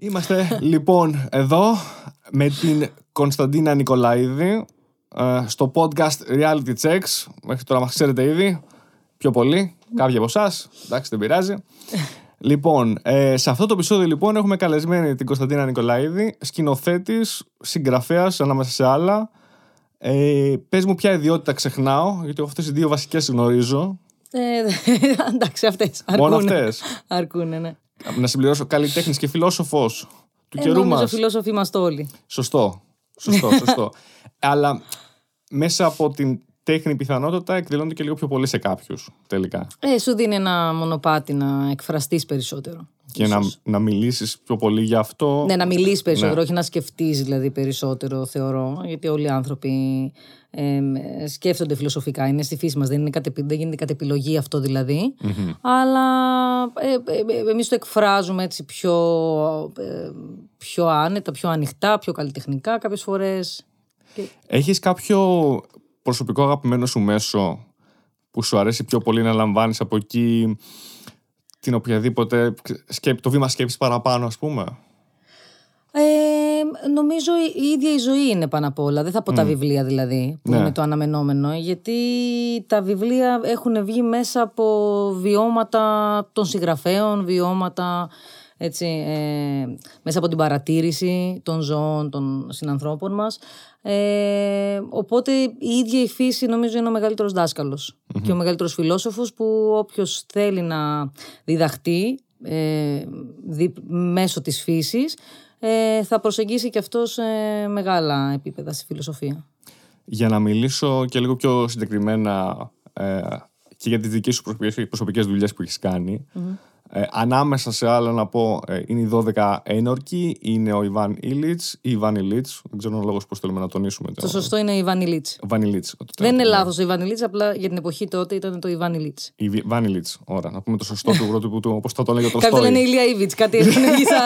Είμαστε λοιπόν εδώ με την Κωνσταντίνα Νικολαίδη ε, στο podcast Reality Checks. Μέχρι τώρα μας ξέρετε ήδη πιο πολύ. Κάποιοι από εσάς. Εντάξει, δεν πειράζει. λοιπόν, ε, σε αυτό το επεισόδιο λοιπόν έχουμε καλεσμένη την Κωνσταντίνα Νικολαίδη, σκηνοθέτης, συγγραφέας ανάμεσα σε άλλα. Ε, πες μου ποια ιδιότητα ξεχνάω, γιατί αυτές οι δύο βασικές γνωρίζω. Ε, εντάξει, αυτές. Μόνο αυτές. Αρκούνε, ναι. Να συμπληρώσω καλλιτέχνη και φιλόσοφος του Ε, καιρού νομίζω μας. φιλόσοφοι είμαστε όλοι. Σωστό. Σωστό, σωστό. Αλλά μέσα από την τέχνη πιθανότητα εκδηλώνεται και λίγο πιο πολύ σε κάποιους τελικά. Ε, σου δίνει ένα μονοπάτι να εκφραστείς περισσότερο. Και να, Ίσως. να μιλήσεις πιο πολύ γι' αυτό. Ναι, να μιλήσεις περισσότερο, Ναι. όχι να σκεφτείς δηλαδή περισσότερο, θεωρώ. Γιατί όλοι οι άνθρωποι ε, σκέφτονται φιλοσοφικά. Είναι στη φύση μας. Δεν, είναι κατ' επι- δεν γίνεται κατ' επιλογή αυτό δηλαδή. Αλλά ε, ε, ε, εμείς το εκφράζουμε έτσι πιο, ε, πιο άνετα, πιο ανοιχτά, πιο καλλιτεχνικά κάποιες φορές. Έχεις κάποιο προσωπικό αγαπημένο σου μέσο που σου αρέσει πιο πολύ να λαμβάνεις από εκεί την οποιαδήποτε σκέπη, το βήμα σκέψης παραπάνω, ας πούμε; Ε, νομίζω η, η ίδια η ζωή είναι πάνω απ' όλα. Δεν θα πω τα βιβλία δηλαδή, που Ναι. είναι το αναμενόμενο. Γιατί τα βιβλία έχουν βγει μέσα από βιώματα των συγγραφέων, βιώματα έτσι, ε, μέσα από την παρατήρηση των ζώων, των συνανθρώπων μας. Ε, οπότε η ίδια η φύση νομίζω είναι ο μεγαλύτερος δάσκαλος και ο μεγαλύτερος φιλόσοφος που όποιος θέλει να διδαχτεί ε, δι- μέσω της φύσης ε, θα προσεγγίσει και αυτός ε, μεγάλα επίπεδα στη φιλοσοφία. Για να μιλήσω και λίγο πιο συγκεκριμένα ε, και για τις δικές σου προσωπικές, προσωπικές δουλειές που έχεις κάνει. Ε, ανάμεσα σε άλλα να πω ε, είναι οι 12 ένορκοι, είναι ο Ιβάν Ήλιτς ή Ιβάν Ιλίτς, δεν ξέρω ο λόγος πώς θέλουμε να τονίσουμε. Το σωστό είναι η Ιβάνη Λίτς. Βαν Ιλίτς. Δεν είναι λάθος ο Ιβάνη Λίτς, απλά για την εποχή τότε ήταν το Ιβάνη Λίτς. Η Βι- Βαν Ιλίτς, ωραία. Να πούμε το σωστό του πρωτότυπου του, όπως θα το λέγει ο Κάποιοι Τολστόι. λένε Ηλία Ήβιτς, κάτι έρχεται εκεί στα...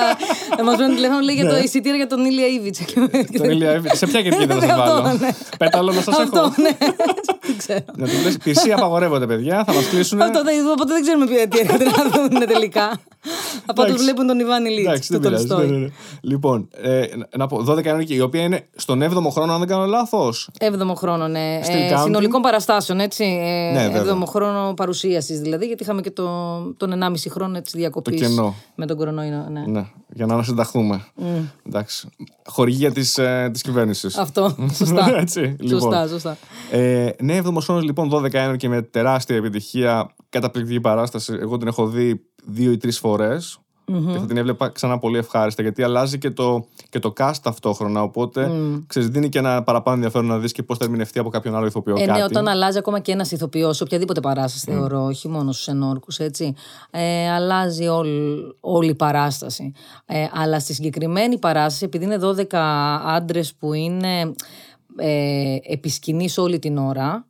Να μας παίρνουν τηλέφωνο, λέει για το εισιτήριο για τον Ηλία Ήβιτς. Τον Ηλία Εύη- Σε ποια κερκίδα να σας Αυτό, βάλω. ναι. Πέταλο να σας έχω. Αυτό, ναι. Δεν ξέρω. Να του λες, πισί απαγορεύονται παιδιά, θα μας κλείσουν. Αυτό δεν οπότε δεν ξέρουμε ποια- τι έρχεται να δουν τελικά. Από ό,τι Εντάξει. βλέπουν τον Ιβάνη Λίτς, Εντάξει, του δεν πειράζει. Τολστόι. ναι, ναι, ναι. Λοιπόν, ε, να πω 12 ένορκοι, η οποία είναι στον 7ο χρόνο, αν δεν κάνω λάθος. Έβδομο χρόνο, ναι. Still counting. συνολικών παραστάσεων, έτσι. Ε, Ναι, βέβαια. έβδομο χρόνο παρουσίασης δηλαδή, γιατί είχαμε και το, τον 1,5 χρόνο έτσι, διακοπής Το κενό. με τον κορονοϊό. Ναι. Ναι, για να ανασυνταχθούμε. Εντάξει. Χορηγία της ε, της κυβέρνησης. Αυτό. Σωστά. Έτσι, λοιπόν. Σωστά, σωστά. Ε, ναι, 7ο χρόνο λοιπόν, 12 ένορκοι με τεράστια επιτυχία. Καταπληκτική παράσταση. Εγώ την έχω δει δύο ή τρεις φορές. Και θα την έβλεπα ξανά πολύ ευχάριστα γιατί αλλάζει και το, και το cast ταυτόχρονα. Οπότε ξέρεις, δίνει και ένα παραπάνω ενδιαφέρον να δεις και πώς θα ερμηνευτεί από κάποιον άλλο ηθοποιό. Ε, κάτι. ναι, όταν αλλάζει ακόμα και ένας ηθοποιός, σε οποιαδήποτε παράσταση θεωρώ, όχι μόνο στους ενόρκους, έτσι. Ε, αλλάζει όλη, όλη η παράσταση. Ε, αλλά στη συγκεκριμένη παράσταση, επειδή είναι 12 άντρες που είναι ε, επισκηνείς όλη την ώρα,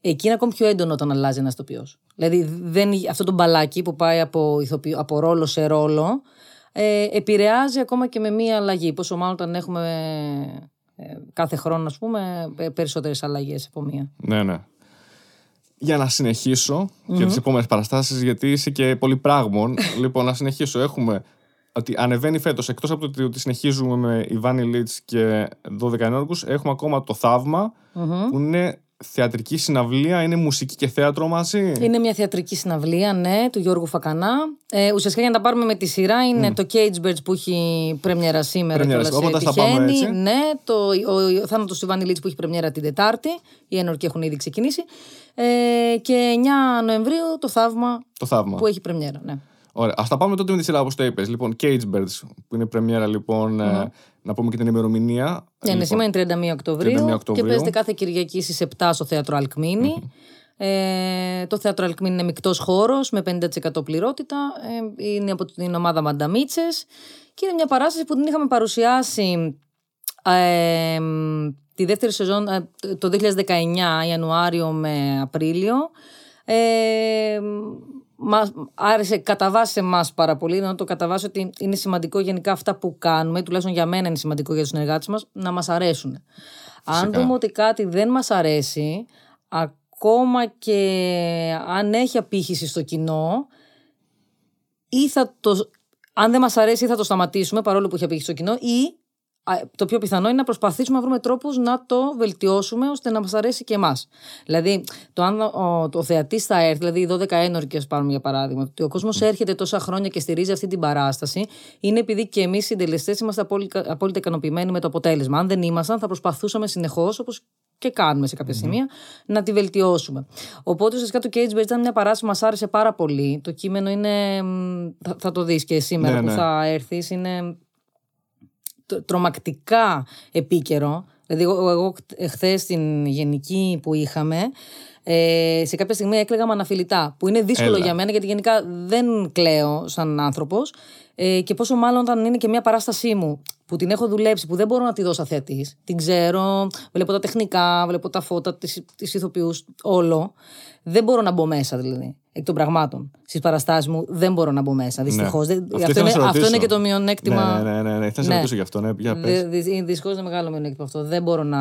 εκεί είναι ακόμη πιο έντονο όταν αλλάζει ένας ηθοποιός. Δηλαδή, δεν, αυτό το μπαλάκι που πάει από, ηθοποιό, από ρόλο σε ρόλο, ε, επηρεάζει ακόμα και με μία αλλαγή. Πόσο μάλλον όταν έχουμε ε, κάθε χρόνο, ας πούμε, ε, περισσότερες αλλαγές από μία. Ναι, ναι. Για να συνεχισω για τις επόμενες παραστάσεις, γιατί είσαι και πολύ πράγμων. λοιπόν, να συνεχίσω. Έχουμε ότι ανεβαίνει φέτος, εκτός από το ότι- ότι συνεχίζουμε με Ιβάνι Λίτς και 12 ενόρκου, έχουμε ακόμα το θαυμα που είναι θεατρική συναυλία, είναι μουσική και θέατρο μαζί; Είναι μια θεατρική συναυλία, ναι, του Γιώργου Φακανά. Ε, ουσιαστικά για να τα πάρουμε με τη σειρά, είναι το Cage Birds που έχει πρεμιέρα σήμερα Πρεμιέρα, κιόλας, οπότε ε, θα πάμε τυχαίνει. έτσι. Ναι, το, ο, ο Θάνατος Ιβάνη Λίτς που έχει πρεμιέρα την Τετάρτη. Οι ένορκοι έχουν ήδη ξεκινήσει. Ε, και 9 Νοεμβρίου το Θαύμα Το θαύμα. που έχει πρεμιέρα, ναι. Ωραία. Α τα πάμε τότε με τη σειρά όπως το είπες. Λοιπόν, Cage Birds, που είναι πρεμιέρα, λοιπόν, ε, να πούμε και την ημερομηνία. Ναι, ναι, Λοιπόν, σήμερα είναι 31 Οκτωβρίου, 31 και Οκτωβρίου. παίζεται κάθε Κυριακή στις 7 στο Θέατρο Αλκμίνη. Ε, το Θέατρο Αλκμίνη είναι μεικτός χώρος με 50% πληρότητα. Ε, είναι από την ομάδα Μανταμίτσε και είναι μια παράσταση που την είχαμε παρουσιάσει ε, τη δεύτερη σεζόν ε, το 2019 Ιανουάριο με Απρίλιο. Ε, μας άρεσε κατά βάση εμά πάρα πολύ, να το κατά βάση ότι είναι σημαντικό γενικά αυτά που κάνουμε, τουλάχιστον για μένα είναι σημαντικό για τους συνεργάτες μας, να μας αρέσουν. Αν δούμε ότι κάτι δεν μας αρέσει, ακόμα και αν έχει απήχηση στο κοινό, ή θα το αν δεν μας αρέσει, θα το σταματήσουμε παρόλο που είχε πει στο κοινό, ή το πιο πιθανό είναι να προσπαθήσουμε να βρούμε τρόπους να το βελτιώσουμε ώστε να μας αρέσει και εμάς. Δηλαδή, το αν ο, ο θεατής θα έρθει, δηλαδή οι 12 ένορκε, πάρουμε για παράδειγμα, ότι ο κόσμος έρχεται τόσα χρόνια και στηρίζει αυτή την παράσταση, είναι επειδή και εμείς οι συντελεστές είμαστε απόλυτα, απόλυτα ικανοποιημένοι με το αποτέλεσμα. Αν δεν ήμασταν, θα προσπαθούσαμε συνεχώς, όπως και κάνουμε σε κάποια σημεία, να τη βελτιώσουμε. Οπότε ουσιαστικά το Cage Bird ήταν μια παράσταση που μας άρεσε πάρα πολύ. Το κείμενο είναι. Θα, θα το δεις και σήμερα Ναι, που ναι. θα έρθεις. Είναι τ- τρομακτικά επίκαιρο. Δηλαδή, εγώ, εγώ χθες στην γενική που είχαμε, ε, σε κάποια στιγμή έκλαιγα με αναφιλητά. Που είναι δύσκολο Έλα. για μένα, γιατί γενικά δεν κλαίω σαν άνθρωπος. Ε, και πόσο μάλλον όταν είναι και μια παράστασή μου που την έχω δουλέψει, που δεν μπορώ να τη δώσω θεατή. Την ξέρω, βλέπω τα τεχνικά, βλέπω τα φώτα, τι ηθοποιούς, όλο. Δεν μπορώ να μπω μέσα δηλαδή. Εκ των πραγμάτων. Στις παραστάσεις μου δεν μπορώ να μπω μέσα. Δυστυχώς. Ναι. Αυτό, Αυτό ήθελα να είναι, σε αυτό ρωτήσω. είναι και το μειονέκτημα. Ναι, ναι, ναι, ναι. Θα σε Ναι. ρωτήσω γι' αυτό. Ναι, για πες. Δυστυχώς είναι μεγάλο μειονέκτημα αυτό. Δεν μπορώ να,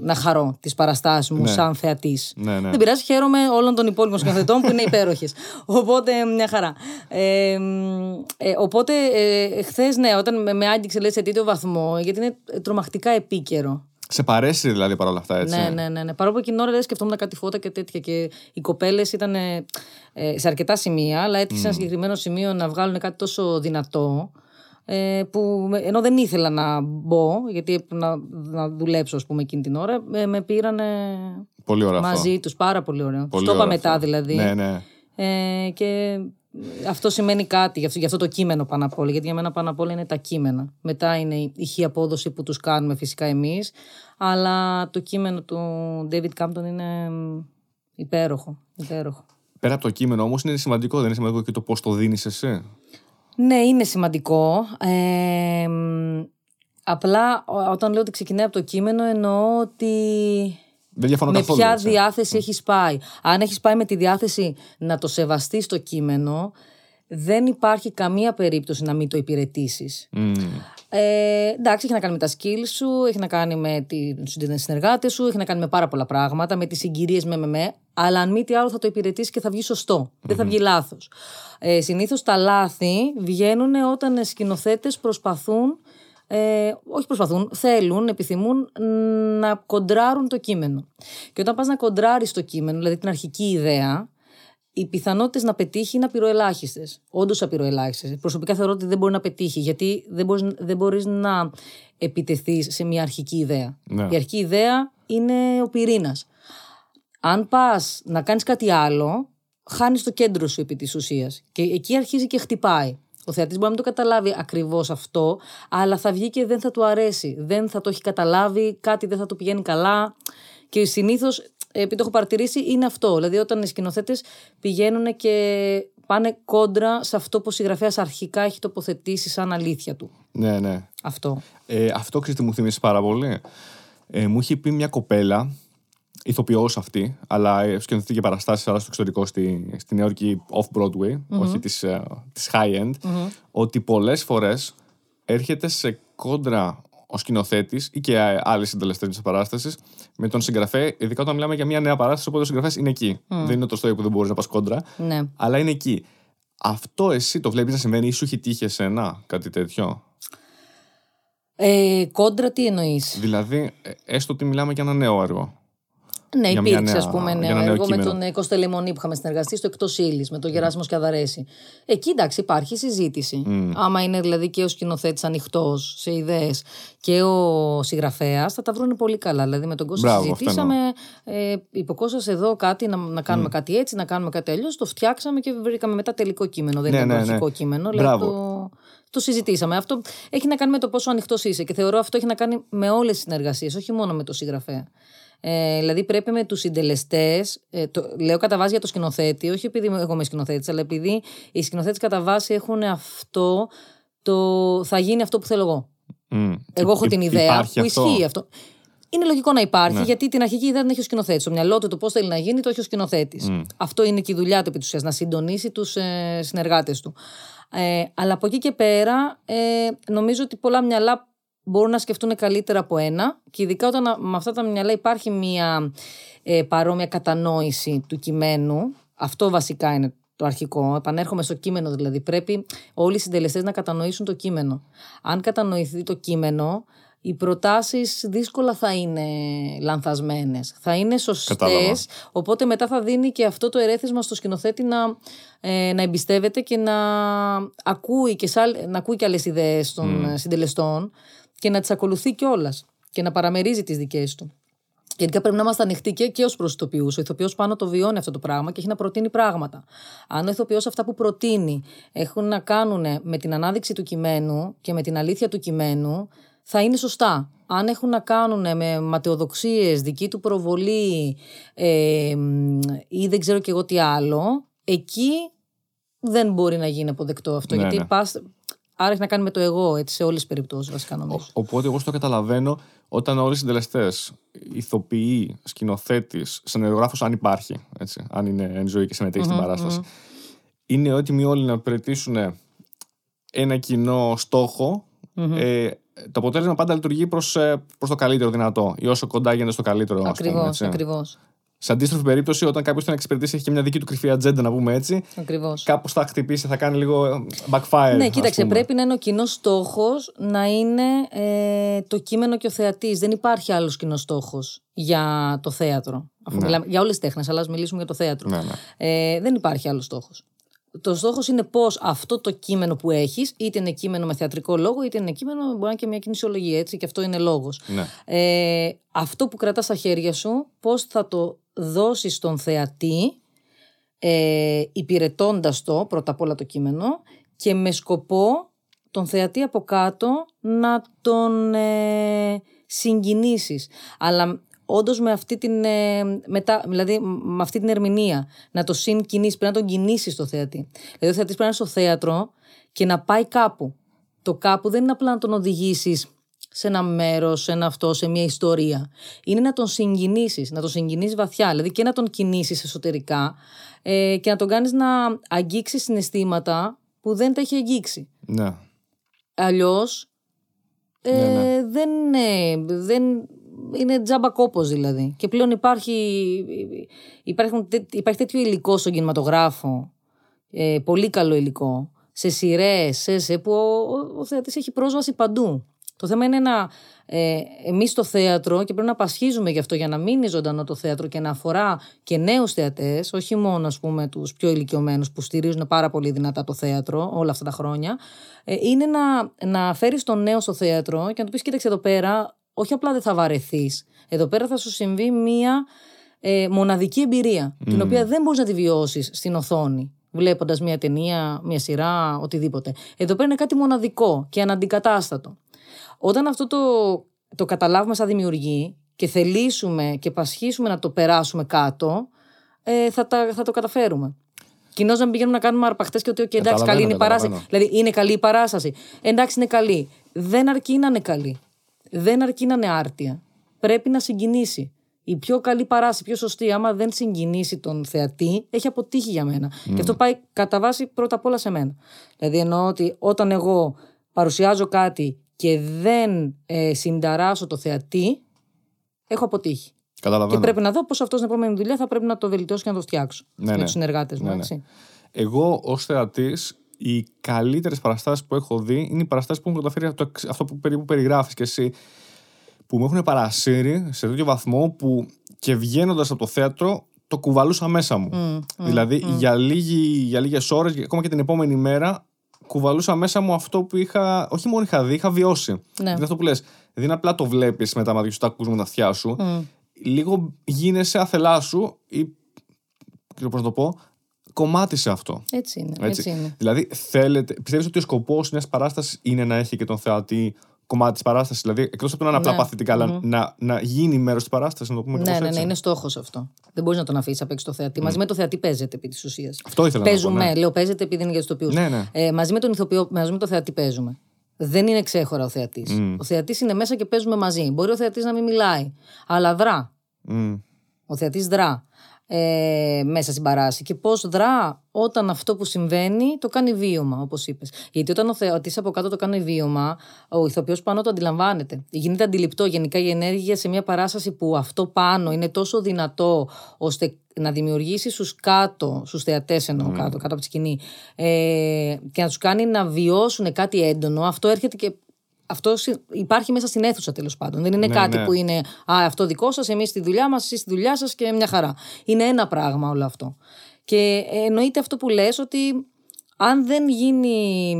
να χαρώ τις παραστάσεις μου Ναι. σαν θεατής. Ναι, ναι. Δεν πειράζει, χαίρομαι όλων των υπόλοιπων σκηνοθετών που είναι υπέροχες. οπότε μια χαρά. Ε, μ, ε, οπότε ε, χθες, ναι, όταν με, με άγγιξε λέει, σε τέτοιο βαθμό, γιατί είναι τρομακτικά επίκαιρο. Σε παρέσει δηλαδή παρόλα αυτά, έτσι. Ναι, ναι, ναι, ναι. Παρόλο που εκείνη την ώρα δεν σκεφτόμουν κάτι φώτα και τέτοια. Και οι κοπέλες ήταν ε, ε, σε αρκετά σημεία, αλλά έτυχε σε ένα συγκεκριμένο σημείο να βγάλουν κάτι τόσο δυνατό. Ε, που με- ενώ δεν ήθελα να μπω, γιατί έπρεπε να, να δουλέψω, ας πούμε, εκείνη την ώρα, ε, με πήραν Πολύ ωραίο αυτό. μαζί τους. Πάρα πολύ ωραίο. Πολύ Στο είπα ωραίο μετά αυτό. δηλαδή. Ναι, ναι. Ε, και αυτό σημαίνει κάτι για αυτό, για αυτό το κείμενο πάνω απ' όλα. Γιατί για μένα πάνω απ' όλα είναι τα κείμενα. Μετά είναι η ηχή απόδοση που τους κάνουμε φυσικά εμείς. Αλλά το κείμενο του David Campton είναι μ, υπέροχο. υπέροχο. Πέρα από το κείμενο όμως είναι σημαντικό, δεν είναι σημαντικό και το πώς το δίνεις εσύ; Ναι, είναι σημαντικό. Ε, μ, απλά ό- όταν λέω ότι ξεκινάει από το κείμενο εννοώ ότι Δεν διαφωνώ με καθόλου. ποια έτσι. διάθεση έχεις πάει. Αν έχεις πάει με τη διάθεση να το σεβαστείς το κείμενο, δεν υπάρχει καμία περίπτωση να μην το υπηρετήσεις. Μμμ. Ε, εντάξει, έχει να κάνει με τα skills σου, έχει να κάνει με τους συνεργάτες σου, έχει να κάνει με πάρα πολλά πράγματα, με τις συγκυρίες με με με. Αλλά αν μη τι άλλο θα το υπηρετήσεις και θα βγει σωστό. Δεν θα βγει λάθος. Ε, Συνήθως τα λάθη βγαίνουν όταν σκηνοθέτες προσπαθούν. Ε, όχι προσπαθούν, θέλουν, επιθυμούν να κοντράρουν το κείμενο. Και όταν πας να κοντράρεις το κείμενο, δηλαδή την αρχική ιδέα, οι πιθανότητες να πετύχει είναι απειροελάχιστες. Όντως απειροελάχιστες. Προσωπικά θεωρώ ότι δεν μπορεί να πετύχει, γιατί δεν μπορείς δεν μπορείς να επιτεθείς σε μια αρχική ιδέα. Ναι. Η αρχική ιδέα είναι ο πυρήνας. Αν πας να κάνεις κάτι άλλο, χάνεις το κέντρο σου επί της ουσίας. Και εκεί αρχίζει και χτυπάει. Ο θεατής μπορεί να μην το καταλάβει ακριβώς αυτό, αλλά θα βγει και δεν θα του αρέσει. Δεν θα το έχει καταλάβει, κάτι δεν θα του πηγαίνει καλά. Και συνήθως, επειδή το έχω παρατηρήσει, είναι αυτό. Δηλαδή, όταν οι σκηνοθέτες πηγαίνουν και πάνε κόντρα σε αυτό που ο συγγραφέας αρχικά έχει τοποθετήσει σαν αλήθεια του. Ναι, ναι. Αυτό. Ε, αυτό ξέρετε τι μου θυμίσει πάρα πολύ. Ε, μου είχε πει μια κοπέλα, ηθοποιός αυτή, αλλά ε, σκηνοθετεί και παραστάσεις αλλά στο εξωτερικό στη, στη Νέα Υόρκη off-Broadway, όχι της, ε, της high-end, ότι πολλές φορές έρχεται σε κόντρα ο σκηνοθέτης ή και άλλοι συντελεστές της παράστασης με τον συγγραφέα, ειδικά όταν μιλάμε για μια νέα παράσταση, οπότε ο συγγραφέας είναι εκεί. Δεν είναι το στόχο που δεν μπορείς να πας κόντρα, Ναι. αλλά είναι εκεί. Αυτό εσύ το βλέπεις να συμβαίνει ή σου έχει τύχει εσένα κάτι τέτοιο; Ε, κόντρα τι εννοείς; Δηλαδή, ε, έστω ότι μιλάμε για ένα νέο έργο. Ναι, για μια υπήρξε νέα- ας πούμε για νέο ένα νέο έργο με κείμενο. τον ε, Κώστα Λεμονή που είχαμε συνεργαστεί στο εκτός ύλης, με τον Γεράσιμο Σκιαδαρέση. Εκεί εντάξει, υπάρχει συζήτηση. Άμα είναι δηλαδή και ο σκηνοθέτης ανοιχτός σε ιδέες και ο συγγραφέας, θα τα βρουν πολύ καλά. Δηλαδή με τον Κώστα Μπράβο, αυτό συζητήσαμε. Ε, είπε ο Κώστας εδώ κάτι, να, να κάνουμε κάτι έτσι, να κάνουμε κάτι αλλιώς. Το φτιάξαμε και βρήκαμε μετά τελικό κείμενο. Δεν Ναι, ήταν ναι, το ναι. αρχικό κείμενο. Μπράβο. Δηλαδή το, το συζητήσαμε. Αυτό έχει να κάνει με το πόσο ανοιχτός είσαι. Και θεωρώ αυτό έχει να κάνει με όλες τις συνεργασίες, όχι μόνο με το συγγραφέα. Ε, δηλαδή πρέπει με τους συντελεστές, ε, το, λέω κατά βάση για το σκηνοθέτη, όχι επειδή εγώ είμαι σκηνοθέτης, αλλά επειδή οι σκηνοθέτες κατά βάση έχουν αυτό, το θα γίνει αυτό που θέλω εγώ. Μμ. Εγώ έχω Υ- την ιδέα υπάρχει που αυτό; ισχύει αυτό. Είναι λογικό να υπάρχει, Ναι. γιατί την αρχική ιδέα την έχει ο σκηνοθέτης. Στο μυαλό του το πώς θέλει να γίνει, το έχει ο σκηνοθέτης. Αυτό είναι και η δουλειά του επί της ουσίας, να συντονίσει τους ε, συνεργάτες του. Ε, αλλά από εκεί και πέρα, ε, νομίζω ότι πολλά μυαλά μπορούν να σκεφτούν καλύτερα από ένα και ειδικά όταν α- με αυτά τα μυαλά υπάρχει μια ε, παρόμοια κατανόηση του κειμένου. Αυτό βασικά είναι το αρχικό. Επανέρχομαι στο κείμενο δηλαδή. Πρέπει όλοι οι συντελεστές να κατανοήσουν το κείμενο. Αν κατανοηθεί το κείμενο, οι προτάσεις δύσκολα θα είναι λανθασμένες. Θα είναι σωστές, Κατάλαβα. οπότε μετά θα δίνει και αυτό το ερέθισμα στο σκηνοθέτη να, ε, να εμπιστεύεται και να ακούει και, σε άλλ- να ακούει και άλλες ιδέες των ε, συντελεστών και να τις ακολουθεί κιόλας και να παραμερίζει τις δικές του. Γενικά πρέπει να είμαστε ανοιχτοί και, και ως προ ηθοποιού. Ο ηθοποιός πάνω το βιώνει αυτό το πράγμα και έχει να προτείνει πράγματα. Αν ο ηθοποιός αυτά που προτείνει έχουν να κάνουν με την ανάδειξη του κειμένου και με την αλήθεια του κειμένου, θα είναι σωστά. Αν έχουν να κάνουν με ματαιοδοξίες, δική του προβολή ε, μ, ή δεν ξέρω και εγώ τι άλλο, εκεί δεν μπορεί να γίνει αποδεκτό αυτό. Ναι, γιατί ναι. πας, άρα έχει να κάνει με το εγώ έτσι, σε όλες τις περιπτώσεις, βασικά νομίζω. Οπότε εγώ στο καταλαβαίνω όταν όλοι οι συντελεστές, ηθοποιοί, σκηνοθέτης, σενεργογράφο, αν υπάρχει, έτσι, αν είναι εν ζωή και συμμετέχει στην παράσταση, είναι έτοιμοι όλοι να υπηρετήσουν ένα κοινό στόχο. Ε, το αποτέλεσμα πάντα λειτουργεί προς προς το καλύτερο δυνατό ή όσο κοντά γίνεται στο καλύτερο. ας πούμε, Ακριβώς, έτσι. ακριβώς. Σε αντίστροφη περίπτωση, όταν κάποιος θέλει να εξυπηρετήσει, έχει και μια δική του κρυφή ατζέντα, να πούμε έτσι, Ακριβώς. κάπως θα χτυπήσει, θα κάνει λίγο ε, backfire. Ναι, ας κοίταξε, πούμε. πρέπει να είναι ο κοινός στόχος να είναι ε, το κείμενο και ο θεατής. Δεν υπάρχει άλλος κοινός στόχος για το θέατρο. Αφού μιλάμε για όλες τις τέχνες, αλλά ας μιλήσουμε για το θέατρο. Ναι, ναι. Ε, δεν υπάρχει άλλος στόχος. Το στόχος είναι πώς αυτό το κείμενο που έχεις, είτε είναι κείμενο με θεατρικό λόγο, είτε είναι κείμενο, μπορεί να είναι και μια κινησιολογία, έτσι, και αυτό είναι λόγος. Ναι. Ε, αυτό που κρατάς στα χέρια σου, πώς θα το δώσεις στον θεατή, ε, υπηρετώντας το, πρώτα απ' όλα το κείμενο, και με σκοπό τον θεατή από κάτω να τον ε, συγκινήσεις. Αλλά όντως με αυτή την, ε, μετά, δηλαδή με αυτή την ερμηνεία, να το συγκινήσεις, πρέπει να τον κινήσεις το θεατή. Δηλαδή ο θεατής πρέπει να είναι στο θέατρο και να πάει κάπου. Το κάπου δεν είναι απλά να τον οδηγήσεις σε ένα μέρος, σε ένα αυτό, σε μια ιστορία. Είναι να τον συγκινήσεις, να τον συγκινήσει βαθιά, δηλαδή και να τον κινήσεις εσωτερικά ε, και να τον κάνεις να αγγίξεις συναισθήματα που δεν τα έχει αγγίξει. ναι. Αλλιώς ε, Ναι, ναι. δεν, είναι, δεν είναι τζάμπα κόπος δηλαδή. Και πλέον υπάρχει, υπάρχουν, τέ- υπάρχει τέτοιο υλικό στον κινηματογράφο, ε, πολύ καλό υλικό, σε σειρές, σε, σε, που ο, ο, ο θεατής έχει πρόσβαση παντού. Το θέμα είναι να ε, εμείς στο θέατρο και πρέπει να πασχίζουμε γι' αυτό για να μείνει ζωντανό το θέατρο και να αφορά και νέους θεατές, όχι μόνο ας πούμε τους πιο ηλικιωμένους που στηρίζουν πάρα πολύ δυνατά το θέατρο όλα αυτά τα χρόνια, ε, είναι να, να φέρεις τον νέο στο θέατρο και να του πεις κοίταξε εδώ πέρα, όχι απλά δεν θα βαρεθείς, εδώ πέρα θα σου συμβεί μία ε, μοναδική εμπειρία, την οποία δεν μπορείς να τη βιώσεις στην οθόνη βλέποντας μια ταινία, μια σειρά, οτιδήποτε. Εδώ πέρα είναι κάτι μοναδικό και αναντικατάστατο. Όταν αυτό το, το καταλάβουμε σαν δημιουργοί και θελήσουμε και πασχίσουμε να το περάσουμε κάτω, ε, θα, τα, θα το καταφέρουμε. Κοινώ να μην πηγαίνουμε να κάνουμε αρπαχτές και ότι okay, εντάξει, Καταλαβαίνω, καλή είναι η παράσταση. καταλαβαίνω. Δηλαδή, είναι καλή η παράσταση. Εντάξει, είναι καλή. Δεν αρκεί να είναι καλή. Δεν αρκεί να είναι άρτια. Πρέπει να συγκινήσει. Η πιο καλή παράσταση, η πιο σωστή, άμα δεν συγκινήσει τον θεατή, έχει αποτύχει για μένα. Και αυτό πάει κατά βάση πρώτα απ' όλα σε μένα. Δηλαδή, εννοώ ότι όταν εγώ παρουσιάζω κάτι και δεν ε, συνταράσω το θεατή, έχω αποτύχει. Καταλαβαίνω. Και πρέπει να δω πώς αυτός στην επόμενη δουλειά θα πρέπει να το βελτιώσω και να το φτιάξω. Ναι, με ναι. τους συνεργάτες μου. Ναι, ναι. έτσι. Εγώ ως θεατής, οι καλύτερες παραστάσεις που έχω δει είναι οι παραστάσεις που έχουν καταφέρει αυτό, αυτό που περίπου περιγράφεις και εσύ. Που με έχουν παρασύρει σε τέτοιο βαθμό που και βγαίνοντας από το θέατρο το κουβαλούσα μέσα μου. δηλαδή για, λίγη, για λίγες ώρες, ακόμα και την επόμενη μέρα, κουβαλούσα μέσα μου αυτό που είχα. Όχι μόνο είχα δει, είχα βιώσει. Ναι. Είναι αυτό που λες. Δεν είναι απλά το βλέπεις με τα μάτια σου, το ακούς με τα αυτιά σου. Λίγο γίνεσαι αθελά σου ή. ξέρω πώς να το πω. Κομμάτι σε αυτό. Έτσι είναι. Έτσι. Έτσι είναι. Δηλαδή, θέλετε, πιστεύεις ότι ο σκοπός μιας παράστασης είναι να έχει και τον θεατή κομμάτι της παράστασης. Δηλαδή, εκτός από το να είναι απλά Ναι. παθητικά, αλλά να, να γίνει μέρος της παράστασης, να το πούμε Ναι, κάπως ναι, έτσι. ναι, είναι στόχος αυτό. Δεν μπορείς να τον αφήσεις απ' έξω το θεατή. Μαζί με το θεατή παίζεται επί της ουσίας. Αυτό ήθελα να πω, Παίζουμε, ναι. λέω παίζεται επειδή είναι για τους ηθοποιού. Ναι, ναι. Ε, μαζί με τον ηθοποιό, μαζί με το θεατή παίζουμε. Δεν είναι ξέχωρα ο θεατής. Ο θεατής είναι μέσα και παίζουμε μαζί. Μπορεί ο θεατής να μην μιλάει, αλλά δρά. Μμ. Ο θεατής δρά. Ε, μέσα στην παράση και πώς δρά όταν αυτό που συμβαίνει το κάνει βίωμα, όπως είπες. Γιατί όταν ο θεατής από κάτω το κάνει βίωμα, ο ηθοποιός πάνω το αντιλαμβάνεται. Γίνεται αντιληπτό γενικά η ενέργεια σε μια παράσταση που αυτό πάνω είναι τόσο δυνατό ώστε να δημιουργήσει στους κάτω, στους θεατές εννοώ κάτω, κάτω από τη σκηνή ε, και να τους κάνει να βιώσουν κάτι έντονο, αυτό έρχεται και αυτό υπάρχει μέσα στην αίθουσα τέλος πάντων. Δεν είναι Ναι, κάτι ναι. που είναι Α, αυτό δικό σας, εμείς στη δουλειά μας, εσείς στη δουλειά σας και μια χαρά. Είναι ένα πράγμα όλο αυτό. Και εννοείται αυτό που λες ότι αν δεν γίνει.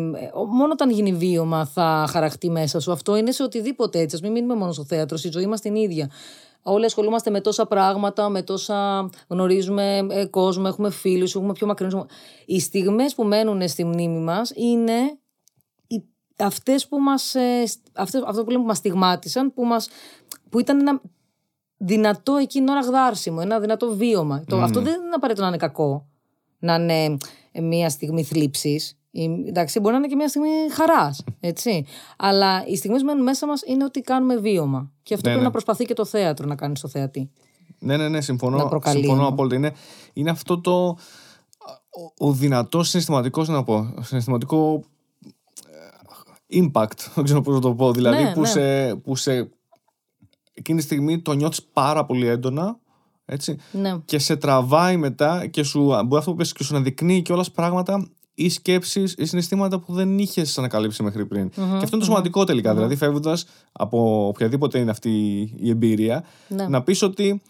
Μόνο όταν γίνει βίωμα θα χαραχτεί μέσα σου. Αυτό είναι σε οτιδήποτε έτσι. Α μην μείνουμε μόνο στο θέατρο. Η ζωή μας την ίδια. Όλοι ασχολούμαστε με τόσα πράγματα, με τόσα γνωρίζουμε ε, κόσμο, έχουμε φίλους, έχουμε πιο μακρινούς. Οι στιγμές που μένουν στη μνήμη μας είναι οι- αυτές που μας, ε, αυτές, αυτό που λέμε που μας στιγμάτισαν, που, μας, που ήταν ένα δυνατό εκείνη ώρα γδάρσιμο, ένα δυνατό βίωμα. Το, αυτό δεν είναι απαραίτητο να είναι κακό, να είναι ε, μια στιγμή θλίψης. Η- Εντάξει, μπορεί να είναι και μια στιγμή χαράς. Έτσι. Αλλά οι στιγμές που μένουν μέσα μας είναι ότι κάνουμε βίωμα. Και αυτό Ναι, πρέπει ναι. να προσπαθεί και το θέατρο να κάνει στο θεατή. Ναι, ναι, ναι, Να συμφωνώ, προκαλεί, συμφωνώ ναι. απόλυτα. Είναι, είναι αυτό το. Ο, ο δυνατός συναισθηματικός, να πω. Συναισθηματικό ε, impact, δεν ξέρω πώς να το πω. Δηλαδή Ναι, που, ναι. Σε, που σε. Εκείνη τη στιγμή το νιώθεις πάρα πολύ έντονα. Έτσι, Ναι. και σε τραβάει μετά και σου, μπορεί αυτό που πες, και σου αναδεικνύει κιόλα πράγματα ή σκέψεις ή συναισθήματα που δεν είχες ανακαλύψει μέχρι πριν. Και αυτό είναι το σημαντικό τελικά. Δηλαδή, φεύγοντας από οποιαδήποτε είναι αυτή η εμπειρία, Ναι. να πεις ότι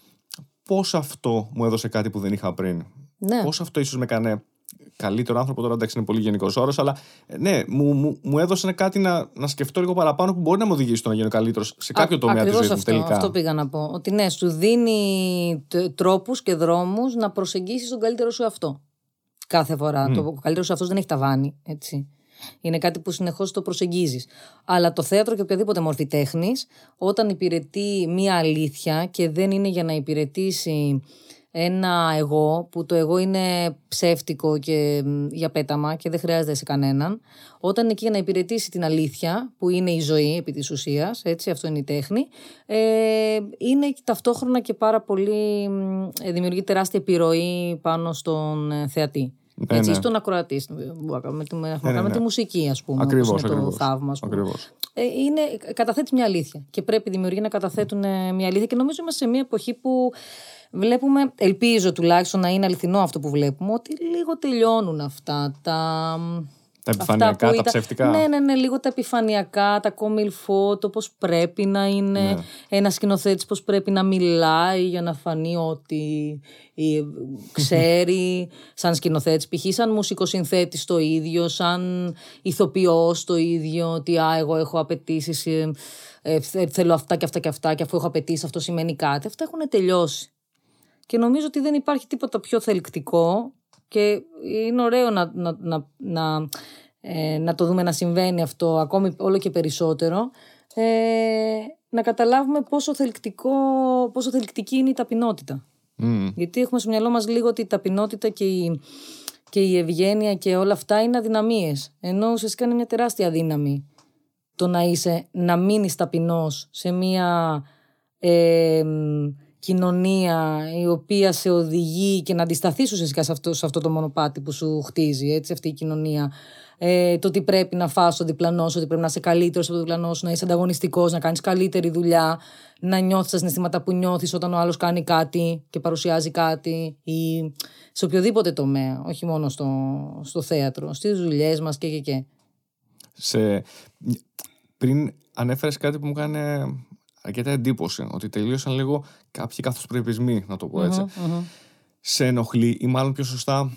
πώς αυτό μου έδωσε κάτι που δεν είχα πριν. Ναι. Πώς αυτό ίσως με έκανε καλύτερο άνθρωπο. Τώρα εντάξει, είναι πολύ γενικός όρος, αλλά ε, ναι, μου, μου, μου έδωσε κάτι να, να σκεφτώ λίγο παραπάνω που μπορεί να μου οδηγήσει στο να γίνω καλύτερος σε κάποιο Α- τομέα τη ακριβώς ζωή μου αυτό, τελικά. Αυτό πήγα να πω. Ότι ναι, σου δίνει τ- τρόπους και δρόμους να προσεγγίσεις τον καλύτερο σου αυτό. Κάθε φορά. Το καλύτερος σου αυτός δεν έχει ταβάνι, έτσι. Είναι κάτι που συνεχώς το προσεγγίζεις. Αλλά το θέατρο και οποιαδήποτε μορφή τέχνης, όταν υπηρετεί μία αλήθεια και δεν είναι για να υπηρετήσει ένα εγώ, που το εγώ είναι ψεύτικο και μ, για πέταμα και δεν χρειάζεται σε κανέναν, όταν είναι εκεί για να υπηρετήσει την αλήθεια, που είναι η ζωή επί της ουσίας, έτσι, αυτό είναι η τέχνη, ε, είναι ταυτόχρονα και πάρα πολύ, μ, ε, δημιουργεί τεράστια επιρροή πάνω στον ε, θεατή. Ναι, έτσι, ναι. ή στον ακροατή. Μπορούμε να κάνουμε τη- έχουμε να ναι, κάνουμε ναι. τη μουσική, ας πούμε, Ακριβώς, όπως είναι το ακριβώς. θαύμα. ας πούμε. Ακριβώς. Ε, είναι, καταθέτει μια αλήθεια. Και πρέπει οι δημιουργοί να καταθέτουν ε, μια αλήθεια. Και νομίζω είμαστε σε μια εποχή που βλέπουμε, ελπίζω τουλάχιστον να είναι αληθινό αυτό που βλέπουμε, ότι λίγο τελειώνουν αυτά τα. Τα αυτά επιφανειακά, που τα ήταν- ψεύτικα. Ναι, ναι, ναι, λίγο τα επιφανειακά, τα κομιλφό, το πώς πρέπει να είναι Ναι. ένας σκηνοθέτης, πώς πρέπει να μιλάει για να φανεί ότι ε, ξέρει, σαν σκηνοθέτης, π.χ. σαν μουσικοσυνθέτης το ίδιο, σαν ηθοποιός το ίδιο, ότι α, εγώ έχω απαιτήσεις, ε, ε, θε- θέλω αυτά και αυτά και αυτά, και αφού έχω απαιτήσεις, αυτό σημαίνει κάτι. Αυτά έχουν τελειώσει. Και νομίζω ότι δεν υπάρχει τίποτα πιο θελκτικό και είναι ωραίο να, να, να, να, ε, να το δούμε να συμβαίνει αυτό ακόμη όλο και περισσότερο. Ε, να καταλάβουμε πόσο, θελκτικό, πόσο θελκτική είναι η ταπεινότητα. Μμμ. Γιατί έχουμε στο μυαλό μας λίγο ότι η ταπεινότητα και η, και η ευγένεια και όλα αυτά είναι αδυναμίες. Ενώ ουσιαστικά είναι μια τεράστια δύναμη το να είσαι, να μείνεις ταπεινός σε μια ε, μ, κοινωνία η οποία σε οδηγεί και να αντισταθείς ουσιαστικά σε αυτό, σε αυτό το μονοπάτι που σου χτίζει, έτσι, αυτή η κοινωνία. Ε, το ότι πρέπει να φας το διπλανός σου, ότι πρέπει να είσαι καλύτερος από το διπλανός σου, να είσαι ανταγωνιστικός, να κάνεις καλύτερη δουλειά, να νιώθεις τα συναισθήματα που νιώθεις όταν ο άλλος κάνει κάτι και παρουσιάζει κάτι, ή σε οποιοδήποτε τομέα, όχι μόνο στο, στο θέατρο, στις δουλειές μας και και και. σε... Πριν ανέφερες κάτι που μου έκανε αρκετά εντύπωση, ότι τελείωσαν λίγο κάποιοι καθοσπρεπισμοί, να το πω έτσι. Μμμ. Σε ενοχλεί ή μάλλον πιο σωστά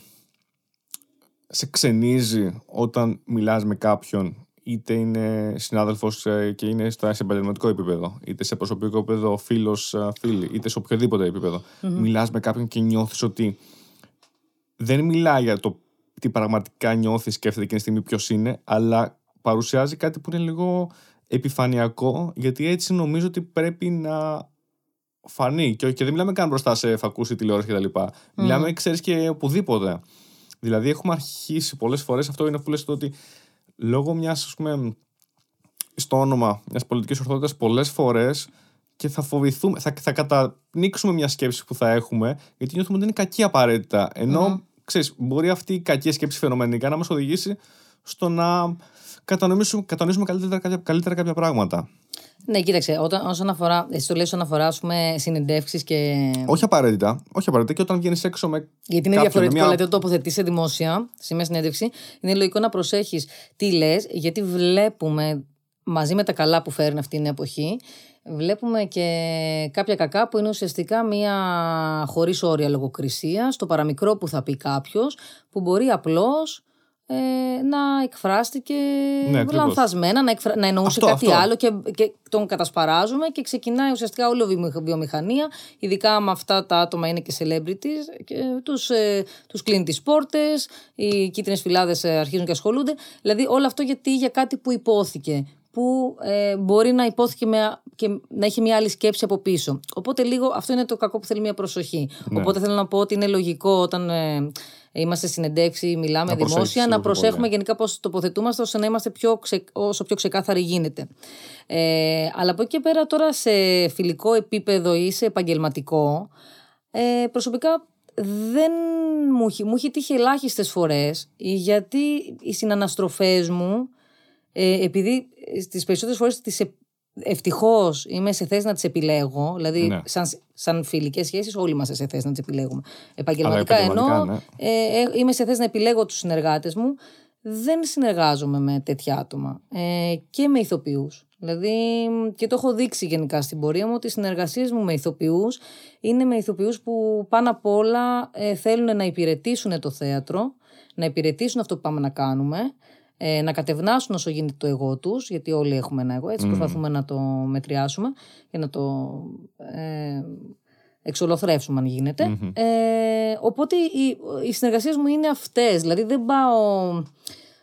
σε ξενίζει όταν μιλάς με κάποιον είτε είναι συνάδελφος ε, και είναι στα- σε επαγγελματικό επίπεδο, είτε σε προσωπικό επίπεδο φίλος, ε, φίλη, είτε σε οποιοδήποτε επίπεδο. Μιλάς με κάποιον και νιώθεις ότι δεν μιλάει για το τι πραγματικά νιώθεις, σκέφτεται εκείνη τη στιγμή ποιος είναι, αλλά παρουσιάζει κάτι που είναι λίγο επιφανειακό, γιατί έτσι νομίζω ότι πρέπει να φανεί. Και, και δεν μιλάμε καν μπροστά σε φακούς ή τηλεόραση κτλ. Μιλάμε, ξέρεις, και οπουδήποτε. Δηλαδή, έχουμε αρχίσει πολλές φορές, αυτό είναι που λες το ότι λόγω μιας, ας πούμε, στο όνομα μιας πολιτικής ορθότητας, πολλές φορές και θα φοβηθούμε, θα, θα κατανίξουμε μια σκέψη που θα έχουμε, γιατί νιώθουμε ότι είναι κακή απαραίτητα. Ενώ, ξέρεις, μπορεί αυτή η κακή σκέψη φαινομενικά να μας οδηγήσει στο να κατανοήσουμε, κατανοήσουμε καλύτερα, κάποια, καλύτερα κάποια πράγματα. Ναι, κοίταξε, όταν, όσον αφορά, εσύ το λες όσον αφορά ας πούμε, συνεντεύξεις και... Όχι απαραίτητα, όχι απαραίτητα και όταν βγαίνεις έξω με Γιατί είναι κάποιον, διαφορετικό, μια- δηλαδή όταν τοποθετείς σε δημόσια, σε μια συνέντευξη, είναι λογικό να προσέχεις τι λες, γιατί βλέπουμε μαζί με τα καλά που φέρνει αυτή η εποχή, βλέπουμε και κάποια κακά που είναι ουσιαστικά μια χωρίς όρια λογοκρισίας, στο παραμικρό που θα πει κάποιος, που μπορεί απλώς ε, να εκφράστηκε Ναι, ακριβώς. λανθασμένα, να, εκφρα... να εννοούσε Αυτό, κάτι αυτό. άλλο και, και τον κατασπαράζουμε και ξεκινάει ουσιαστικά όλη η βιομηχ- βιομηχανία, ειδικά με αυτά τα άτομα είναι και celebrities, και τους, ε, τους κλείνει τις πόρτες, οι κίτρινες φυλάδες ε, αρχίζουν και ασχολούνται. Δηλαδή όλο αυτό γιατί για κάτι που υπόθηκε, που ε, μπορεί να υπόθηκε με, και να έχει μια άλλη σκέψη από πίσω. Οπότε λίγο αυτό είναι το κακό που θέλει μια προσοχή. Ναι. Οπότε θέλω να πω ότι είναι λογικό όταν ε, είμαστε συνεντεύξει, μιλάμε Να προσέχεις δημόσια, να λίγο προσέχουμε πολύ. γενικά πώς τοποθετούμαστε ώστε να είμαστε πιο ξε, όσο πιο ξεκάθαροι γίνεται. Ε, αλλά από εκεί και πέρα τώρα σε φιλικό επίπεδο ή σε επαγγελματικό, ε, προσωπικά δεν μου έχει, μου έχει τύχει ελάχιστες φορές γιατί οι συναναστροφές μου ε, επειδή στις περισσότερες φορές τις ε, ευτυχώς είμαι σε θέση να τις επιλέγω δηλαδή Ναι. σαν, σαν φιλικές σχέσεις όλοι είμαστε σε θέση να τις επιλέγουμε επαγγελματικά, επαγγελματικά, ενώ ναι. ε, ε, είμαι σε θέση να επιλέγω τους συνεργάτες μου δεν συνεργάζομαι με τέτοια άτομα ε, και με ηθοποιούς δηλαδή και το έχω δείξει γενικά στην πορεία μου ότι οι συνεργασίες μου με ηθοποιούς είναι με ηθοποιούς που πάνω απ' όλα ε, θέλουν να υπηρετήσουν το θέατρο να υπηρετήσουν αυτό που πάμε να κάνουμε ε, να κατευνάσουν όσο γίνεται το εγώ τους, γιατί όλοι έχουμε ένα εγώ, έτσι προσπαθούμε να το μετριάσουμε και να το ε, εξολοθρεύσουμε αν γινεται Ε, οπότε οι, οι συνεργασίες μου είναι αυτές, δηλαδή δεν πάω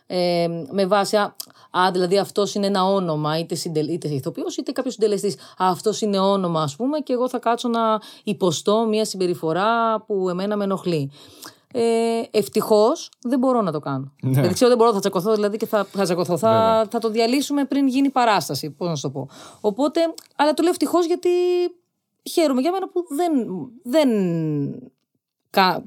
ε, με βάση, α, α, δηλαδή αυτός είναι ένα όνομα, είτε, συντελ, είτε ηθοποιός είτε κάποιος συντελεστής. Α, αυτός είναι όνομα ας πούμε και εγώ θα κάτσω να υποστώ μια συμπεριφορά που εμένα με ενοχλεί. Ε, Ευτυχώς δεν μπορώ να το κάνω. Ναι. Δηλαδή ξέρω δεν μπορώ, θα τσακωθώ δηλαδή και θα, θα τσακωθώ. Θα, Βέβαια. θα το διαλύσουμε πριν γίνει παράσταση. Πώς να σου το πω. Οπότε, αλλά το λέω ευτυχώς γιατί χαίρομαι για μένα που δεν. δεν κα,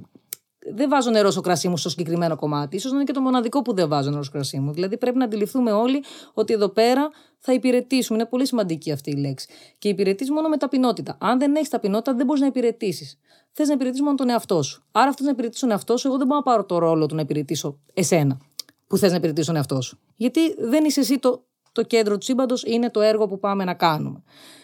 δεν βάζω νερό στο κρασί μου στο συγκεκριμένο κομμάτι. Ίσως να είναι και το μοναδικό που δεν βάζω νερό στο κρασί μου. Δηλαδή πρέπει να αντιληφθούμε όλοι ότι εδώ πέρα θα υπηρετήσουμε. Είναι πολύ σημαντική αυτή η λέξη. Και υπηρετείς μόνο με ταπεινότητα. Αν δεν έχεις ταπεινότητα, δεν μπορείς να υπηρετήσεις. Θες να υπηρετήσει μόνο τον εαυτό σου. Άρα, αυτός να υπηρετήσει τον εαυτό σου, εγώ δεν μπορώ να πάρω το ρόλο του να υπηρετήσω εσένα που θες να υπηρετήσει τον εαυτό σου. Γιατί δεν είσαι εσύ το, το κέντρο του σύμπαντος, είναι το έργο που πάμε να κάνουμε.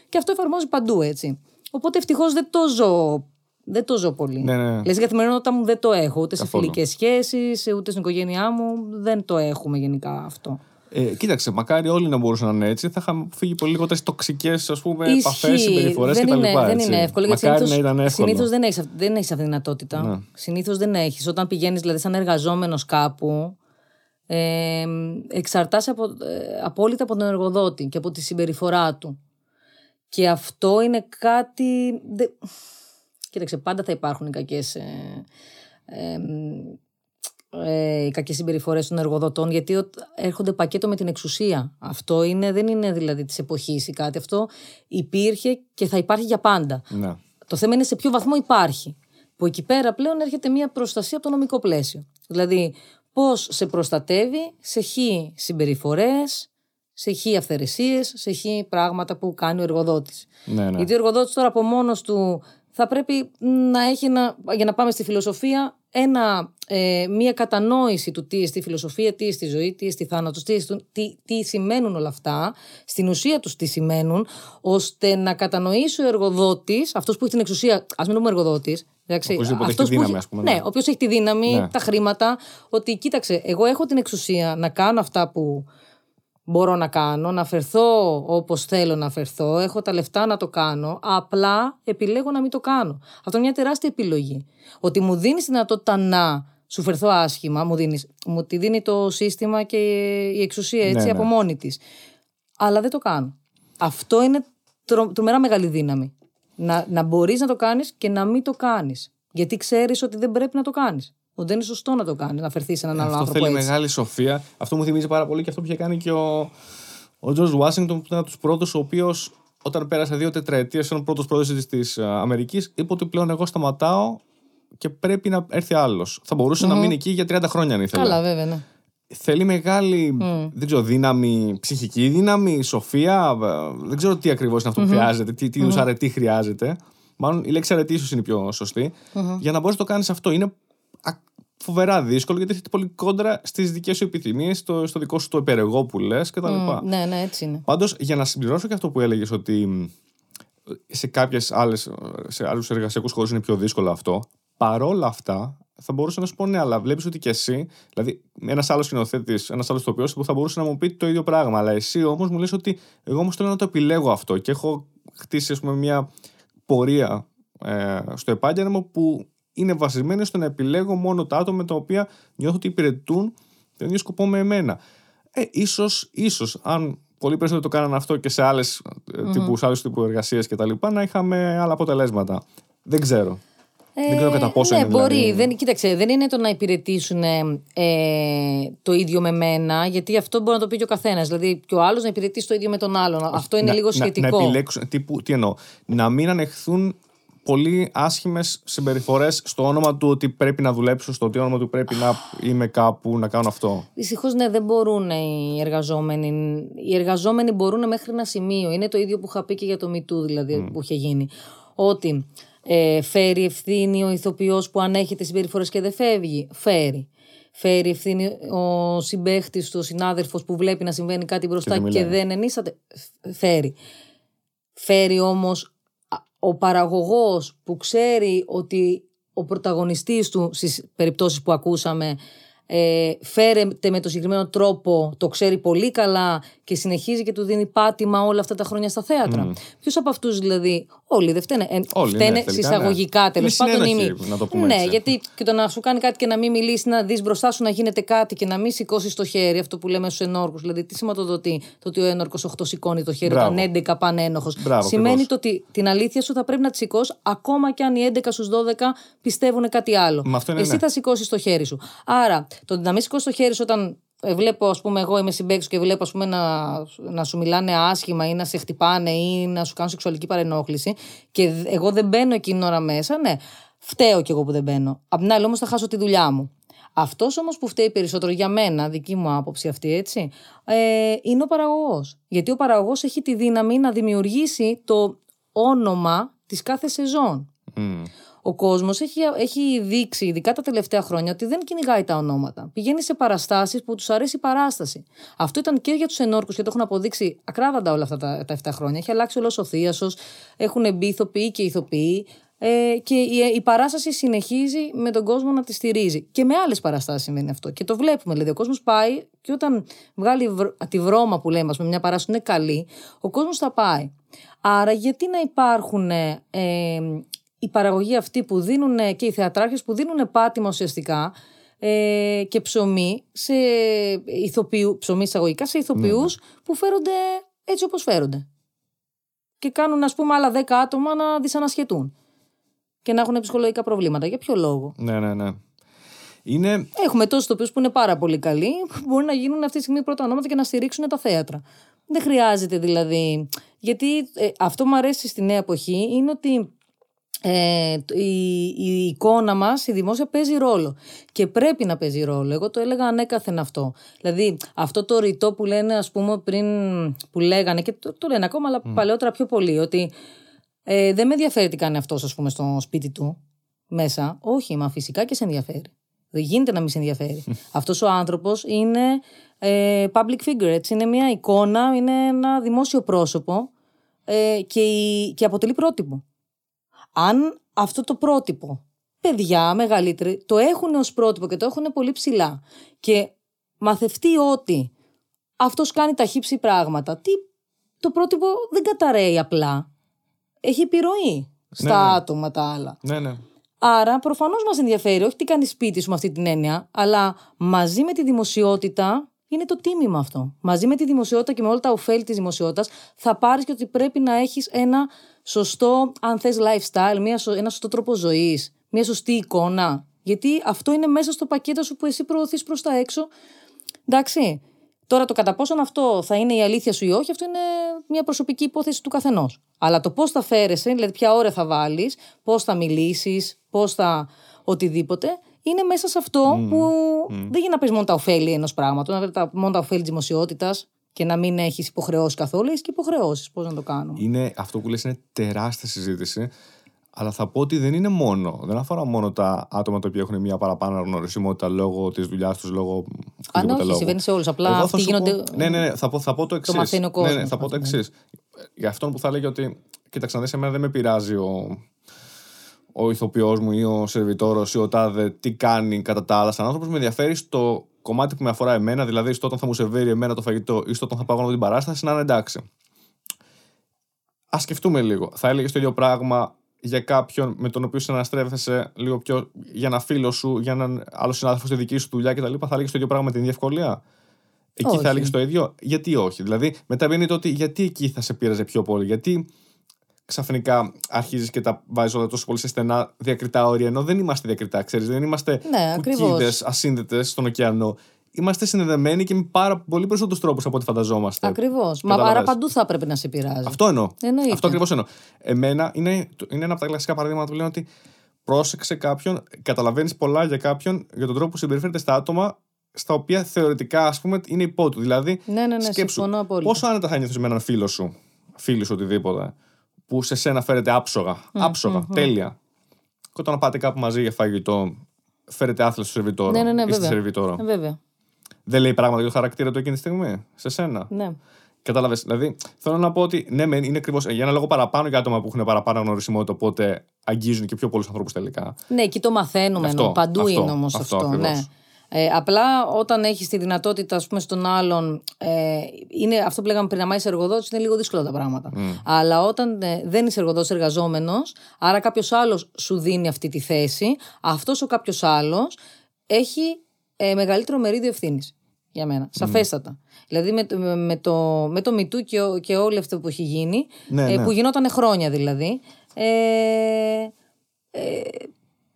Και αυτό εφαρμόζει παντού έτσι. Οπότε ευτυχώς δεν το ζω. Δεν το ζω πολύ. Ναι, ναι. Λες, η καθημερινότητα μου δεν το έχω. Ούτε Καθόλου. σε φιλικές σχέσεις, ούτε στην οικογένειά μου. Δεν το έχουμε γενικά αυτό. Ε, κοίταξε, μακάρι όλοι να μπορούσαν να είναι έτσι. Θα είχαμε φύγει πολύ λιγότερες τοξικές Ισχύει. επαφές, συμπεριφορές δεν κτλ. είναι, δεν έτσι. είναι εύκολο. Γιατί Μακάρι συνήθως, να ήταν εύκολο. συνήθως δεν έχεις, αυ- δεν έχεις αυτή τη δυνατότητα. Ναι. Συνήθως δεν έχεις. Όταν πηγαίνεις δηλαδή σαν εργαζόμενος κάπου, ε, εξαρτάσαι από, ε, απόλυτα από τον εργοδότη και από τη συμπεριφορά του. Και αυτό είναι κάτι... δε- Κοίταξε, πάντα θα υπάρχουν οι κακές... Ε, ε, ε, οι κακές συμπεριφορές των εργοδοτών γιατί ο- έρχονται πακέτο με την εξουσία. Αυτό είναι, δεν είναι δηλαδή της εποχής ή κάτι. Αυτό υπήρχε και θα υπάρχει για πάντα. Ναι. Το θέμα είναι σε ποιο βαθμό υπάρχει. Που εκεί πέρα πλέον έρχεται μια προστασία από το νομικό πλαίσιο. Δηλαδή, πώς σε προστατεύει σε χ συμπεριφορές, σε χ αυθαιρεσίες, σε χ πράγματα που κάνει ο εργοδότης. Ναι, ναι. Γιατί ο εργοδότης τώρα από μόνος του θα πρέπει να έχει ένα, για να πάμε στη φιλοσοφία, ένα, ε, μια κατανόηση του τι εστί φιλοσοφία, τι εστί ζωή, τι εστί θάνατος, τι, εστί- τι, τι σημαίνουν όλα αυτά, στην ουσία τους τι σημαίνουν, ώστε να κατανοήσει ο εργοδότης, αυτός που έχει την εξουσία, ας μην πούμε εργοδότης, εντάξει, Οπωσδήποτε έχει αυτός τη που δύναμη, ας πούμε, ναι. Ναι, ο οποίος έχει τη δύναμη, Ναι. τα χρήματα, ότι κοίταξε, εγώ έχω την εξουσία να κάνω αυτά που μπορώ να κάνω, να φερθώ όπως θέλω να φερθώ, έχω τα λεφτά να το κάνω, απλά επιλέγω να μην το κάνω. Αυτό είναι μια τεράστια επιλογή. Ότι μου δίνεις τη δυνατότητα να σου φερθώ άσχημα, μου, δίνεις, μου τη δίνει το σύστημα και η εξουσία έτσι Ναι, ναι. από μόνη της. Αλλά δεν το κάνω. Αυτό είναι τρο, τρομερά μεγάλη δύναμη. Να, να μπορείς να το κάνεις και να μην το κάνεις. Γιατί ξέρεις ότι δεν πρέπει να το κάνεις. Ότι δεν είναι σωστό να το κάνεις, να φερθείς σε έναν άλλο Αυτό άνθρωπο θέλει έτσι. μεγάλη σοφία. Αυτό μου θυμίζει πάρα πολύ και αυτό που είχε κάνει και ο, ο George Washington, που ήταν από τους πρώτους, ο οποίος όταν πέρασε δύο τετραετίες, σαν πρώτος πρόεδρο της Αμερικής, είπε ότι πλέον εγώ σταματάω και πρέπει να έρθει άλλος. Θα μπορούσε να μείνει εκεί για 30 χρόνια αν ήθελε. Καλά, βέβαια, ναι. Θέλει μεγάλη δεν ξέρω, δύναμη, ψυχική δύναμη, σοφία. ε, Δεν ξέρω τι ακριβώς είναι αυτό που χρειάζεται, τι, τι είδου αρετή χρειάζεται. Μάλλον η λέξη αρετή ίσως είναι η πιο σωστη Για να μπορείς να το κάνεις αυτό. Είναι α- φοβερά δύσκολο γιατί έχετε πολύ κόντρα στις δικές σου επιθυμίες, στο, στο δικό σου το υπερεγό που λες κτλ. Μμ, Ναι, ναι, έτσι είναι. Πάντως, για να συμπληρώσω και αυτό που έλεγες ότι μ, σε κάποιες άλλες, σε άλλους εργασιακούς χώρους είναι πιο δύσκολο αυτό. Παρόλα αυτά, θα μπορούσα να σου πω ναι, αλλά βλέπεις ότι και εσύ, δηλαδή ένας άλλος σκηνοθέτης, ένας άλλος τοπίο που θα μπορούσε να μου πει το ίδιο πράγμα. Αλλά εσύ όμως μου λες ότι εγώ όμως θέλω να το επιλέγω αυτό και έχω χτίσει ας πούμε, μια πορεία ε, στο επάγγελμα που είναι βασισμένη στο να επιλέγω μόνο τα άτομα με τα οποία νιώθω ότι υπηρετούν τον ίδιο σκοπό με εμένα. Ε, ίσως, ίσως, αν πολύ περισσότερο το κάνανε αυτό και σε άλλες mm-hmm. τύπους, άλλους τύπου εργασίες και τα λοιπά, να είχαμε άλλα αποτελέσματα. Δεν ξέρω. δεν ξέρω κατά πόσο ναι, είναι μπορεί. δηλαδή... Δεν, κοίταξε, δεν είναι το να υπηρετήσουν ε, το ίδιο με μένα, γιατί αυτό μπορεί να το πει και ο καθένας. Δηλαδή, και ο άλλος να υπηρετήσει το ίδιο με τον άλλον. Αυτό είναι να, λίγο να- σχετικό. Να, επιλέξουν, τι, που- τι εννοώ, να μην ανεχθούν πολύ άσχημες συμπεριφορές στο όνομα του ότι πρέπει να δουλέψω, στο ότι όνομα του πρέπει να είμαι κάπου, να κάνω αυτό. Δυστυχώς, ναι, δεν μπορούν οι εργαζόμενοι. Οι εργαζόμενοι μπορούν μέχρι ένα σημείο. Είναι το ίδιο που είχα πει και για το MeToo, δηλαδή, που είχε γίνει. Ότι ε, φέρει ευθύνη ο ηθοποιός που ανέχεται συμπεριφορές και δεν φεύγει. Φέρει. Φέρει ευθύνη ο συμπαίχτης του, ο συνάδελφος που βλέπει να συμβαίνει κάτι μπροστά δεν και, μιλάει. δεν ενίσατε. Φέρει. Φέρει όμως α, ο παραγωγός που ξέρει ότι ο πρωταγωνιστής του στις περιπτώσεις που ακούσαμε ε, φέρεται με το συγκεκριμένο τρόπο, το ξέρει πολύ καλά και συνεχίζει και του δίνει πάτημα όλα αυτά τα χρόνια στα θέατρα. Mm. Ποιος από αυτούς δηλαδή, όλοι δεν φταίνε. Ε, Όλοι, ναι, φταίνε τελικά, συσσαγωγικά ναι. τέλος Είναι πάντων. οι συνένοχοι, μη. να το πούμε ναι, έτσι. γιατί και το να σου κάνει κάτι και να μην μιλήσεις, να δεις μπροστά σου να γίνεται κάτι και να μην σηκώσεις το χέρι, αυτό που λέμε στους ενόρκου. Δηλαδή, τι σηματοδοτεί το ότι ο ένορκος 8 σηκώνει το χέρι Μπράβο. όταν 11 πάνε ένοχος. Μπράβο, Σημαίνει ακριβώς. το ότι την αλήθεια σου θα πρέπει να τη σηκώσεις ακόμα και αν οι 11 στους 12 πιστεύουν κάτι άλλο. Μα αυτό είναι Εσύ ναι. θα σηκώσεις το χέρι σου. Άρα, το να μην σηκώσεις το χέρι σου όταν ε, βλέπω, ας πούμε, εγώ είμαι συμπέκτη και βλέπω ας πούμε, να, να σου μιλάνε άσχημα ή να σε χτυπάνε ή να σου κάνουν σεξουαλική παρενόχληση και δ- εγώ δεν μπαίνω εκείνη την ώρα μέσα, ναι, φταίω κι εγώ που δεν μπαίνω. Απ' την άλλη όμως θα χάσω τη δουλειά μου. Αυτός όμως που φταίει περισσότερο για μένα, δική μου άποψη αυτή, έτσι, ε, είναι ο παραγωγός. Γιατί ο παραγωγός έχει τη δύναμη να δημιουργήσει το όνομα της κάθε σεζόν. Μμ. Ο κόσμος έχει, έχει δείξει, ειδικά τα τελευταία χρόνια, ότι δεν κυνηγάει τα ονόματα. Πηγαίνει σε παραστάσεις που τους αρέσει η παράσταση. Αυτό ήταν και για τους ενόρκους και το έχουν αποδείξει ακράδαντα όλα αυτά τα, τα 7 χρόνια. Έχει αλλάξει όλος ο θίασο, έχουν μπει ηθοποιοί και ηθοποιοί. Ε, και η, η παράσταση συνεχίζει με τον κόσμο να τη στηρίζει. Και με άλλες παραστάσεις συμβαίνει αυτό. Και το βλέπουμε. Δηλαδή, ο κόσμος πάει και όταν βγάλει βρ- τη βρώμα που λέμε, ας πούμε, μια παράσταση είναι καλή, ο κόσμος θα πάει. Άρα, γιατί να υπάρχουν ε, ε, οι παραγωγοί αυτοί που δίνουν και οι θεατράρχες που δίνουν πάτημα ουσιαστικά ε, και ψωμί σε ηθοποιού, ψωμί εισαγωγικά σε ηθοποιούς που φέρονται έτσι όπως φέρονται. Και κάνουν ας πούμε άλλα 10 άτομα να δυσανασχετούν και να έχουν ψυχολογικά προβλήματα. Για ποιο λόγο; Ναι, ναι, ναι. Είναι. Έχουμε τόσους τοπίου που είναι πάρα πολύ καλοί, που μπορεί να γίνουν αυτή τη στιγμή πρώτα ονόματα και να στηρίξουν τα θέατρα. Δεν χρειάζεται δηλαδή. Γιατί ε, αυτό μου αρέσει στη νέα εποχή είναι ότι ε, το- η, η εικόνα μας, η δημόσια, παίζει ρόλο. Και πρέπει να παίζει ρόλο. Εγώ το έλεγα ανέκαθεν αυτό. Δηλαδή, αυτό το ρητό που λένε, ας πούμε, πριν. που λέγανε και το, το λένε ακόμα, αλλά παλαιότερα πιο πολύ, ότι ε, δεν με ενδιαφέρει τι κάνει αυτός, ας πούμε, στο σπίτι του μέσα. Όχι, μα φυσικά και σε ενδιαφέρει. Δεν γίνεται να μην σε ενδιαφέρει. Αυτός ο άνθρωπος είναι ε, public figure, έτσι. Είναι μια εικόνα, είναι ένα δημόσιο πρόσωπο ε, και, η- και αποτελεί πρότυπο. Αν αυτό το πρότυπο, παιδιά μεγαλύτεροι, το έχουν ως πρότυπο και το έχουν πολύ ψηλά και μαθευτεί ότι αυτός κάνει τα χύψη πράγματα, τι, το πρότυπο δεν καταραίει απλά. Έχει επιρροή στα Ναι, ναι. άτομα τα άλλα. Ναι, ναι. Άρα προφανώς μας ενδιαφέρει, όχι τι κάνεις σπίτι σου με αυτή την έννοια, αλλά μαζί με τη δημοσιότητα είναι το τίμημα αυτό. Μαζί με τη δημοσιότητα και με όλα τα ωφέλη της δημοσιότητας θα πάρεις και ότι πρέπει να έχεις ένα σωστό, αν θες, lifestyle, μια, σω- ένα σωστό τρόπο ζωής, μια σωστή εικόνα. Γιατί αυτό είναι μέσα στο πακέτο σου που εσύ προωθείς προς τα έξω. Εντάξει, Τώρα το κατά πόσον αυτό θα είναι η αλήθεια σου ή όχι, αυτό είναι μια προσωπική υπόθεση του καθενός. Αλλά το πώς θα φέρεσαι, δηλαδή ποια ώρα θα βάλεις, πώς θα μιλήσεις, πώς θα οτιδήποτε, είναι μέσα σε αυτό που δεν γίνει να πεις μόνο τα ωφέλη ενός πράγματος, να τα, μόνο τα ωφέλη της δημοσιότητας και να μην έχεις υποχρεώσεις καθόλου. Έχεις και υποχρεώσεις. Πώς να το κάνουμε; Είναι, αυτό που λες είναι τεράστια συζήτηση. Αλλά θα πω ότι δεν είναι μόνο. Δεν αφορά μόνο τα άτομα τα οποία έχουν μια παραπάνω αναγνωρισιμότητα λόγω της δουλειάς τους, λόγω. Αν οποιοδήποτε όχι, λόγου. συμβαίνει σε όλους. Απλά Εγώ θα αυτοί σου πω- γίνονται. Ναι, ναι, ναι. Θα πω, θα πω το εξής. μαθαίνει ο Ναι, ναι, κόσμος, θα πω το μαθαίνει. εξής. Για αυτόν που θα έλεγε ότι. Κοίταξε, να δεις, εμένα δεν με πειράζει ο, ο ηθοποιός μου ή ο σερβιτόρος ή ο τάδε τι κάνει κατά τα άλλα. Σαν άνθρωπος με ενδιαφέρει στο κομμάτι που με αφορά εμένα, δηλαδή στο όταν θα μου σερβίρει εμένα το φαγητό ή στο όταν θα παγώνω την παράσταση, να είναι εντάξει. Α σκεφτούμε λίγο. Θα έλεγες το ίδιο πράγμα για κάποιον με τον οποίο συναναστρέφεσαι λίγο πιο για ένα φίλο σου, για έναν άλλο συνάδελφο στη δική σου δουλειά κτλ. Θα έλεγες το ίδιο πράγμα με την ίδια ευκολία. Εκεί Όχι. θα έλεγες το ίδιο; Γιατί όχι; Δηλαδή, μετά μπαίνει το ότι γιατί εκεί θα σε πείραζε πιο πολύ; Γιατί ξαφνικά αρχίζεις και τα βάζεις όλα τόσο πολύ σε στενά διακριτά όρια. Ενώ δεν είμαστε διακριτά, ξέρεις. Δεν είμαστε Ναι, ακριβώς. κουκίδες ασύνδετες στον ωκεανό. Είμαστε συνδεδεμένοι και με πάρα πολύ περισσότερους τρόπους από ό,τι φανταζόμαστε. Ακριβώς. Μα Καταλαβες. άρα παντού θα έπρεπε να σε πειράζει. Αυτό εννοώ. Εννοείται. Αυτό ακριβώς εννοώ. Εμένα είναι, είναι ένα από τα κλασικά παραδείγματα που λένε ότι πρόσεξε κάποιον, καταλαβαίνεις πολλά για κάποιον για τον τρόπο που συμπεριφέρεται στα άτομα στα οποία θεωρητικά ας πούμε είναι υπό του. Δηλαδή, Ναι, ναι, ναι, σκέψου συμφωνώ απόλυτα. πόσο άνετα θα νιώθεις με έναν φίλο σου, φίλο σου οτιδήποτε, που σε σένα φέρεται άψογα. άψογα, τέλεια. Και όταν πάτε κάπου μαζί για φαγητό, φέρετε άθλια στο σερβιτόρο Ναι, ναι, ναι, ή στη βέβαια. σερβιτόρο. Ε, βέβαια. Δεν λέει πράγματα για το χαρακτήρα του εκείνη τη στιγμή, σε σένα. Ναι. Κατάλαβες. Δηλαδή, θέλω να πω ότι ναι, μεν είναι ακριβώς για ένα λόγο παραπάνω για άτομα που έχουν παραπάνω γνωρισιμότητα, οπότε αγγίζουν και πιο πολλούς ανθρώπους τελικά. Ναι, εκεί το μαθαίνουμε. Αυτό, εννοώ. Παντού αυτό, είναι όμως αυτό αυτό. ακριβώς. ναι. Ε, απλά όταν έχεις τη δυνατότητα, ας πούμε, στον άλλον. Ε, είναι αυτό που λέγαμε πριν, να είσαι εργοδότης, είναι λίγο δύσκολα τα πράγματα. Αλλά όταν ε, δεν είσαι εργοδότης, εργαζόμενος, άρα κάποιος άλλος σου δίνει αυτή τη θέση, αυτός ο κάποιος άλλος έχει ε, μεγαλύτερο μερίδιο ευθύνης. Για μένα. Σαφέστατα. Δηλαδή με, το- με, με το, με το MeToo και, ο- και όλο αυτό που έχει γίνει, Ναι, ε, ναι. που γινόταν χρόνια δηλαδή, ε,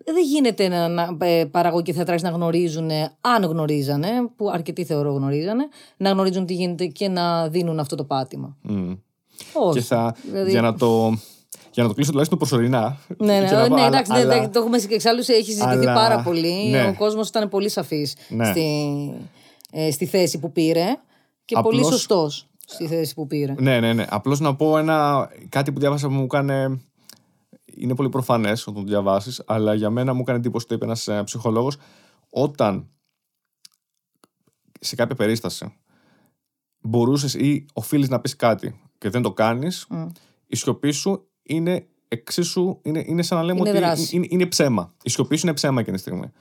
δεν γίνεται να, να ε, παραγωγοί και θεατράρχες να γνωρίζουν, ε, αν γνωρίζανε, που αρκετοί θεωρώ γνωρίζανε, να γνωρίζουν τι γίνεται και να δίνουν αυτό το πάτημα. Μμ. Όχι. Και θα, Δηλαδή- για, να το, για να το κλείσω τουλάχιστον προσωρινά. Ναι, ναι, και να πω, ναι αλλά- εντάξει, ναι, αλλά- ναι, το έχουμε και εξάλλου έχει συζητηθεί αλλά- πάρα πολύ. ναι. Ο κόσμος ήταν πολύ σαφής Ναι. στη, ε, στη θέση που πήρε και πολύ Απλώς- σωστός στη θέση που πήρε. Ναι, ναι, ναι. Απλώς να πω ένα, κάτι που διάβασα που μου έκανε. Είναι πολύ προφανές όταν το διαβάσεις, αλλά για μένα μου έκανε εντύπωση το είπε ένας ψυχολόγος. Όταν σε κάποια περίσταση μπορούσες ή οφείλεις να πεις κάτι και δεν το κάνεις, η σιωπή σου είναι εξίσου. Είναι, είναι σαν να λέμε Είναι ότι δράση. είναι, είναι ψέμα. Η σιωπή σου είναι ψέμα εκείνη τη στιγμή.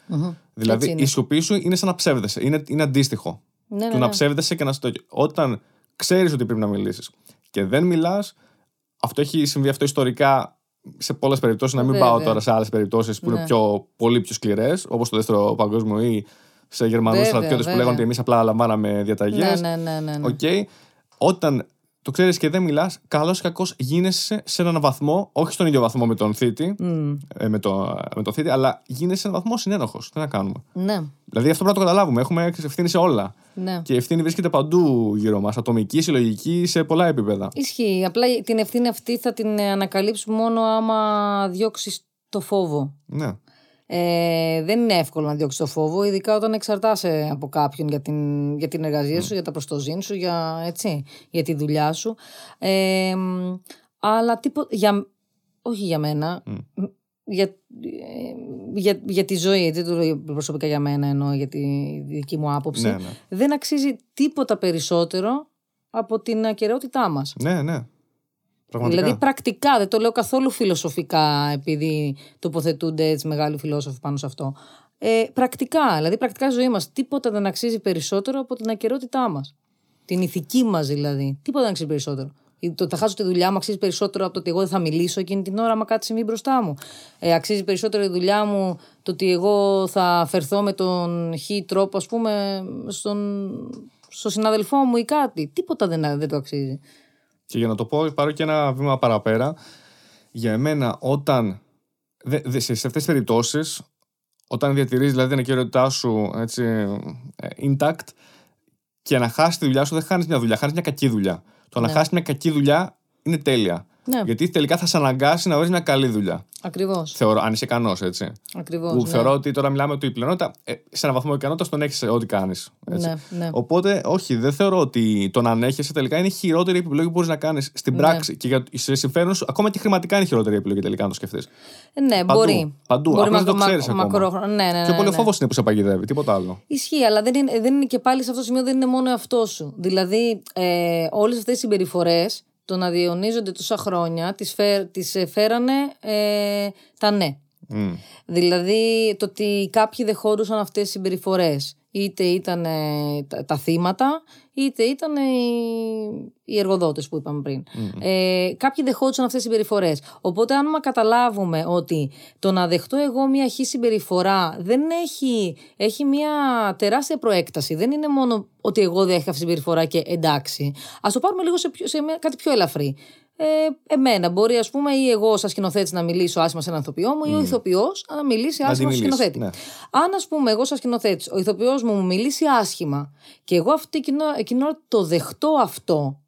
Δηλαδή, Έτσι είναι. η σιωπή σου είναι σαν να ψεύδεσαι. Είναι, είναι αντίστοιχο Ναι, ναι, του να ναι. ψεύδεσαι και να στο... Όταν ξέρεις ότι πρέπει να μιλήσεις και δεν μιλάς, αυτό έχει συμβεί αυτό ιστορικά σε πολλές περιπτώσεις. Να μην Βέβαια. πάω τώρα σε άλλες περιπτώσεις που είναι Ναι. πιο, πολύ πιο σκληρές, όπως το δεύτερο παγκόσμιο ή σε Γερμανούς Βέβαια, στρατιώτες που βέβαια. λέγανε ότι εμείς απλά λαμβάναμε διαταγές. Ναι, ναι, ναι, ναι, ναι. Οκ. Όταν το ξέρεις και δεν μιλάς, καλός ή κακός γίνεσαι σε έναν βαθμό, όχι στον ίδιο βαθμό με τον θήτη, ε, με, το, με τον θήτη, αλλά γίνεσαι σε έναν βαθμό συνένοχος. Τι να κάνουμε; Ναι, Δηλαδή αυτό πρέπει να το καταλάβουμε. Έχουμε ευθύνη σε όλα. ναι. Και η ευθύνη βρίσκεται παντού γύρω μας. Ατομική, συλλογική, σε πολλά επίπεδα. Ισχύει. Απλά την ευθύνη αυτή θα την ε, ανακαλύψει μόνο άμα διώξεις το φόβο. Ναι. Ε, δεν είναι εύκολο να διώξει το φόβο, ειδικά όταν εξαρτάσαι από κάποιον για την, για την εργασία σου, για τα προστοζήν σου, για, έτσι, για τη δουλειά σου. Ε, μ, αλλά τίποτα. Για, όχι για μένα. μ, Για, ε, για, για τη ζωή, έτσι, δεν το λέω προσωπικά για μένα, ενώ για τη δική μου άποψη. Ναι, ναι. Δεν αξίζει τίποτα περισσότερο από την ακαιρεότητά μας. Ναι, ναι. Πραγματικά. Δηλαδή πρακτικά, δεν το λέω καθόλου φιλοσοφικά επειδή τοποθετούνται έτσι μεγάλοι φιλόσοφοι πάνω σε αυτό. Ε, πρακτικά, δηλαδή πρακτικά η ζωή μας τίποτα δεν αξίζει περισσότερο από την ακαιρεότητά μας. Την ηθική μας δηλαδή. Τίποτα δεν αξίζει περισσότερο. Το ότι θα χάσω τη δουλειά μου αξίζει περισσότερο από το ότι εγώ δεν θα μιλήσω εκείνη την ώρα, άμα κάτσει μη μπροστά μου. Ε, αξίζει περισσότερο η δουλειά μου το ότι εγώ θα φερθώ με τον χ τρόπο, ας πούμε, στον, στο συναδελφό μου ή κάτι. Τίποτα δεν, δεν το αξίζει. Και για να το πω, πάρω και ένα βήμα παραπέρα. Για εμένα, όταν. Δε, δε, σε αυτές τις περιπτώσεις, όταν διατηρείς δηλαδή την ακαιρεότητά σου έτσι, ε, intact, Και να χάσεις τη δουλειά σου δεν χάνεις μια δουλειά, χάνεις μια κακή δουλειά. Το να Ναι. χάσεις μια κακή δουλειά είναι τέλεια. Ναι. Γιατί τελικά θα σε αναγκάσει να βρεις μια καλή δουλειά. Ακριβώς. Θεωρώ, αν είσαι ικανός, έτσι. Ακριβώς, που ναι. θεωρώ ότι τώρα μιλάμε ότι η πλειονότητα, ε, σε έναν βαθμό ικανότητας τον έχεις ό,τι κάνεις. Ναι, ναι. Οπότε, όχι, δεν θεωρώ ότι το να ανέχεσαι τελικά είναι η χειρότερη επιλογή που μπορείς να κάνεις στην Ναι. πράξη. Και για σε συμφέρον σου, ακόμα και χρηματικά είναι η χειρότερη επιλογή τελικά, αν το σκεφτείς. Ε, Ναι, Παντού, μπορεί. παντού. Μπορεί Απλώς δεν το μακρο- ξέρεις ακόμα. μακρόχρονα. Ναι, ναι, ναι, Πιο πολύ ο ναι. φόβο είναι που σε παγιδεύει, τίποτα άλλο. Ισχύει, αλλά δεν είναι, δεν είναι και πάλι σε αυτό το σημείο δεν είναι μόνο εαυτό σου. Δηλαδή, ε, όλες αυτές οι συμπεριφορές, το να διαιωνίζονται τόσα χρόνια, τις τις ε, φέρανε ε, τα ναι. Μμ. Δηλαδή, το ότι κάποιοι δεχόντουσαν αυτές τις συμπεριφορές. Είτε ήταν ε, τα, τα θύματα, είτε ήταν ε, οι, οι εργοδότες που είπαμε πριν. Ε, κάποιοι δεχόντουσαν αυτές τις συμπεριφορές. Οπότε, αν μα καταλάβουμε ότι το να δεχτώ εγώ μια χή συμπεριφορά δεν έχει, έχει μια τεράστια προέκταση. Δεν είναι μόνο ότι εγώ δέχτηκα αυτή τη συμπεριφορά και εντάξει. Ας το πάρουμε λίγο σε, πιο- σε μια- κάτι πιο ελαφρύ. Ε, εμένα μπορεί, ας πούμε, ή εγώ, σαν σκηνοθέτη, να μιλήσω άσχημα σε έναν ηθοποιό μου, ή ο ηθοποιός να μιλήσει Να τη άσχημα στο μιλήσει, σκηνοθέτη. ναι. Αν, ας πούμε, εγώ, σαν σκηνοθέτη, ο ηθοποιός μου μου μιλήσει άσχημα και εγώ αυτή εκείνη, εκείνη ώρα το δεχτώ αυτό,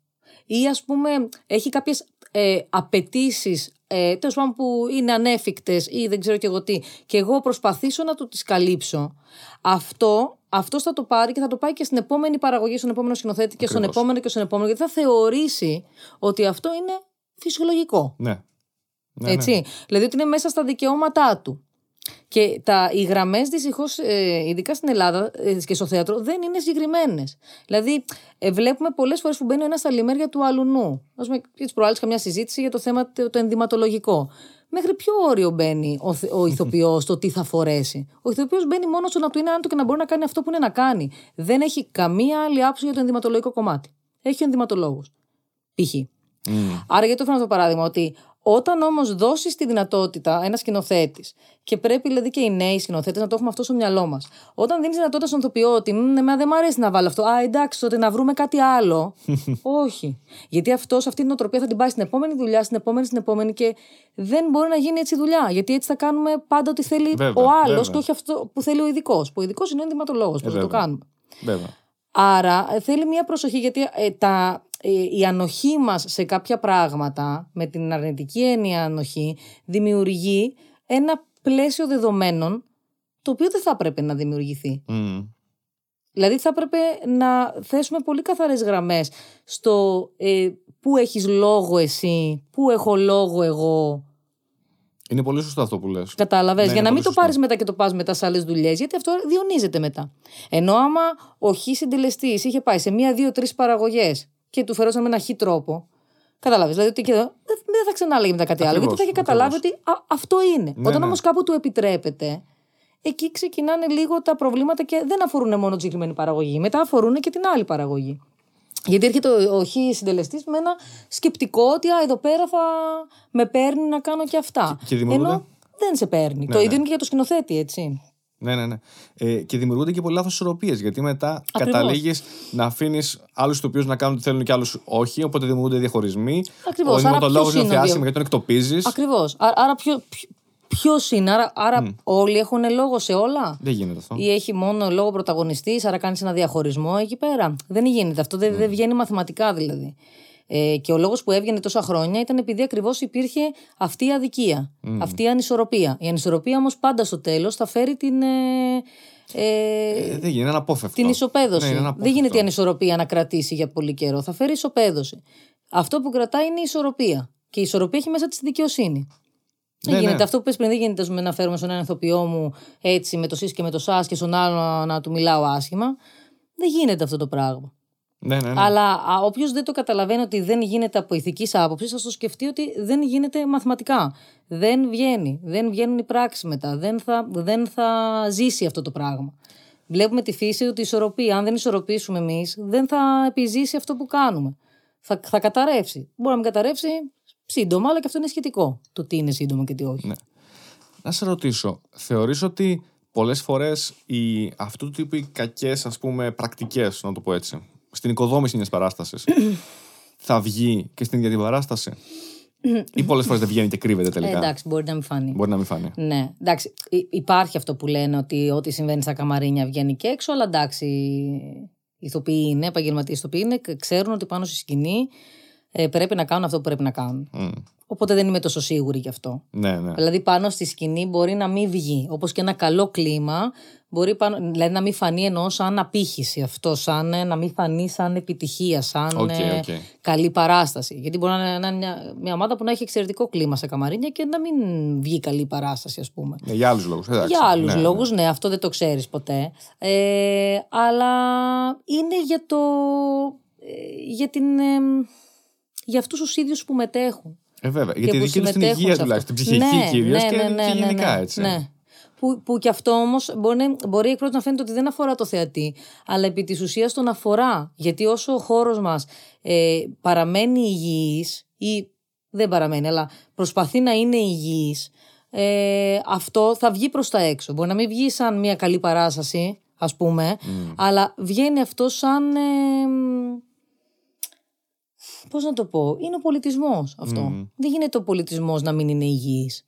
ή ας πούμε, έχει κάποιες ε, απαιτήσεις. Ε, τέλος πάντων που είναι ανέφικτες ή δεν ξέρω και εγώ τι και εγώ προσπαθήσω να του τις καλύψω αυτό, αυτός θα το πάρει και θα το πάει και στην επόμενη παραγωγή, στον επόμενο σκηνοθέτη και στον Ακριβώς. επόμενο και στον επόμενο γιατί θα θεωρήσει ότι αυτό είναι φυσιολογικό. Ναι. Ναι, έτσι. ναι. Δηλαδή ότι είναι μέσα στα δικαιώματά του. Και τα, οι γραμμές δυστυχώς, ε, ειδικά στην Ελλάδα ε, και στο θέατρο, δεν είναι συγκεκριμένες. Δηλαδή, ε, βλέπουμε πολλές φορές που μπαίνει ο ένα στα λιμέρια του αλουνού. Α πούμε, και τις προάλλες καμιά συζήτηση για το θέμα το, το ενδυματολογικό. Μέχρι ποιο όριο μπαίνει ο, θε- ο ηθοποιός στο τι θα φορέσει; Ο ηθοποιός μπαίνει μόνος στο να του είναι άνετο και να μπορεί να κάνει αυτό που είναι να κάνει. Δεν έχει καμία άλλη άποψη για το ενδυματολογικό κομμάτι. Έχει ο ενδυματολόγος. Π.χ. Μμ. Άρα γιατί το φέρνω αυτό το παράδειγμα, ότι όταν όμως δώσεις τη δυνατότητα ένας σκηνοθέτης, και πρέπει δηλαδή και οι νέοι σκηνοθέτες να το έχουμε αυτό στο μυαλό μας. Όταν δίνεις δυνατότητα στον ηθοποιό ότι «Μμ, εμένα δεν μου αρέσει να βάλω αυτό, Α, εντάξει, τότε να βρούμε κάτι άλλο. Όχι. Γιατί αυτός, αυτή την οτροπία θα την πάει στην επόμενη δουλειά, στην επόμενη, στην επόμενη και δεν μπορεί να γίνει έτσι η δουλειά. Γιατί έτσι θα κάνουμε πάντα ό,τι θέλει Βέβαια, ο άλλος βέβαια. και όχι αυτό που θέλει ο ειδικός. Που ο ειδικός είναι ο ενδυματολόγος. Πώ θα το βέβαια. κάνουμε. Βέβαια. Άρα ε, θέλει μια προσοχή γιατί ε, τα, ε, η ανοχή μας σε κάποια πράγματα, με την αρνητική έννοια ανοχή, δημιουργεί ένα πλαίσιο δεδομένων το οποίο δεν θα έπρεπε να δημιουργηθεί. Μμ. Δηλαδή θα έπρεπε να θέσουμε πολύ καθαρές γραμμές στο ε, πού έχεις λόγο εσύ, πού έχω λόγο εγώ. Είναι πολύ σωστό αυτό που λες. Κατάλαβες; Ναι, για είναι να μην πολύ το σωστό. πάρεις μετά και το πας μετά σε άλλες δουλειές, γιατί αυτό διονύζεται μετά. Ενώ άμα ο χ συντελεστής είχε πάει σε μία, δύο, τρεις παραγωγές και του φερόταν με ένα χ τρόπο. Κατάλαβε. Δηλαδή ότι και εδώ δεν δεν θα ξανά λέγει μετά κάτι άλλο. Ακριβώς, Γιατί θα είχε καταλάβει ότι α, αυτό είναι. Ναι, Όταν ναι. όμως κάπου του επιτρέπεται, εκεί ξεκινάνε λίγο τα προβλήματα και δεν αφορούν μόνο τη συγκεκριμένη παραγωγή. Μετά αφορούν και την άλλη παραγωγή. Γιατί έρχεται ο, ο χ συντελεστής με ένα σκεπτικό ότι α, εδώ πέρα θα με παίρνει να κάνω και αυτά. Και- και δημιουργούνται- Ενώ δεν σε παίρνει. το ναι. ίδιο είναι και για το σκηνοθέτη, έτσι. Ναι, ναι, ναι. Ε, και δημιουργούνται και πολλοί λάθος ισορροπίες. Γιατί μετά Ακριβώς. καταλήγεις να αφήνεις άλλους ηθοποιούς να κάνουν τι θέλουν και άλλους όχι. Οπότε δημιουργούνται διαχωρισμοί. Ακριβώς. Ο Άρα ενδυματολόγο ποιος είναι είναι ο άσχημο δια- γιατί τον εκτοπίζεις. Ακριβώς. Άρα ποιο, ποιο είναι, άρα, άρα όλοι έχουν λόγο σε όλα; Δεν γίνεται αυτό. Ή έχει μόνο λόγο πρωταγωνιστής, άρα κάνεις ένα διαχωρισμό εκεί πέρα; Δεν γίνεται. Αυτό δεν, δεν βγαίνει μαθηματικά δηλαδή. Ε, και ο λόγος που έβγαινε τόσα χρόνια ήταν επειδή ακριβώς υπήρχε αυτή η αδικία, αυτή η ανισορροπία. Η ανισορροπία όμως πάντα στο τέλος θα φέρει την. Ε, ε, Ε, δεν γίνεται, είναι αναπόφευκτο. την ισοπαίδωση. Ναι, είναι δεν αναπόφευκτο. γίνεται η ανισορροπία να κρατήσει για πολύ καιρό. Θα φέρει ισοπαίδωση. Αυτό που κρατάει είναι η ισορροπία. Και η ισορροπία έχει μέσα της δικαιοσύνη. Δεν Ναι, γίνεται. ναι. Αυτό που πες πριν δεν γίνεται ας πούμε, να φέρουμε στον έναν ηθοποιό μου έτσι με το σεις και με το σας και στον άλλο να, να του μιλάω άσχημα. Δεν γίνεται αυτό το πράγμα. Ναι, ναι, ναι. Αλλά όποιος δεν το καταλαβαίνει ότι δεν γίνεται από ηθικής άποψης, θα το σκεφτεί ότι δεν γίνεται μαθηματικά. Δεν βγαίνει. Δεν βγαίνουν οι πράξεις μετά. Δεν θα, δεν θα ζήσει αυτό το πράγμα. Βλέπουμε τη φύση ότι η ισορροπία, αν δεν ισορροπήσουμε εμείς, δεν θα επιζήσει αυτό που κάνουμε. Θα, θα καταρρεύσει. Μπορεί να μην καταρρεύσει σύντομα, αλλά και αυτό είναι σχετικό. Το τι είναι σύντομο και τι όχι. Ναι. Να σε ρωτήσω, θεωρείς ότι πολλές φορές οι, αυτού του τύπου οι κακές ας πούμε πρακτικές, να το πω έτσι, στην οικοδόμηση μιας παράστασης θα βγει και στην ίδια την παράσταση; Ή πολλές φορές δεν βγαίνει και κρύβεται τελικά; Ε, εντάξει, μπορεί να μην φανεί. Μπορεί να μην φανεί. Ναι, εντάξει. υ- Υπάρχει αυτό που λένε ότι ό,τι συμβαίνει στα καμαρίνια βγαίνει και έξω, αλλά εντάξει. ηθοποιοί είναι, επαγγελματίες ηθοποιοί είναι, και ξέρουν ότι πάνω στη σκηνή ε, πρέπει να κάνουν αυτό που πρέπει να κάνουν. Μμ. Οπότε δεν είμαι τόσο σίγουρη γι' αυτό. Ναι, ναι. Δηλαδή πάνω στη σκηνή μπορεί να μην βγει. Όπως και ένα καλό κλίμα, μπορεί πάνω, δηλαδή να μην φανεί εννοώ σαν απήχηση αυτό, σαν ε, να μην φανεί σαν επιτυχία, σαν Οκ, ε, οκ. καλή παράσταση. Γιατί μπορεί να είναι, να είναι μια, μια ομάδα που να έχει εξαιρετικό κλίμα σε καμαρίνια και να μην βγει καλή παράσταση, ας πούμε. Ναι, για άλλους λόγους. Για άλλους ναι, λόγους, ναι, αυτό δεν το ξέρεις ποτέ. Ε, αλλά είναι για το. ε, για την. ε, για αυτούς τους ίδιους που μετέχουν. Ε, βέβαια. Για τη που δική τους την συμμετέχουν υγεία σε αυτό. τουλάχιστον. Την ψυχική Ναι, κυρίως ναι, και, ναι, ναι, και ναι, γενικά ναι, έτσι. Ναι. Που, που κι αυτό όμως μπορεί, μπορεί εκ πρώτη να φαίνεται ότι δεν αφορά το θεατή, αλλά επί της ουσίας τον αφορά. Γιατί όσο ο χώρος μας ε, παραμένει υγιής ή δεν παραμένει, αλλά προσπαθεί να είναι υγιής, ε, αυτό θα βγει προς τα έξω. Μπορεί να μην βγει σαν μια καλή παράσταση, ας πούμε, αλλά βγαίνει αυτό σαν. Ε, Πώς να το πω, είναι ο πολιτισμός αυτό. Δεν γίνεται ο πολιτισμός να μην είναι υγιής.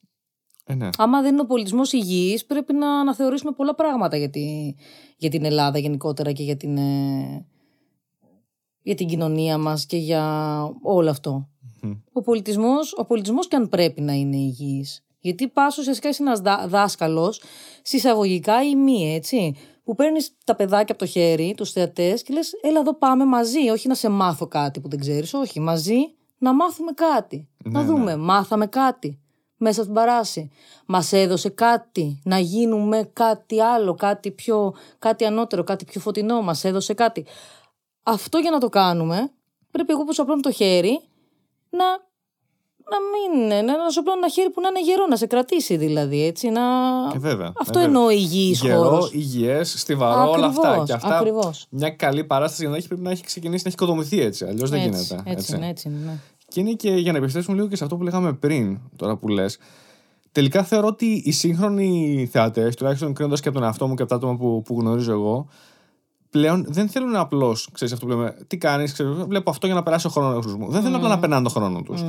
Ε, ναι. Άμα δεν είναι ο πολιτισμός υγιής, πρέπει να αναθεωρήσουμε πολλά πράγματα για, τη, για την Ελλάδα γενικότερα και για την, ε, για την κοινωνία μας και για όλο αυτό. Ο πολιτισμός, ο πολιτισμός και αν πρέπει να είναι υγιής. Γιατί πας ουσιαστικά είσαι ένας δά, δάσκαλος, συσσαγωγικά ή μη, έτσι, που παίρνεις τα παιδάκια από το χέρι, τους θεατές και λες έλα εδώ πάμε μαζί, όχι να σε μάθω κάτι που δεν ξέρεις, όχι, μαζί να μάθουμε κάτι. να Ναι, δούμε, μάθαμε κάτι μέσα στην παράση. Μας έδωσε κάτι, να γίνουμε κάτι άλλο, κάτι πιο, κάτι ανώτερο, κάτι πιο φωτεινό, μας έδωσε κάτι. Αυτό για να το κάνουμε, πρέπει εγώ που σου απλώνω το χέρι, να, να μην, να, να σου απλώνω ένα χέρι που να είναι γερό, να σε κρατήσει δηλαδή, έτσι, να... Ε, βέβαια. Αυτό ε, βέβαια. εννοώ υγιής Γερό, χώρος. υγιές, στιβαρό, όλα αυτά. Ακριβώς, Και αυτά ακριβώς. μια καλή παράσταση για να έχει πρέπει να έχει ξεκινήσει να έχει οικοδομηθεί έτσι. Αλλιώς δεν Έτσι, γίνεται. έτσι, είναι, έτσι είναι, ναι. Και είναι και για να επιστρέψουμε λίγο και σε αυτό που λέγαμε πριν, τώρα που λες. Τελικά θεωρώ ότι οι σύγχρονοι θεατές, τουλάχιστον κρίνοντας και από τον εαυτό μου και από τα άτομα που, που γνωρίζω εγώ, πλέον δεν θέλουν απλώς, ξέρεις αυτό που λέμε, τι κάνεις, βλέπω αυτό για να περάσει ο χρόνος μου. Δεν θέλουν απλά να περνάνε τον χρόνο τους.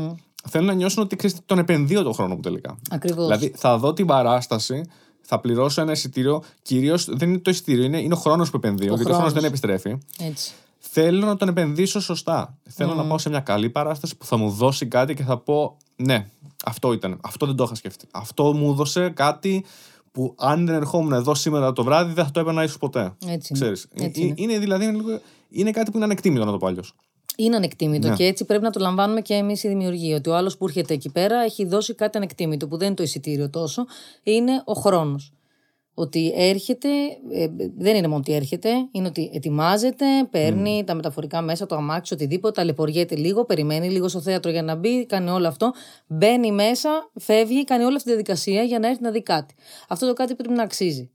Θέλουν να νιώσουν ότι ξέρεις, τον επενδύω τον χρόνο μου τελικά. Ακριβώς. Δηλαδή θα δω την παράσταση, θα πληρώσω ένα εισιτήριο. Κυρίως δεν είναι το εισιτήριο, είναι, είναι ο χρόνος που επενδύω, γιατί ο χρόνος χρόνος. δεν επιστρέφει. Έτσι. Θέλω να τον επενδύσω σωστά. Θέλω να πάω σε μια καλή παράσταση που θα μου δώσει κάτι και θα πω ναι, αυτό ήταν. Αυτό δεν το είχα σκεφτεί. Αυτό μου έδωσε κάτι που αν δεν ερχόμουν εδώ σήμερα το βράδυ δεν θα το έπαιρνα ίσως ποτέ. Έτσι είναι. Ξέρεις. Έτσι Ε, είναι. είναι δηλαδή είναι, λίγο- είναι κάτι που είναι ανεκτήμητο να το πω αλλιώς. Είναι ανεκτήμητο Ναι. και έτσι πρέπει να το λαμβάνουμε και εμείς οι δημιουργοί. Ότι ο άλλος που έρχεται εκεί πέρα έχει δώσει κάτι ανεκτήμητο που δεν είναι το εισιτήριο τόσο, είναι ο χρόνος. Ότι έρχεται, ε, δεν είναι μόνο ότι έρχεται, είναι ότι ετοιμάζεται, παίρνει τα μεταφορικά μέσα, το αμάξι, οτιδήποτε, ταλαιπωριέται λίγο, περιμένει λίγο στο θέατρο για να μπει, κάνει όλο αυτό, μπαίνει μέσα, φεύγει, κάνει όλη αυτή τη διαδικασία για να έρθει να δει κάτι. Αυτό το κάτι πρέπει να αξίζει.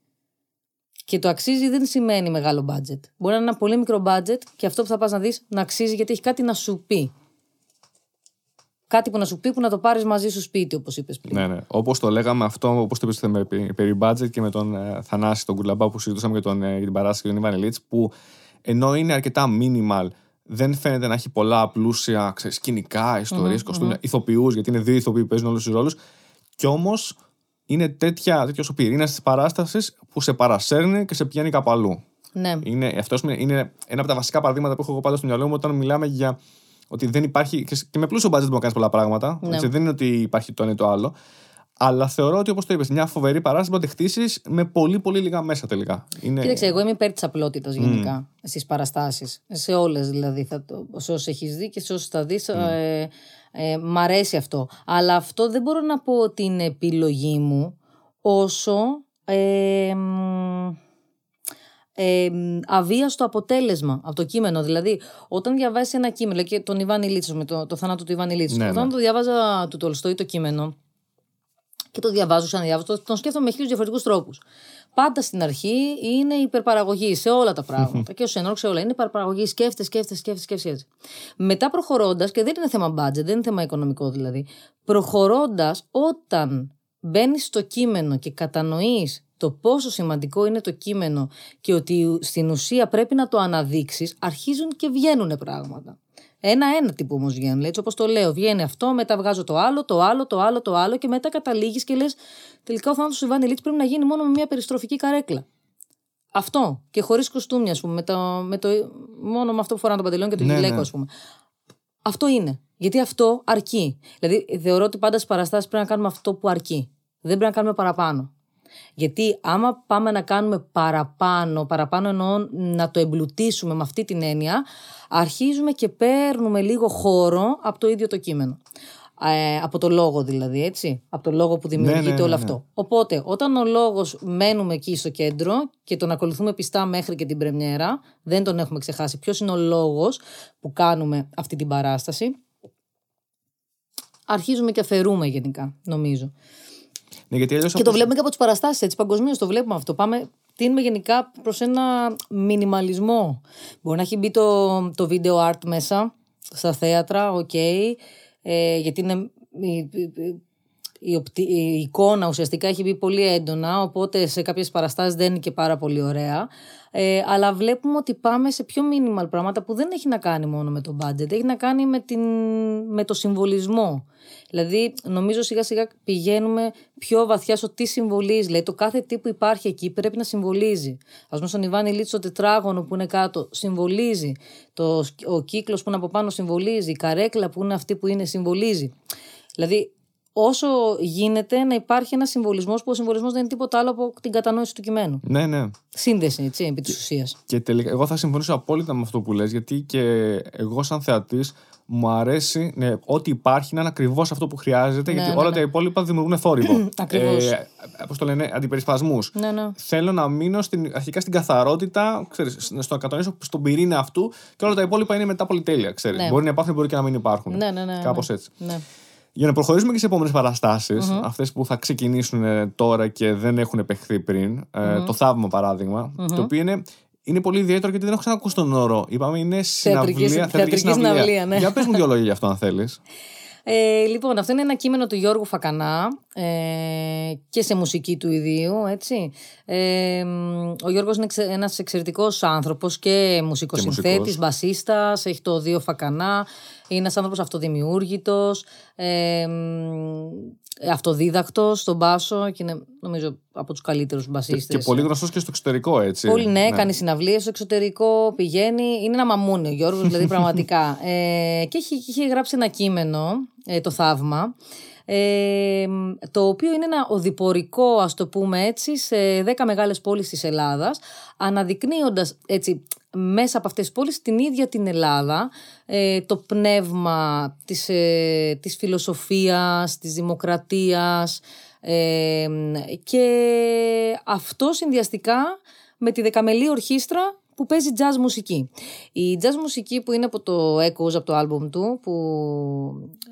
Και το αξίζει δεν σημαίνει μεγάλο budget. Μπορεί να είναι ένα πολύ μικρό budget και αυτό που θα πας να δεις να αξίζει γιατί έχει κάτι να σου πει. Κάτι που να σου πει που να το πάρεις μαζί σου σπίτι, όπως είπες πριν. Ναι, ναι. Όπως το λέγαμε αυτό, όπως το είπες με, περί- περί budget και με τον ε, Θανάση, τον Κουρλαμπά που συζητούσαμε για, τον, ε, για την παράσταση και τον Ιβάν Ελίτς, που ενώ είναι αρκετά minimal, δεν φαίνεται να έχει πολλά πλούσια ξέρεις, σκηνικά, ιστορίες, κοστούμια, ηθοποιούς, γιατί είναι δύο ηθοποιοί που παίζουν όλους τους ρόλους. Κι όμως είναι τέτοια, τέτοιος ο πυρήνας της παράστασης που σε παρασέρνει και σε πιάνει κάπου αλλού. Ναι. Είναι, αυτός είναι ένα από τα βασικά παραδείγματα που έχω εγώ πάντα στο μυαλό μου όταν μιλάμε για ότι δεν υπάρχει. και- και με πλούσιο budget μπορεί να κάνεις πολλά πράγματα. Ναι. Έτσι, δεν είναι ότι υπάρχει το ένα ή το άλλο. Αλλά θεωρώ ότι όπως το είπες, μια φοβερή παράσταση μπορεί να τη χτίσεις με πολύ πολύ λίγα μέσα τελικά. Είναι... Κοίταξε, εγώ είμαι υπέρ της απλότητας γενικά στις παραστάσεις. Σε όλες δηλαδή. Θα το, σε όσες έχεις δει και σε όσες θα δεις. Ε, ε, μ' αρέσει αυτό. Αλλά αυτό δεν μπορώ να πω ότι είναι επιλογή μου όσο. Ε, μ, ε, μ, αβίαστο αποτέλεσμα από το κείμενο. Δηλαδή, όταν διαβάζει ένα κείμενο, και τον Ιβάνι Λίτσο, με το, το θάνατο του Ιβάνι Λίτσο, Ναι, όταν ναι. το διάβαζα του Τολστόη το κείμενο, και το διαβάζω, ξαναδιαβάζω, το- τον σκέφτομαι με χίλιους διαφορετικούς τρόπους. Πάντα στην αρχή είναι υπερπαραγωγή σε όλα τα πράγματα. και ο Σενόρ σε όλα. Είναι υπερπαραγωγή. Σκέφτε, σκέφτε, σκέφτε, σκέφτε. Μετά προχωρώντας, και δεν είναι θέμα budget, δεν είναι θέμα οικονομικό δηλαδή. Προχωρώντας, όταν μπαίνεις στο κείμενο και κατανοείς το πόσο σημαντικό είναι το κείμενο και ότι στην ουσία πρέπει να το αναδείξεις, αρχίζουν και βγαίνουν πράγματα. Ένα-ένα τύπο όμως βγαίνουν. Έτσι όπως το λέω, βγαίνει αυτό, μετά βγάζω το άλλο, το άλλο, το άλλο, το άλλο και μετά καταλήγεις και λες: Τελικά ο θάνατος του Ιβάνι Λίτς πρέπει να γίνει μόνο με μια περιστροφική καρέκλα. Αυτό. Και χωρίς κοστούμια, ας πούμε. Με το, με το, μόνο με αυτό που φοράνε το παντελόνι και το Ναι, γυλαίκο, ναι. ας πούμε. Αυτό είναι. Γιατί αυτό αρκεί. Δηλαδή, θεωρώ ότι πάντα στις παραστάσεις πρέπει να κάνουμε αυτό που αρκεί. Δεν πρέπει να κάνουμε παραπάνω. Γιατί άμα πάμε να κάνουμε παραπάνω, παραπάνω εννοώ να το εμπλουτίσουμε με αυτή την έννοια, αρχίζουμε και παίρνουμε λίγο χώρο από το ίδιο το κείμενο. Ε, από το λόγο δηλαδή, έτσι. Από το λόγο που δημιουργείται ναι, ναι, όλο ναι. αυτό. Οπότε, όταν ο λόγος μένουμε εκεί στο κέντρο και τον ακολουθούμε πιστά μέχρι και την πρεμιέρα, δεν τον έχουμε ξεχάσει. Ποιος είναι ο λόγος που κάνουμε αυτή την παράσταση. Αρχίζουμε και αφαιρούμε γενικά, νομίζω. Ναι, γιατί αλλιώς Και το όπως- βλέπουμε και από τις παραστάσεις έτσι. Παγκοσμίως το βλέπουμε αυτό. Πάμε, τείνουμε γενικά προς ένα μινιμαλισμό. Μπορεί να έχει μπει το, το video art μέσα στα θέατρα, οκ. ε, γιατί είναι. Η, η- η, οπτι- η εικόνα ουσιαστικά έχει μπει πολύ έντονα, οπότε σε κάποιες παραστάσεις δεν είναι και πάρα πολύ ωραία. Ε, αλλά βλέπουμε ότι πάμε σε πιο minimal πράγματα που δεν έχει να κάνει μόνο με το budget, έχει να κάνει με, την, με το συμβολισμό. Δηλαδή, νομίζω σιγά σιγά πηγαίνουμε πιο βαθιά στο τι συμβολίζει. Δηλαδή, το κάθε τι που υπάρχει εκεί πρέπει να συμβολίζει. Α πούμε, στον Ιβάνι Λίτσο, το τετράγωνο που είναι κάτω συμβολίζει. Το, ο κύκλος που είναι από πάνω συμβολίζει. Η καρέκλα που είναι αυτή που είναι συμβολίζει. Δηλαδή, όσο γίνεται να υπάρχει ένας συμβολισμός που ο συμβολισμός δεν είναι τίποτα άλλο από την κατανόηση του κειμένου. Ναι, ναι. Σύνδεση, έτσι, επί της ουσίας. Και τελικά, εγώ θα συμφωνήσω απόλυτα με αυτό που λες, γιατί και εγώ σαν θεατής μου αρέσει ναι, ό,τι υπάρχει να είναι ακριβώς αυτό που χρειάζεται, γιατί ναι, όλα ναι. τα υπόλοιπα δημιουργούν θόρυβο. Ακριβώς. Πώς το λένε, αντιπερισπασμούς. Ναι, ναι. Θέλω να μείνω στην, αρχικά στην καθαρότητα, ξέρεις, στο να κατανοήσω στον πυρήνα αυτού και όλα τα υπόλοιπα είναι μετά πολυτέλεια. Ξέρεις. Ναι. Μπορεί να υπάρχουν, μπορεί και να μην υπάρχουν. Ναι, ναι, ναι, Κάπως ναι. έτσι. Ναι. Για να προχωρήσουμε και σε επόμενες παραστάσεις, αυτές που θα ξεκινήσουν ε, τώρα και δεν έχουν επεχθεί πριν. ε, το Θαύμα, παράδειγμα, το οποίο είναι, είναι πολύ ιδιαίτερο γιατί δεν έχω ξανακούσει τον όρο. Είπαμε είναι Θεατρική- συναυλία. θεατρική συναυλία, ναι. Για πες μου δύο λόγια για αυτό, αν θέλεις. Ε, λοιπόν, αυτό είναι ένα κείμενο του Γιώργου Φακανά ε, και σε μουσική του ιδίου, έτσι. Ε, μ, ο Γιώργος είναι εξε- ένας εξαιρετικός άνθρωπος και μουσικοσυνθέτης, μουσικός. μπασίστας, έχει το δύο Φακανά, είναι ένας άνθρωπος αυτοδημιούργητος, ε, μ, αυτοδίδακτος στον μπάσο και είναι νομίζω από τους καλύτερους μπασίστες. Και πολύ γνωστός και στο εξωτερικό, έτσι. Πολύ ναι, κάνει συναυλίες στο εξωτερικό, πηγαίνει. Είναι ένα μαμούνι ο Γιώργος, δηλαδή πραγματικά. Ε, και έχει, είχε γράψει ένα κείμενο, ε, το Θαύμα, ε, το οποίο είναι ένα οδηπορικό, ας το πούμε έτσι, σε 10 μεγάλες πόλεις της Ελλάδας, αναδεικνύοντας έτσι μέσα από αυτές τις πόλεις την ίδια την Ελλάδα, ε, το πνεύμα της, ε, της φιλοσοφίας, της δημοκρατίας ε, και αυτό συνδυαστικά με τη δεκαμελή ορχήστρα που παίζει jazz μουσική. Η jazz μουσική που είναι από το Echoes, από το άλμπουμ του, που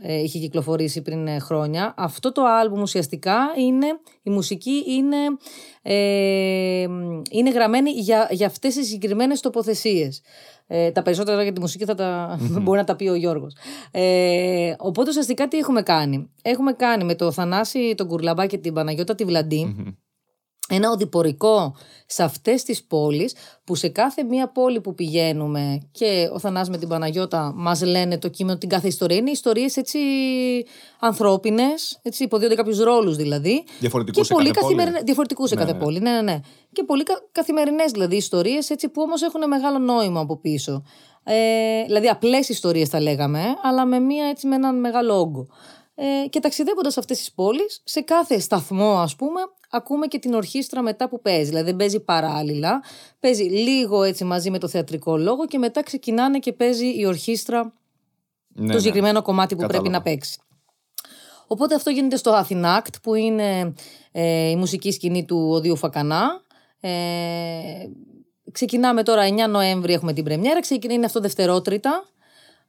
ε, είχε κυκλοφορήσει πριν ε, χρόνια, αυτό το άλμπουμ ουσιαστικά είναι, η μουσική είναι, ε, είναι γραμμένη για, για αυτές τις συγκεκριμένες τοποθεσίες. Ε, τα περισσότερα για τη μουσική θα τα, μπορεί να τα πει ο Γιώργος. Ε, οπότε ουσιαστικά τι έχουμε κάνει; Έχουμε κάνει με το Θανάση, τον Κουρλαμπά και την Παναγιώτα τη βλαντη ένα οδηπορικό σε αυτές τις πόλεις που σε κάθε μία πόλη που πηγαίνουμε και ο Θανάς με την Παναγιώτα μας λένε το κείμενο την κάθε ιστορία είναι ιστορίες έτσι ανθρώπινες, έτσι υποδίονται κάποιους ρόλους δηλαδή Διαφορετικούς και σε πολύ κάθε πόλη. καθημερινές, διαφορετικούς σε Ναι, κάθε ναι. πόλη, ναι, ναι, ναι. Και πολύ κα, καθημερινές δηλαδή ιστορίες έτσι που όμως έχουν μεγάλο νόημα από πίσω. Ε, δηλαδή απλές ιστορίες θα λέγαμε, αλλά με, μία, έτσι, με έναν μεγάλο όγκο. Ε, και ταξιδεύοντας σε αυτές τις πόλεις, σε κάθε σταθμό ας πούμε, ακούμε και την ορχήστρα μετά που παίζει. Δηλαδή δεν παίζει παράλληλα, παίζει λίγο έτσι μαζί με το θεατρικό λόγο και μετά ξεκινάνε και παίζει η ορχήστρα Ναι, το συγκεκριμένο κομμάτι που Κατάλαβα. πρέπει να παίξει. Οπότε αυτό γίνεται στο Athinact που είναι ε, η μουσική σκηνή του Οδείου Φακανά. Ε, ξεκινάμε τώρα 9 Νοέμβρη έχουμε την πρεμιέρα, ξεκινά, είναι αυτό δευτερότριτα.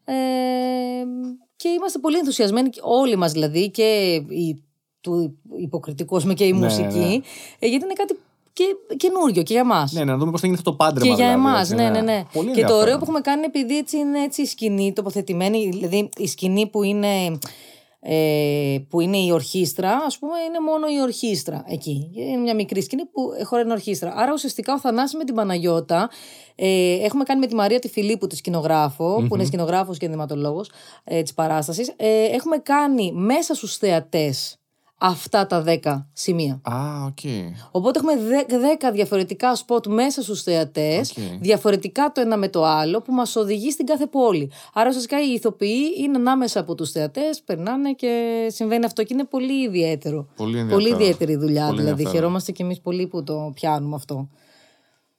Ε, και είμαστε πολύ ενθουσιασμένοι, όλοι μας δηλαδή, και η, του υποκριτικού ας πούμε, και η Ναι, μουσική, ναι. ε, γιατί είναι κάτι και, καινούριο και για μας. Ναι, να δούμε πώς θα γίνει αυτό το πάντρεμα. Και για δηλαδή, εμάς, έτσι, ναι, ναι, ναι. Πολύ και το ωραίο ενδιαφέρον. που έχουμε κάνει, επειδή έτσι είναι έτσι η σκηνή τοποθετημένη, δηλαδή η σκηνή που είναι, ε, που είναι η ορχήστρα, ας πούμε, είναι μόνο η ορχήστρα εκεί. Είναι μια μικρή σκηνή που χωράει ορχήστρα. Άρα ουσιαστικά ο Θανάσης με την Παναγιώτα ε, έχουμε κάνει με τη Μαρία τη Φιλίππου, τη σκηνογράφο που είναι σκηνογράφος και ενδυματολόγος ε, της παράστασης. Ε, έχουμε κάνει μέσα στους θεατές αυτά τα 10 σημεία. Α, οκ. Οπότε έχουμε 10 διαφορετικά σποτ μέσα στους θεατές, Οκ. διαφορετικά το ένα με το άλλο, που μας οδηγεί στην κάθε πόλη. Άρα ουσιαστικά οι ηθοποιοί είναι ανάμεσα από τους θεατές, περνάνε και συμβαίνει αυτό και είναι πολύ ιδιαίτερο. Πολύ ενδιαφέρον. Πολύ ιδιαίτερη δουλειά, Πολύ δηλαδή. ενδιαφέρον. Χαιρόμαστε κι εμείς πολύ που το πιάνουμε αυτό.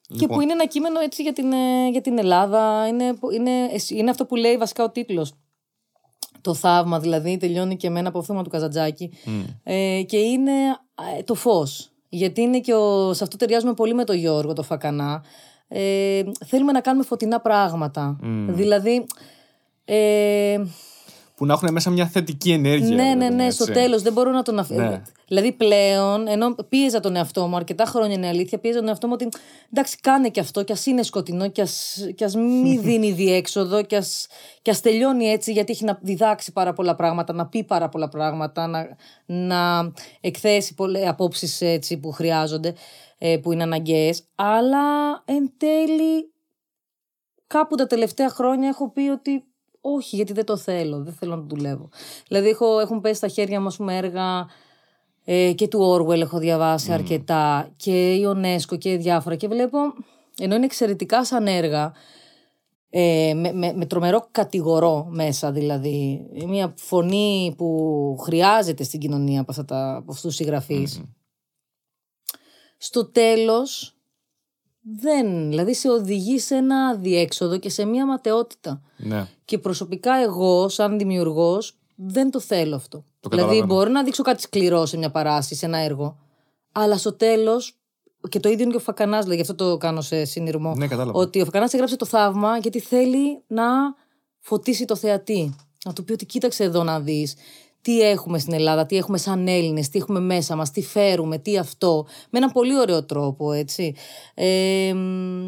Και Λοιπόν. που είναι ένα κείμενο έτσι για την, ε, για την Ελλάδα. Είναι, που- είναι, είναι αυτό που λέει βασικά ο τίτλος. Το θαύμα δηλαδή τελειώνει και με ένα αποφθήμα του Καζαντζάκη. Ε, και είναι ε, το φως. Γιατί είναι και ο, σε αυτό ταιριάζουμε πολύ με τον Γιώργο, το Φακανά. Ε, θέλουμε να κάνουμε φωτεινά πράγματα. Δηλαδή... Ε, Που να έχουν μέσα μια θετική ενέργεια. ναι, ρε ναι, παιδί μου, ναι, έτσι. στο τέλος δεν μπορώ να τον αφήσω. Ναι. Δηλαδή πλέον, ενώ πίεζα τον εαυτό μου αρκετά χρόνια είναι αλήθεια, πίεζα τον εαυτό μου ότι εντάξει, κάνε και αυτό, κι ας είναι σκοτεινό, κι ας κι ας μην δίνει διέξοδο, κι ας κι ας τελειώνει έτσι, γιατί έχει να διδάξει πάρα πολλά πράγματα, να πει πάρα πολλά πράγματα, να, να εκθέσει πολλέ απόψεις έτσι που χρειάζονται, ε, που είναι αναγκαίες. Αλλά εν τέλει κάπου τα τελευταία χρόνια έχω πει ότι όχι, γιατί δεν το θέλω, δεν θέλω να το δουλεύω. Δηλαδή έχω, έχουν πέσει στα χέρια μου ας πούμε, έργα ε, και του Orwell έχω διαβάσει αρκετά και η UNESCO και διάφορα και βλέπω, ενώ είναι εξαιρετικά σαν έργα, ε, με, με, με τρομερό κατηγορό μέσα δηλαδή, μια φωνή που χρειάζεται στην κοινωνία από, αυτά τα, από αυτούς τους συγγραφείς. Στο τέλος δεν, δηλαδή σε οδηγεί σε ένα διέξοδο και σε μια ματαιότητα. Ναι. Και προσωπικά εγώ, σαν δημιουργός, δεν το θέλω αυτό. Το δηλαδή, καταλαβαίνω. μπορώ να δείξω κάτι σκληρό σε μια παράσταση, σε ένα έργο. Αλλά στο τέλος. Και το ίδιο είναι και ο Φακανάς, γι' αυτό το κάνω σε συνειρμό. Ναι, κατάλαβα. Ότι ο Φακανάς έγραψε το θαύμα γιατί θέλει να φωτίσει το θεατή. Να του πει ότι κοίταξε εδώ να δεις τι έχουμε στην Ελλάδα, τι έχουμε σαν Έλληνες, τι έχουμε μέσα μας, τι φέρουμε, τι αυτό. Με έναν πολύ ωραίο τρόπο, έτσι. Ε, μ,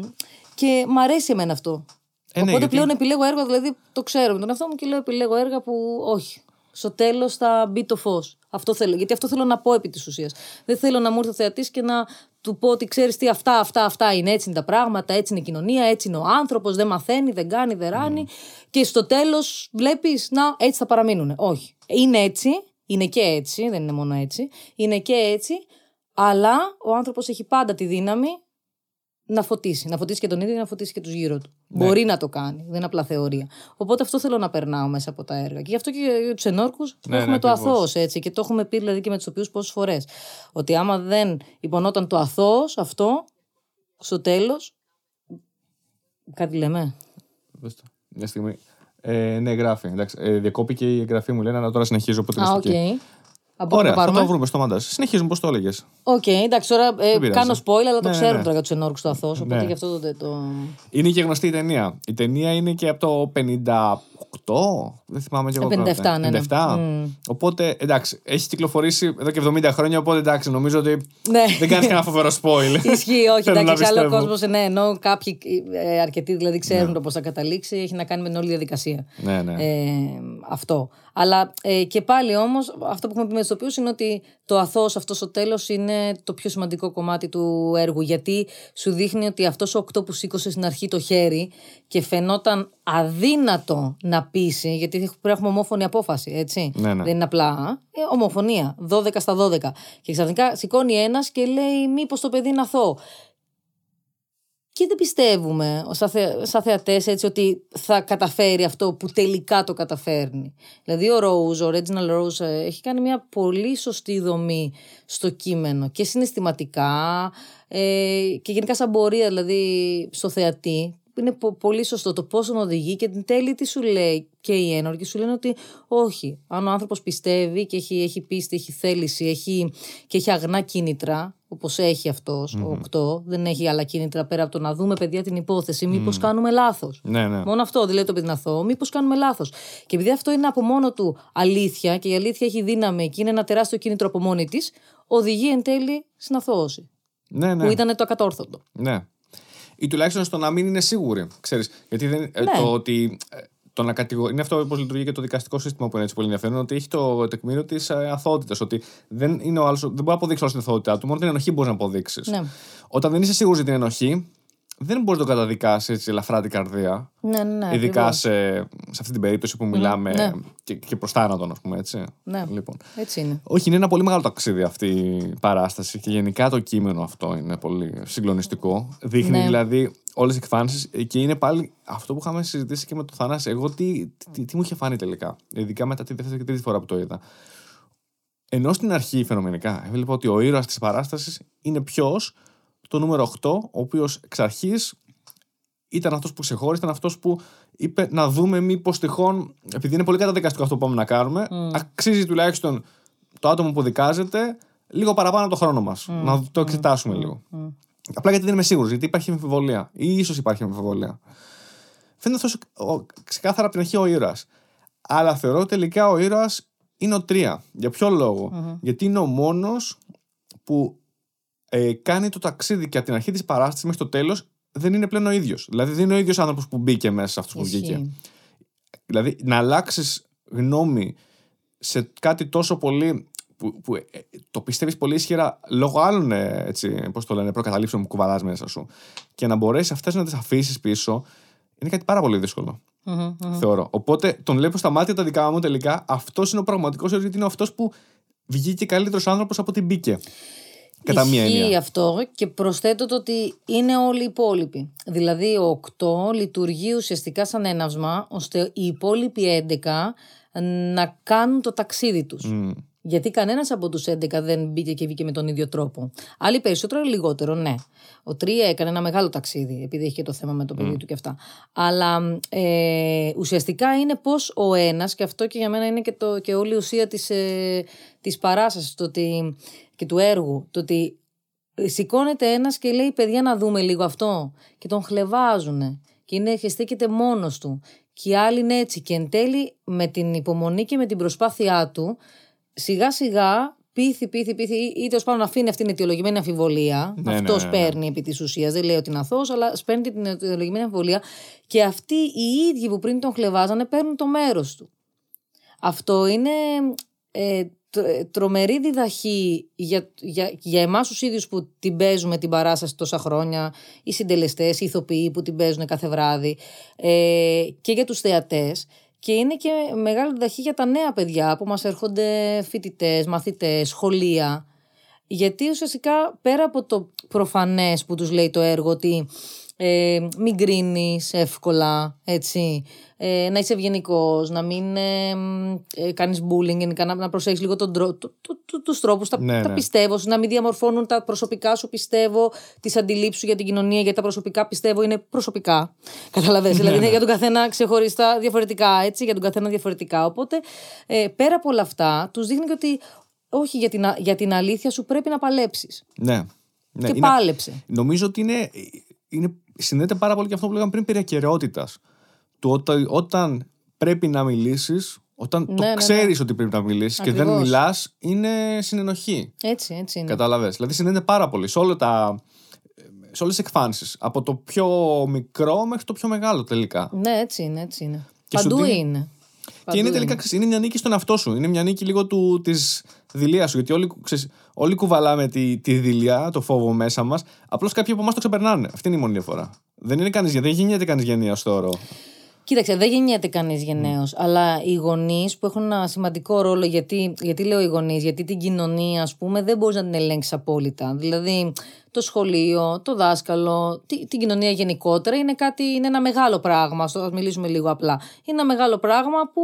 και μ' αρέσει εμένα αυτό. Ε, ναι, Οπότε γιατί- πλέον επιλέγω έργα, δηλαδή το ξέρω με τον εαυτό μου και λέω επιλέγω έργα που όχι. Στο τέλος θα μπει το φως. Αυτό θέλω. Γιατί αυτό θέλω να πω επί της ουσίας. Δεν θέλω να μου έρθει ο θεατής και να του πω ότι ξέρεις τι, αυτά, αυτά, αυτά είναι. Έτσι είναι τα πράγματα, έτσι είναι η κοινωνία, έτσι είναι ο άνθρωπος, δεν μαθαίνει, δεν κάνει, δεν ράνει. Και στο τέλος βλέπεις, να, έτσι θα παραμείνουν. Όχι. Είναι έτσι, είναι και έτσι, δεν είναι μόνο έτσι. Είναι και έτσι, αλλά ο άνθρωπος έχει πάντα τη δύναμη να φωτίσει. Να φωτίσει και τον ίδιο, να φωτίσει και τους γύρω του. Ναι. Μπορεί να το κάνει. Δεν είναι απλά θεωρία. Οπότε αυτό θέλω να περνάω μέσα από τα έργα. Και γι' αυτό και για τους ενόρκους Ναι, έχουμε ναι, το ακριβώς. αθώος έτσι. Και το έχουμε πει δηλαδή και με τους οποίους πόσες φορές. Ότι άμα δεν υπονόταν το αθώος αυτό, στο τέλος. Κάτι λέμε. Δες το. Μια στιγμή. Ε, ναι, γράφει. Εντάξει. Ε, διακόπηκε η εγγραφή μου, λένε, αλλά τώρα συνεχίζω. Οπότε Α, είναι οκ. στο εκεί. Από Ωραία, το θα πάρουμε. το βρούμε στο μαντάζ. Συνεχίζουμε, πώς το έλεγες. Οκ, εντάξει, τώρα ε, πειράζει. κάνω spoil, αλλά το Ναι, ναι, ξέρουν ναι. τώρα για τους ενόρκους το αθώο. Οπότε Ναι. γι' αυτό το. το... Είναι και γνωστή η ταινία. Η ταινία είναι και από το 58. Δεν θυμάμαι και εγώ. 57, τώρα. ναι, ναι. 57. Μμ. Οπότε εντάξει, έχει κυκλοφορήσει εδώ και 70 χρόνια. Οπότε εντάξει, νομίζω ότι Ναι. δεν κάνεις κανένα φοβερό spoil. Ισχύει, όχι. Θέλω να Εντάξει, άλλο πιστεύω. κόσμος. Ναι, ενώ κάποιοι ε, αρκετοί δηλαδή ξέρουν το πώς θα καταλήξει, έχει να κάνει με την όλη διαδικασία. Ναι, ναι. Ε, αυτό. Αλλά ε, και πάλι όμως, αυτό που έχουμε πει με του τοπίου είναι ότι το αθώος αυτός στο τέλος είναι το πιο σημαντικό κομμάτι του έργου. Γιατί σου δείχνει ότι αυτός ο οκτώ που σήκωσε στην αρχή το χέρι και φαινόταν αδύνατο να πείσει, γιατί πρέπει να έχουμε ομόφωνη απόφαση, έτσι. Ναι, ναι. Δεν είναι απλά. Ε, ομοφωνία. 12 στα 12. Και ξαφνικά σηκώνει ένας και λέει: Μήπως το παιδί είναι αθώο. Και δεν πιστεύουμε σαν, θε, σαν θεατές έτσι ότι θα καταφέρει αυτό που τελικά το καταφέρνει. Δηλαδή ο Rose, ο Reginald Rose ε, έχει κάνει μια πολύ σωστή δομή στο κείμενο και συναισθηματικά ε, και γενικά σαν πορεία δηλαδή στο θεατή είναι πο- πολύ σωστό το πώς τον οδηγεί και την τέλει τι σου λέει και οι ένορκοι σου λένε ότι όχι, αν ο άνθρωπος πιστεύει και έχει, έχει πίστη, έχει θέληση έχει, και έχει αγνά κίνητρα όπως έχει αυτός, ο οκτώ, δεν έχει άλλα κίνητρα πέρα από το να δούμε παιδιά την υπόθεση, μήπως κάνουμε λάθος. ναι, ναι. Μόνο αυτό, δηλαδή το παιδί είναι αθώο, μήπως κάνουμε λάθος. Και επειδή αυτό είναι από μόνο του αλήθεια και η αλήθεια έχει δύναμη και είναι ένα τεράστιο κίνητρο από μόνη της, οδηγεί εν τέλει στην αθώωση. ναι, ναι. Που ήταν το ακατόρθωτο. Ναι. Ή τουλάχιστον στο να μην είναι σίγουροι. Ξέρεις, γιατί δεν, ε, Ναι. το ότι. ε, Το να κατηγορεί. Είναι αυτό που λειτουργεί και το δικαστικό σύστημα που είναι έτσι πολύ ενδιαφέρον. Ότι έχει το τεκμήριο της αθωότητα. Ότι δεν, είναι ο άλλος, δεν μπορεί να αποδείξει όλη την αθωότητά του. Μόνο την ενοχή μπορείς να αποδείξεις. Ναι. Όταν δεν είσαι σίγουρος για την ενοχή, δεν μπορείς να το καταδικάσεις έτσι ελαφρά την καρδία. Ναι, ναι, ναι. ειδικά ακριβώς. σε, σε αυτή την περίπτωση που μιλάμε ναι. και, και προς θάνατον, ας πούμε έτσι. Ναι. Λοιπόν. Έτσι είναι. Όχι, είναι ένα πολύ μεγάλο ταξίδι αυτή η παράσταση και γενικά το κείμενο αυτό είναι πολύ συγκλονιστικό. Δείχνει Ναι. δηλαδή όλες τι εκφάνσεις και είναι πάλι αυτό που είχαμε συζητήσει και με τον Θανάση. Εγώ τι, τι, τι μου είχε φάνει τελικά, ειδικά μετά τη δεύτερη και τρίτη φορά που το είδα. Ενώ στην αρχή φαινομενικά έβλεπα ότι ο ήρωας της παράστασης είναι ποιος, το νούμερο 8, ο οποίος εξ αρχής ήταν αυτός που ξεχώρισε, ήταν αυτός που είπε να δούμε μήπως τυχόν, επειδή είναι πολύ καταδικαστικό αυτό που πάμε να κάνουμε, αξίζει τουλάχιστον το άτομο που δικάζεται λίγο παραπάνω το χρόνο μας. Να το εξετάσουμε λίγο. Απλά γιατί δεν είμαι σίγουρος, γιατί υπάρχει αμφιβολία. Ή ίσως υπάρχει αμφιβολία. Φαίνεται αυτός ξεκάθαρα από την αρχή ο ήρωας. Αλλά θεωρώ τελικά ο ήρωας είναι ο τρία. Για ποιο λόγο, Γιατί είναι ο μόνος που ε, κάνει το ταξίδι και από την αρχή της παράστασης μέχρι το τέλος δεν είναι πλέον ο ίδιος. Δηλαδή δεν είναι ο ίδιος άνθρωπος που μπήκε μέσα σε αυτό που βγήκε. Ισχύει. Δηλαδή να αλλάξεις γνώμη σε κάτι τόσο πολύ που, που ε, το πιστεύεις πολύ ισχυρά λόγω άλλων ε, έτσι, πώς το λένε, προκαταλήψεων που κουβαλάς μέσα σου και να μπορέσεις αυτές να τις αφήσεις πίσω είναι κάτι πάρα πολύ δύσκολο. Μμμ, μμμ. Θεωρώ. Οπότε τον βλέπω στα μάτια τα δικά μου τελικά. Αυτός είναι ο πραγματικός ήρωα, γιατί είναι αυτός που βγήκε καλύτερος άνθρωπος από την μπήκε. Κατά μία Ισχύει έννοια. αυτό και προσθέτω το ότι είναι όλοι οι υπόλοιποι. Δηλαδή ο 8 λειτουργεί ουσιαστικά σαν έναυσμα ώστε οι υπόλοιποι 11 να κάνουν το ταξίδι τους. Μμ. Γιατί κανένας από τους 11 δεν μπήκε και βγήκε με τον ίδιο τρόπο. Άλλοι περισσότερο ή λιγότερο, ναι. Ο 3 έκανε ένα μεγάλο ταξίδι, επειδή έχει και το θέμα με το παιδί του και αυτά. Αλλά ε, ουσιαστικά είναι πώς ο ένας, και αυτό και για μένα είναι και, το, και όλη η ουσία της, ε, της παράστασης το ότι, και του έργου, το ότι σηκώνεται ένας και λέει παιδιά να δούμε λίγο αυτό και τον χλεβάζουν και, είναι, και στέκεται μόνος του και οι άλλοι είναι έτσι και εν τέλει με την υπομονή και με την προσπάθειά του σιγά σιγά πείθει, πείθει, πείθει ή τέλος πάντων αφήνει αυτήν την αιτιολογημένη αμφιβολία. Ναι, ναι, Αυτός ναι, ναι. παίρνει επί της ουσίας. Δεν λέει ότι είναι αθώος, αλλά παίρνει την αιτιολογημένη αμφιβολία και αυτοί οι ίδιοι που πριν τον χλεβάζανε παίρνουν το μέρος του. Αυτό είναι ε, τ- ε, τρομερή διδαχή για, για, για εμάς τους ίδιους που την παίζουμε την παράσταση τόσα χρόνια, οι συντελεστές, οι ηθοποιοί που την παίζουν κάθε βράδυ ε, και για τους θεατές. Και είναι και μεγάλη διδαχή για τα νέα παιδιά που μας έρχονται φοιτητές, μαθητές, σχολεία. Γιατί ουσιαστικά πέρα από το προφανές που τους λέει το έργο ότι ε, μην κρίνεις εύκολα, έτσι, ε, να είσαι ευγενικός, να μην ε, μ, ε, κάνεις bullying, γενικά να, να προσέχεις λίγο τον τρό, το, το, το, τους τρόπους, τα, Ναι, τα ναι. πιστεύω σου, να μην διαμορφώνουν τα προσωπικά σου πιστεύω, τις αντιλήψεις σου για την κοινωνία, γιατί τα προσωπικά πιστεύω είναι προσωπικά. Καταλαβαίνεις, δηλαδή είναι για τον καθένα ξεχωριστά διαφορετικά, έτσι, για τον καθένα διαφορετικά. Οπότε, ε, πέρα από όλα αυτά, τους δείχνει και ότι όχι για την, α- για την αλήθεια σου πρέπει να παλέψεις. Ναι. ναι. και είναι- πάλεψε. Νομίζω ότι είναι, είναι, συνδέεται πάρα πολύ και αυτό που λέγαμε πριν περί ακαιρεότητας. Του όταν, όταν πρέπει να μιλήσεις, όταν Ναι, το ναι, ναι. ξέρεις ότι πρέπει να μιλήσεις και δεν Ακριβώς. μιλάς, είναι συνενοχή. Έτσι, έτσι είναι. Κατάλαβε. Δηλαδή συνδέεται πάρα πολύ σε, όλα τα, σε όλες τις εκφάνσεις. Από το πιο μικρό μέχρι το πιο μεγάλο τελικά. Ναι, έτσι είναι, έτσι είναι. Και σου Παντού δίνει- είναι. Και Παντού είναι τελικά ξέρεις, είναι μια νίκη στον εαυτό σου. Είναι μια νίκη λίγο του, της δηλίας σου. Γιατί όλοι, ξέρεις, όλοι κουβαλάμε τη, τη δηλία, το φόβο μέσα μας. Απλώς κάποιοι από εμάς το ξεπερνάνε. Αυτή είναι η μόνη διαφορά. Δεν, είναι κανείς, δεν γεννιέται κανείς γενναία, θεωρώ. Κοίταξε, δεν γεννιέται κανείς γενναίος. Αλλά οι γονείς που έχουν ένα σημαντικό ρόλο, γιατί, γιατί λέω οι γονείς, γιατί την κοινωνία, ας πούμε, δεν μπορείς να την ελέγξεις απόλυτα. Δηλαδή, το σχολείο, το δάσκαλο, τη- την κοινωνία γενικότερα είναι, κάτι, είναι ένα μεγάλο πράγμα. Α μιλήσουμε λίγο απλά. Είναι ένα μεγάλο πράγμα που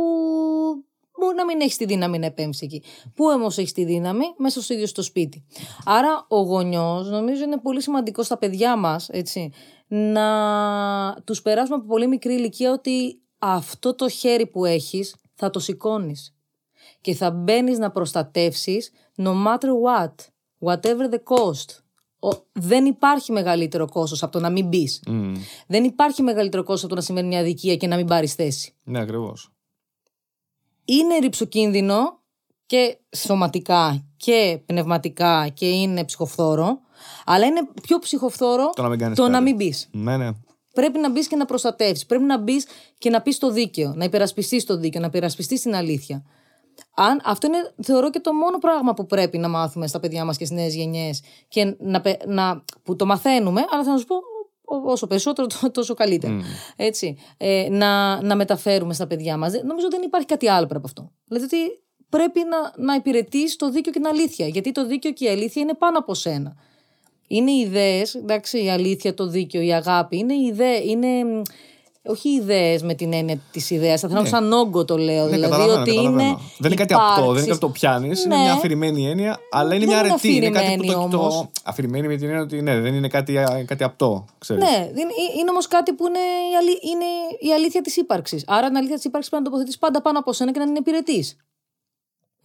μπορεί να μην έχεις τη δύναμη να επέμβει εκεί. Πού όμως έχεις τη δύναμη, μέσα στο ίδιο στο σπίτι. Άρα, ο γονιός νομίζω είναι πολύ σημαντικό στα παιδιά μας, έτσι, να τους περάσουμε από πολύ μικρή ηλικία ότι αυτό το χέρι που έχεις θα το σηκώνεις. Και θα μπαίνεις να προστατεύσεις no matter what, whatever the cost. Ο- δεν υπάρχει μεγαλύτερο κόστος από το να μην μπεις. Μμ. Δεν υπάρχει μεγαλύτερο κόστος από το να συμβαίνει μια αδικία και να μην πάρεις θέση Ναι, ακριβώς. είναι ρηψοκίνδυνο και σωματικά και πνευματικά και είναι ψυχοφθόρο, αλλά είναι πιο ψυχοφθόρο Το να μην κάνεις το κάτι. να μην μπει. Ναι, ναι. Πρέπει να μπεις και να προστατεύσεις. Πρέπει να μπεις και να πεις το δίκαιο, να υπερασπιστείς το δίκαιο, να υπερασπιστείς την αλήθεια. Αν, αυτό είναι, θεωρώ, και το μόνο πράγμα που πρέπει να μάθουμε στα παιδιά μας και στις νέες γενιές. Και να, πε- να, που το μαθαίνουμε, αλλά θα να σου πω, Ό- Όσο περισσότερο, τό- τόσο καλύτερα. Έτσι. Ε, να, να μεταφέρουμε στα παιδιά μας. Νομίζω δεν υπάρχει κάτι άλλο πέρα από αυτό. Δηλαδή ότι πρέπει να, να υπηρετείς το δίκαιο και την αλήθεια. Γιατί το δίκαιο και η αλήθεια είναι πάνω από σένα. Είναι ιδέες, εντάξει, η αλήθεια, το δίκαιο, η αγάπη. Είναι ιδέε, είναι. μ, Όχι ιδέες με την έννοια της ιδέας. Θα θέλω σαν όγκο το λέω. Ναι, δηλαδή καταλαβαίνω, ότι καταλαβαίνω. είναι. Δεν είναι κάτι απτό, δεν είναι υπάρξεις. κάτι που το πιάνεις. Είναι Ναι. μια αφηρημένη έννοια, αλλά είναι Δεν μια είναι αρετή. Είναι κάτι που το, αφηρημένη το, όμως. Αφηρημένη με την έννοια ότι ναι, δεν είναι κάτι, κάτι απτό. Ξέρεις. Ναι, δεν- ε- είναι όμως κάτι που είναι η, αλη- είναι η αλήθεια της ύπαρξης. Άρα την αλήθεια της ύπαρξης πρέπει να τοποθετείς πάντα πάνω από σένα και να την υπηρετείς.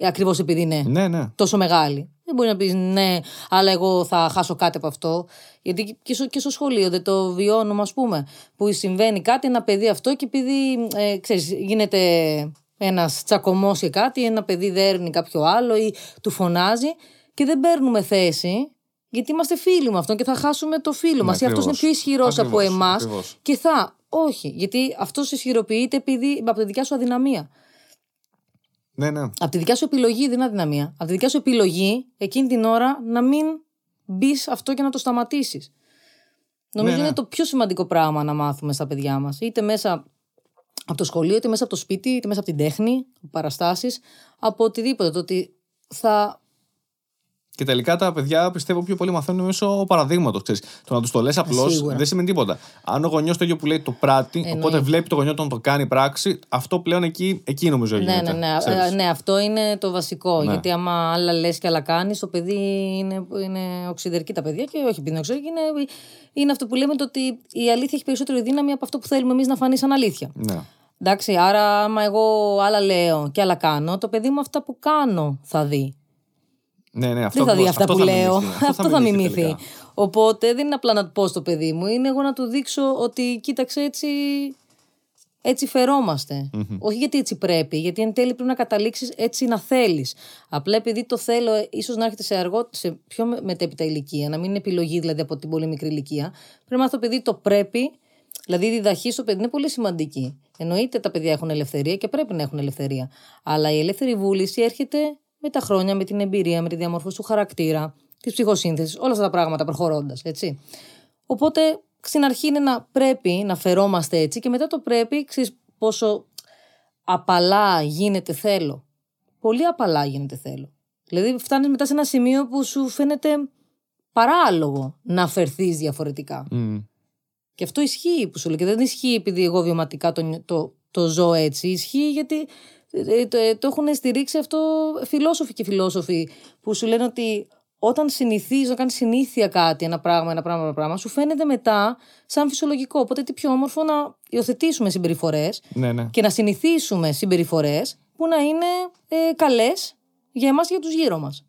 Ακριβώς επειδή είναι ναι, ναι. τόσο μεγάλη. Δεν μπορεί να πεις ναι, αλλά εγώ θα χάσω κάτι από αυτό. Γιατί και στο, και στο σχολείο δεν το βιώνουμε, ας πούμε. Που συμβαίνει κάτι, ένα παιδί αυτό και επειδή ε, ξέρεις, γίνεται ένας τσακωμός και κάτι, ένα παιδί δέρνει κάποιο άλλο ή του φωνάζει και δεν παίρνουμε θέση. Γιατί είμαστε φίλοι με αυτόν και θα χάσουμε το φίλο μας. Ή αυτός είναι Ναι, ακριβώς. πιο ισχυρός από Ακριβώς, εμάς. ακριβώς. Και θα. Όχι, γιατί αυτός ισχυροποιείται επειδή, από τη δικιά σου αδυναμία. Ναι, ναι. Από τη δικιά σου επιλογή δεν είναι αδυναμία. Από τη δικιά σου επιλογή εκείνη την ώρα να μην μπεις αυτό και να το σταματήσεις. Νομίζω Ναι, ναι. είναι το πιο σημαντικό πράγμα να μάθουμε στα παιδιά μας. Είτε μέσα από το σχολείο, είτε μέσα από το σπίτι, είτε μέσα από την τέχνη, παραστάσεις, από οτιδήποτε. Το ότι θα. Και τελικά τα παιδιά πιστεύω πιο πολύ μαθαίνουν μέσω παραδείγματος. Το να τους το λες απλώς σίγουρα. δεν σημαίνει τίποτα. Αν ο γονιός το ίδιο που λέει το πράττει, Εννοείται. οπότε βλέπει το γονιό όταν το κάνει πράξη, αυτό πλέον εκεί, εκεί νομίζω Ναι, γίνεται. ναι, ναι. ξέρεις. Ε, ναι, αυτό είναι το βασικό. Ναι. Γιατί άμα άλλα λες και άλλα κάνεις, το παιδί είναι, είναι οξυδερκή τα παιδιά και όχι επειδή είναι οξυδερκή, είναι, είναι αυτό που λέμε το ότι η αλήθεια έχει περισσότερη δύναμη από αυτό που θέλουμε εμείς να φανεί σαν αλήθεια. Ναι. Εντάξει, άρα άμα εγώ άλλα λέω και άλλα κάνω, το παιδί μου αυτά που κάνω θα δει. Ναι, ναι, αυτό Δεν θα δει ακριβώς, αυτά που θα λέω. μιμηθεί, Αυτό θα μιμηθεί. τελικά. Οπότε δεν είναι απλά να του πω στο παιδί μου, είναι εγώ να του δείξω ότι κοίταξε έτσι. Έτσι φερόμαστε. Όχι γιατί έτσι πρέπει, γιατί εν τέλει πρέπει να καταλήξεις έτσι να θέλεις. Απλά επειδή το θέλω, ίσως να έρχεται σε, αργό, σε πιο με- μετέπειτα ηλικία, να μην είναι επιλογή δηλαδή από την πολύ μικρή ηλικία. Πρέπει να μάθει το παιδί το πρέπει, δηλαδή η διδαχή στο παιδί είναι πολύ σημαντική. Εννοείται τα παιδιά έχουν ελευθερία και πρέπει να έχουν ελευθερία. Αλλά η ελεύθερη βούληση έρχεται με τα χρόνια, με την εμπειρία, με τη διαμόρφωση του χαρακτήρα, της ψυχοσύνθεσης, όλα αυτά τα πράγματα προχωρώντας. Έτσι. Οπότε στην αρχή είναι να πρέπει να φερόμαστε έτσι και μετά το πρέπει, ξέρεις πόσο απαλά γίνεται θέλω. Πολύ απαλά γίνεται θέλω. Δηλαδή φτάνεις μετά σε ένα σημείο που σου φαίνεται παράλογο να φερθείς διαφορετικά. Μμ. Και αυτό ισχύει που σου λέω. Και δεν ισχύει επειδή εγώ βιωματικά το, νιω- το, το ζω έτσι. Ισχύει γιατί ε, το, ε, το έχουν στηρίξει αυτό φιλόσοφοι και φιλόσοφοι που σου λένε ότι όταν συνηθίζεις να κάνει συνήθεια κάτι, ένα πράγμα, ένα πράγμα, ένα πράγμα, σου φαίνεται μετά σαν φυσιολογικό. Οπότε τι πιο όμορφο να υιοθετήσουμε συμπεριφορές Ναι, ναι. και να συνηθίσουμε συμπεριφορές που να είναι ε, καλές για εμάς και για τους γύρω μας.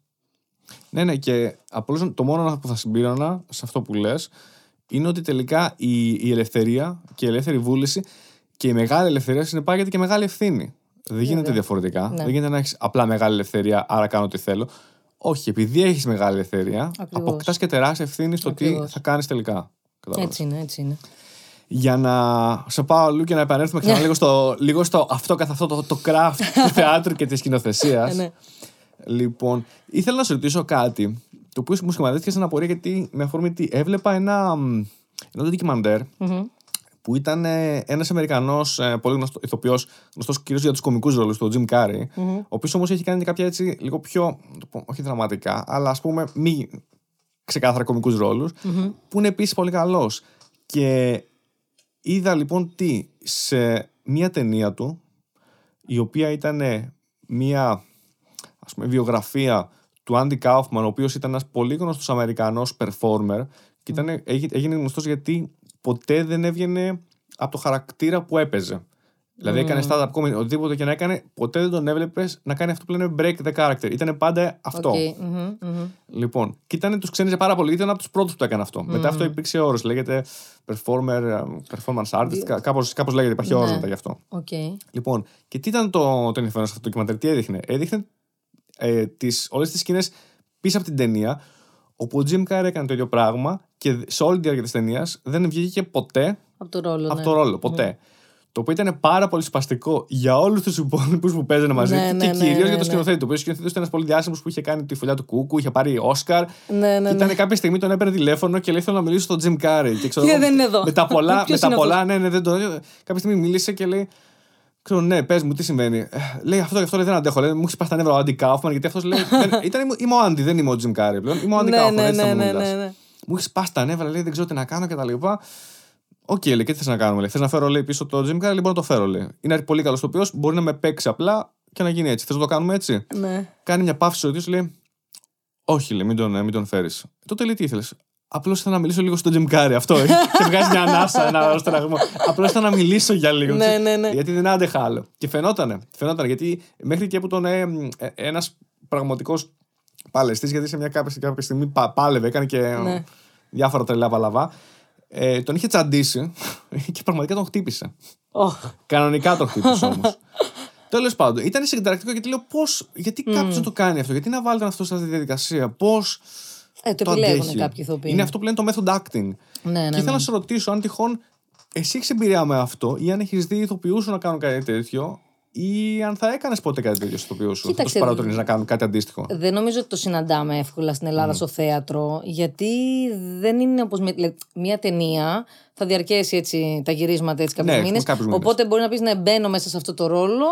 Ναι, ναι, και απλώς το μόνο που θα συμπλήρωνα σε αυτό που λες είναι ότι τελικά η, η ελευθερία και η ελεύθερη βούληση και η μεγάλη ελευθερία συνεπάγεται και μεγάλη ευθύνη. Δεν γίνεται διαφορετικά. Ναι. Δεν γίνεται να έχεις απλά μεγάλη ελευθερία, άρα κάνω ό,τι θέλω. Όχι, επειδή έχεις μεγάλη ελευθερία, Ακριβώς. αποκτάς και τεράστια ευθύνη στο τι Ακριβώς. θα κάνεις τελικά. Κατάλαβες. Έτσι είναι, έτσι είναι. Για να σε πάω αλλού και να επανέλθουμε ξανά λίγο, στο, λίγο στο αυτό καθ' αυτό το, το craft του θεάτρου και της σκηνοθεσία. Ε, ναι. Λοιπόν, ήθελα να σου ρωτήσω κάτι το οποίο μου σχηματίστηκε σαν απορία γιατί με αφορμή τι έβλεπα ένα, μ, ένα ντοκιμαντέρ Μμμ. Που ήταν ένας Αμερικανός πολύ γνωστό ηθοποιός, γνωστός κυρίως για τους κομικούς ρόλους, τον Jim Carrey, ο οποίος όμως έχει κάνει και κάποια έτσι λίγο πιο, να το πω, όχι δραματικά, αλλά ας πούμε μη ξεκάθαρα κομικούς ρόλους, που είναι επίσης πολύ καλός. Και είδα λοιπόν τι σε μία ταινία του, η οποία ήταν μία ας πούμε, βιογραφία του Andy Kaufman, ο οποίος ήταν ένας πολύ γνωστός Αμερικανός performer και ήταν, έγι- έγινε γνωστός γιατί ποτέ δεν έβγαινε από το χαρακτήρα που έπαιζε. Δηλαδή έκανε stand-up comedy, οτιδήποτε και να έκανε, ποτέ δεν τον έβλεπες να κάνει αυτό που λένε break the character. Ήταν πάντα αυτό. Οκ, μμμ, μμμ. Λοιπόν, και ήταν, τους ξένιζε πάρα πολύ, γιατί ήταν από τους πρώτους που το έκανε αυτό. Μετά αυτό υπήρξε όρος, λέγεται performer, ε, performance artist, κα- κάπως, κάπως λέγεται, υπάρχει όρος μετά γι' αυτό. Οκ. Λοιπόν, και τι ήταν το, το ενδιαφέρον σε αυτό το ντοκιμαντέρ, τι έδειχνε; Έδειχνε ε, τις, όλες τις σκηνές πίσω από την ταινία, όπου ο Jim Carrey έκανε το ίδιο πράγμα και σε όλη τη διάρκεια της ταινίας δεν βγήκε ποτέ Από το ρόλο. από ναι. το ρόλο, ποτέ. Το οποίο ήταν πάρα πολύ σπαστικό για όλους τους υπόλοιπους που παίζανε μαζί Ναι, του ναι, και ναι, κυρίως ναι, για ναι. το σκηνοθέτη. Το οποίος σκηνοθέτης ήταν ένας πολύ διάσημος που είχε κάνει τη Φωλιά του Κούκου, είχε πάρει Όσκαρ. Ναι, ναι, Και ήταν ναι. κάποια στιγμή τον έπαιρνε τηλέφωνο και λέει: Θέλω να μιλήσω στον Τζιμ Κάρι. Και, ξέρω Και εγώ, δεν είναι εδώ. Με τα πολλά, Ποιος με τα είναι πολλά αυτός; ναι, ναι, δεν το. Κάποια στιγμή μίλησε και λέει: Ξέρω, ναι, πες μου, τι συμβαίνει. Ε, Λέει αυτό και αυτό λέει, δεν αντέχω. Λέει, μου έχει σπάσει τα νεύρα ο Άντι Κάουφμαν, γιατί αυτός λέει. δεν, ήταν, είμαι- είμαι ο Άντι, δεν είμαι ο Τζιμ Κάρι πλέον. Είμαι ο Άντι Ναι, Κάουφμαν. ναι, έτσι θα ναι, μου ναι, μιλάς. ναι, ναι. Μου έχει σπάσει τα νεύρα, λέει, δεν ξέρω τι να κάνω κτλ. Οκ, λέει, και τι θες να κάνουμε. Θες να φέρω λέει, πίσω το Jim Carrey, λέει, μπορώ να το φέρω. Λέει. Είναι πολύ καλός το οποίο μπορεί να με παίξει απλά και να γίνει έτσι. Θες να το κάνουμε έτσι; Ναι. Κάνει μια παύση στο ίδιος, λέει. Όχι, λέει, μην τον, μην τον φέρεις. Τότε λέει, τι ήθελες; Απλώς ήθελα να μιλήσω λίγο στον Jim Carrey. Αυτό. ε. Σε βγάζει μια ανάσα, ένα αεροστεραγμό. Απλώς ήθελα να μιλήσω για λίγο. Ναι, ξέρεις. ναι, ναι. Γιατί δεν άντεχα άλλο. Και φαινότανε. φαινότανε γιατί μέχρι και που τον. Ε, ε, ένας πραγματικός παλαιστής, γιατί σε μια κάποια, κάποια στιγμή πα, πάλευε, έκανε και ε, Ναι. διάφορα τρελά παλαβά. Ε, τον είχε τσαντήσει και πραγματικά τον χτύπησε. Οχ. Κανονικά τον χτύπησε όμως. Τέλος πάντων, ήταν συγκεντρακτικό γιατί λέω πώς. Γιατί κάποιος να το κάνει αυτό, γιατί να βάλετε αυτό σε αυτή τη διαδικασία, πώς. Ε, το επιλέγουν κάποιοι ηθοποιοί. Είναι αυτό που λένε το method acting. Ναι, ναι, και ήθελα ναι. να σε ρωτήσω αν τυχόν εσύ έχεις εμπειρία με αυτό ή αν έχεις δει ηθοποιούς σου να κάνουν κάτι τέτοιο ή αν θα έκανες ποτέ κάτι τέτοιο στους ηθοποιούς σου. Κοίταξε, θα του παρατρύνεις να κάνουν κάτι αντίστοιχο. Δεν νομίζω ότι το συναντάμε εύκολα στην Ελλάδα στο θέατρο, γιατί δεν είναι όπως μια ταινία. Θα διαρκέσει έτσι τα γυρίσματα έτσι κάποιους Ναι, μήνες. κάποιους μήνες. Οπότε μπορεί να πεις να μπαίνω μέσα σε αυτό το ρόλο.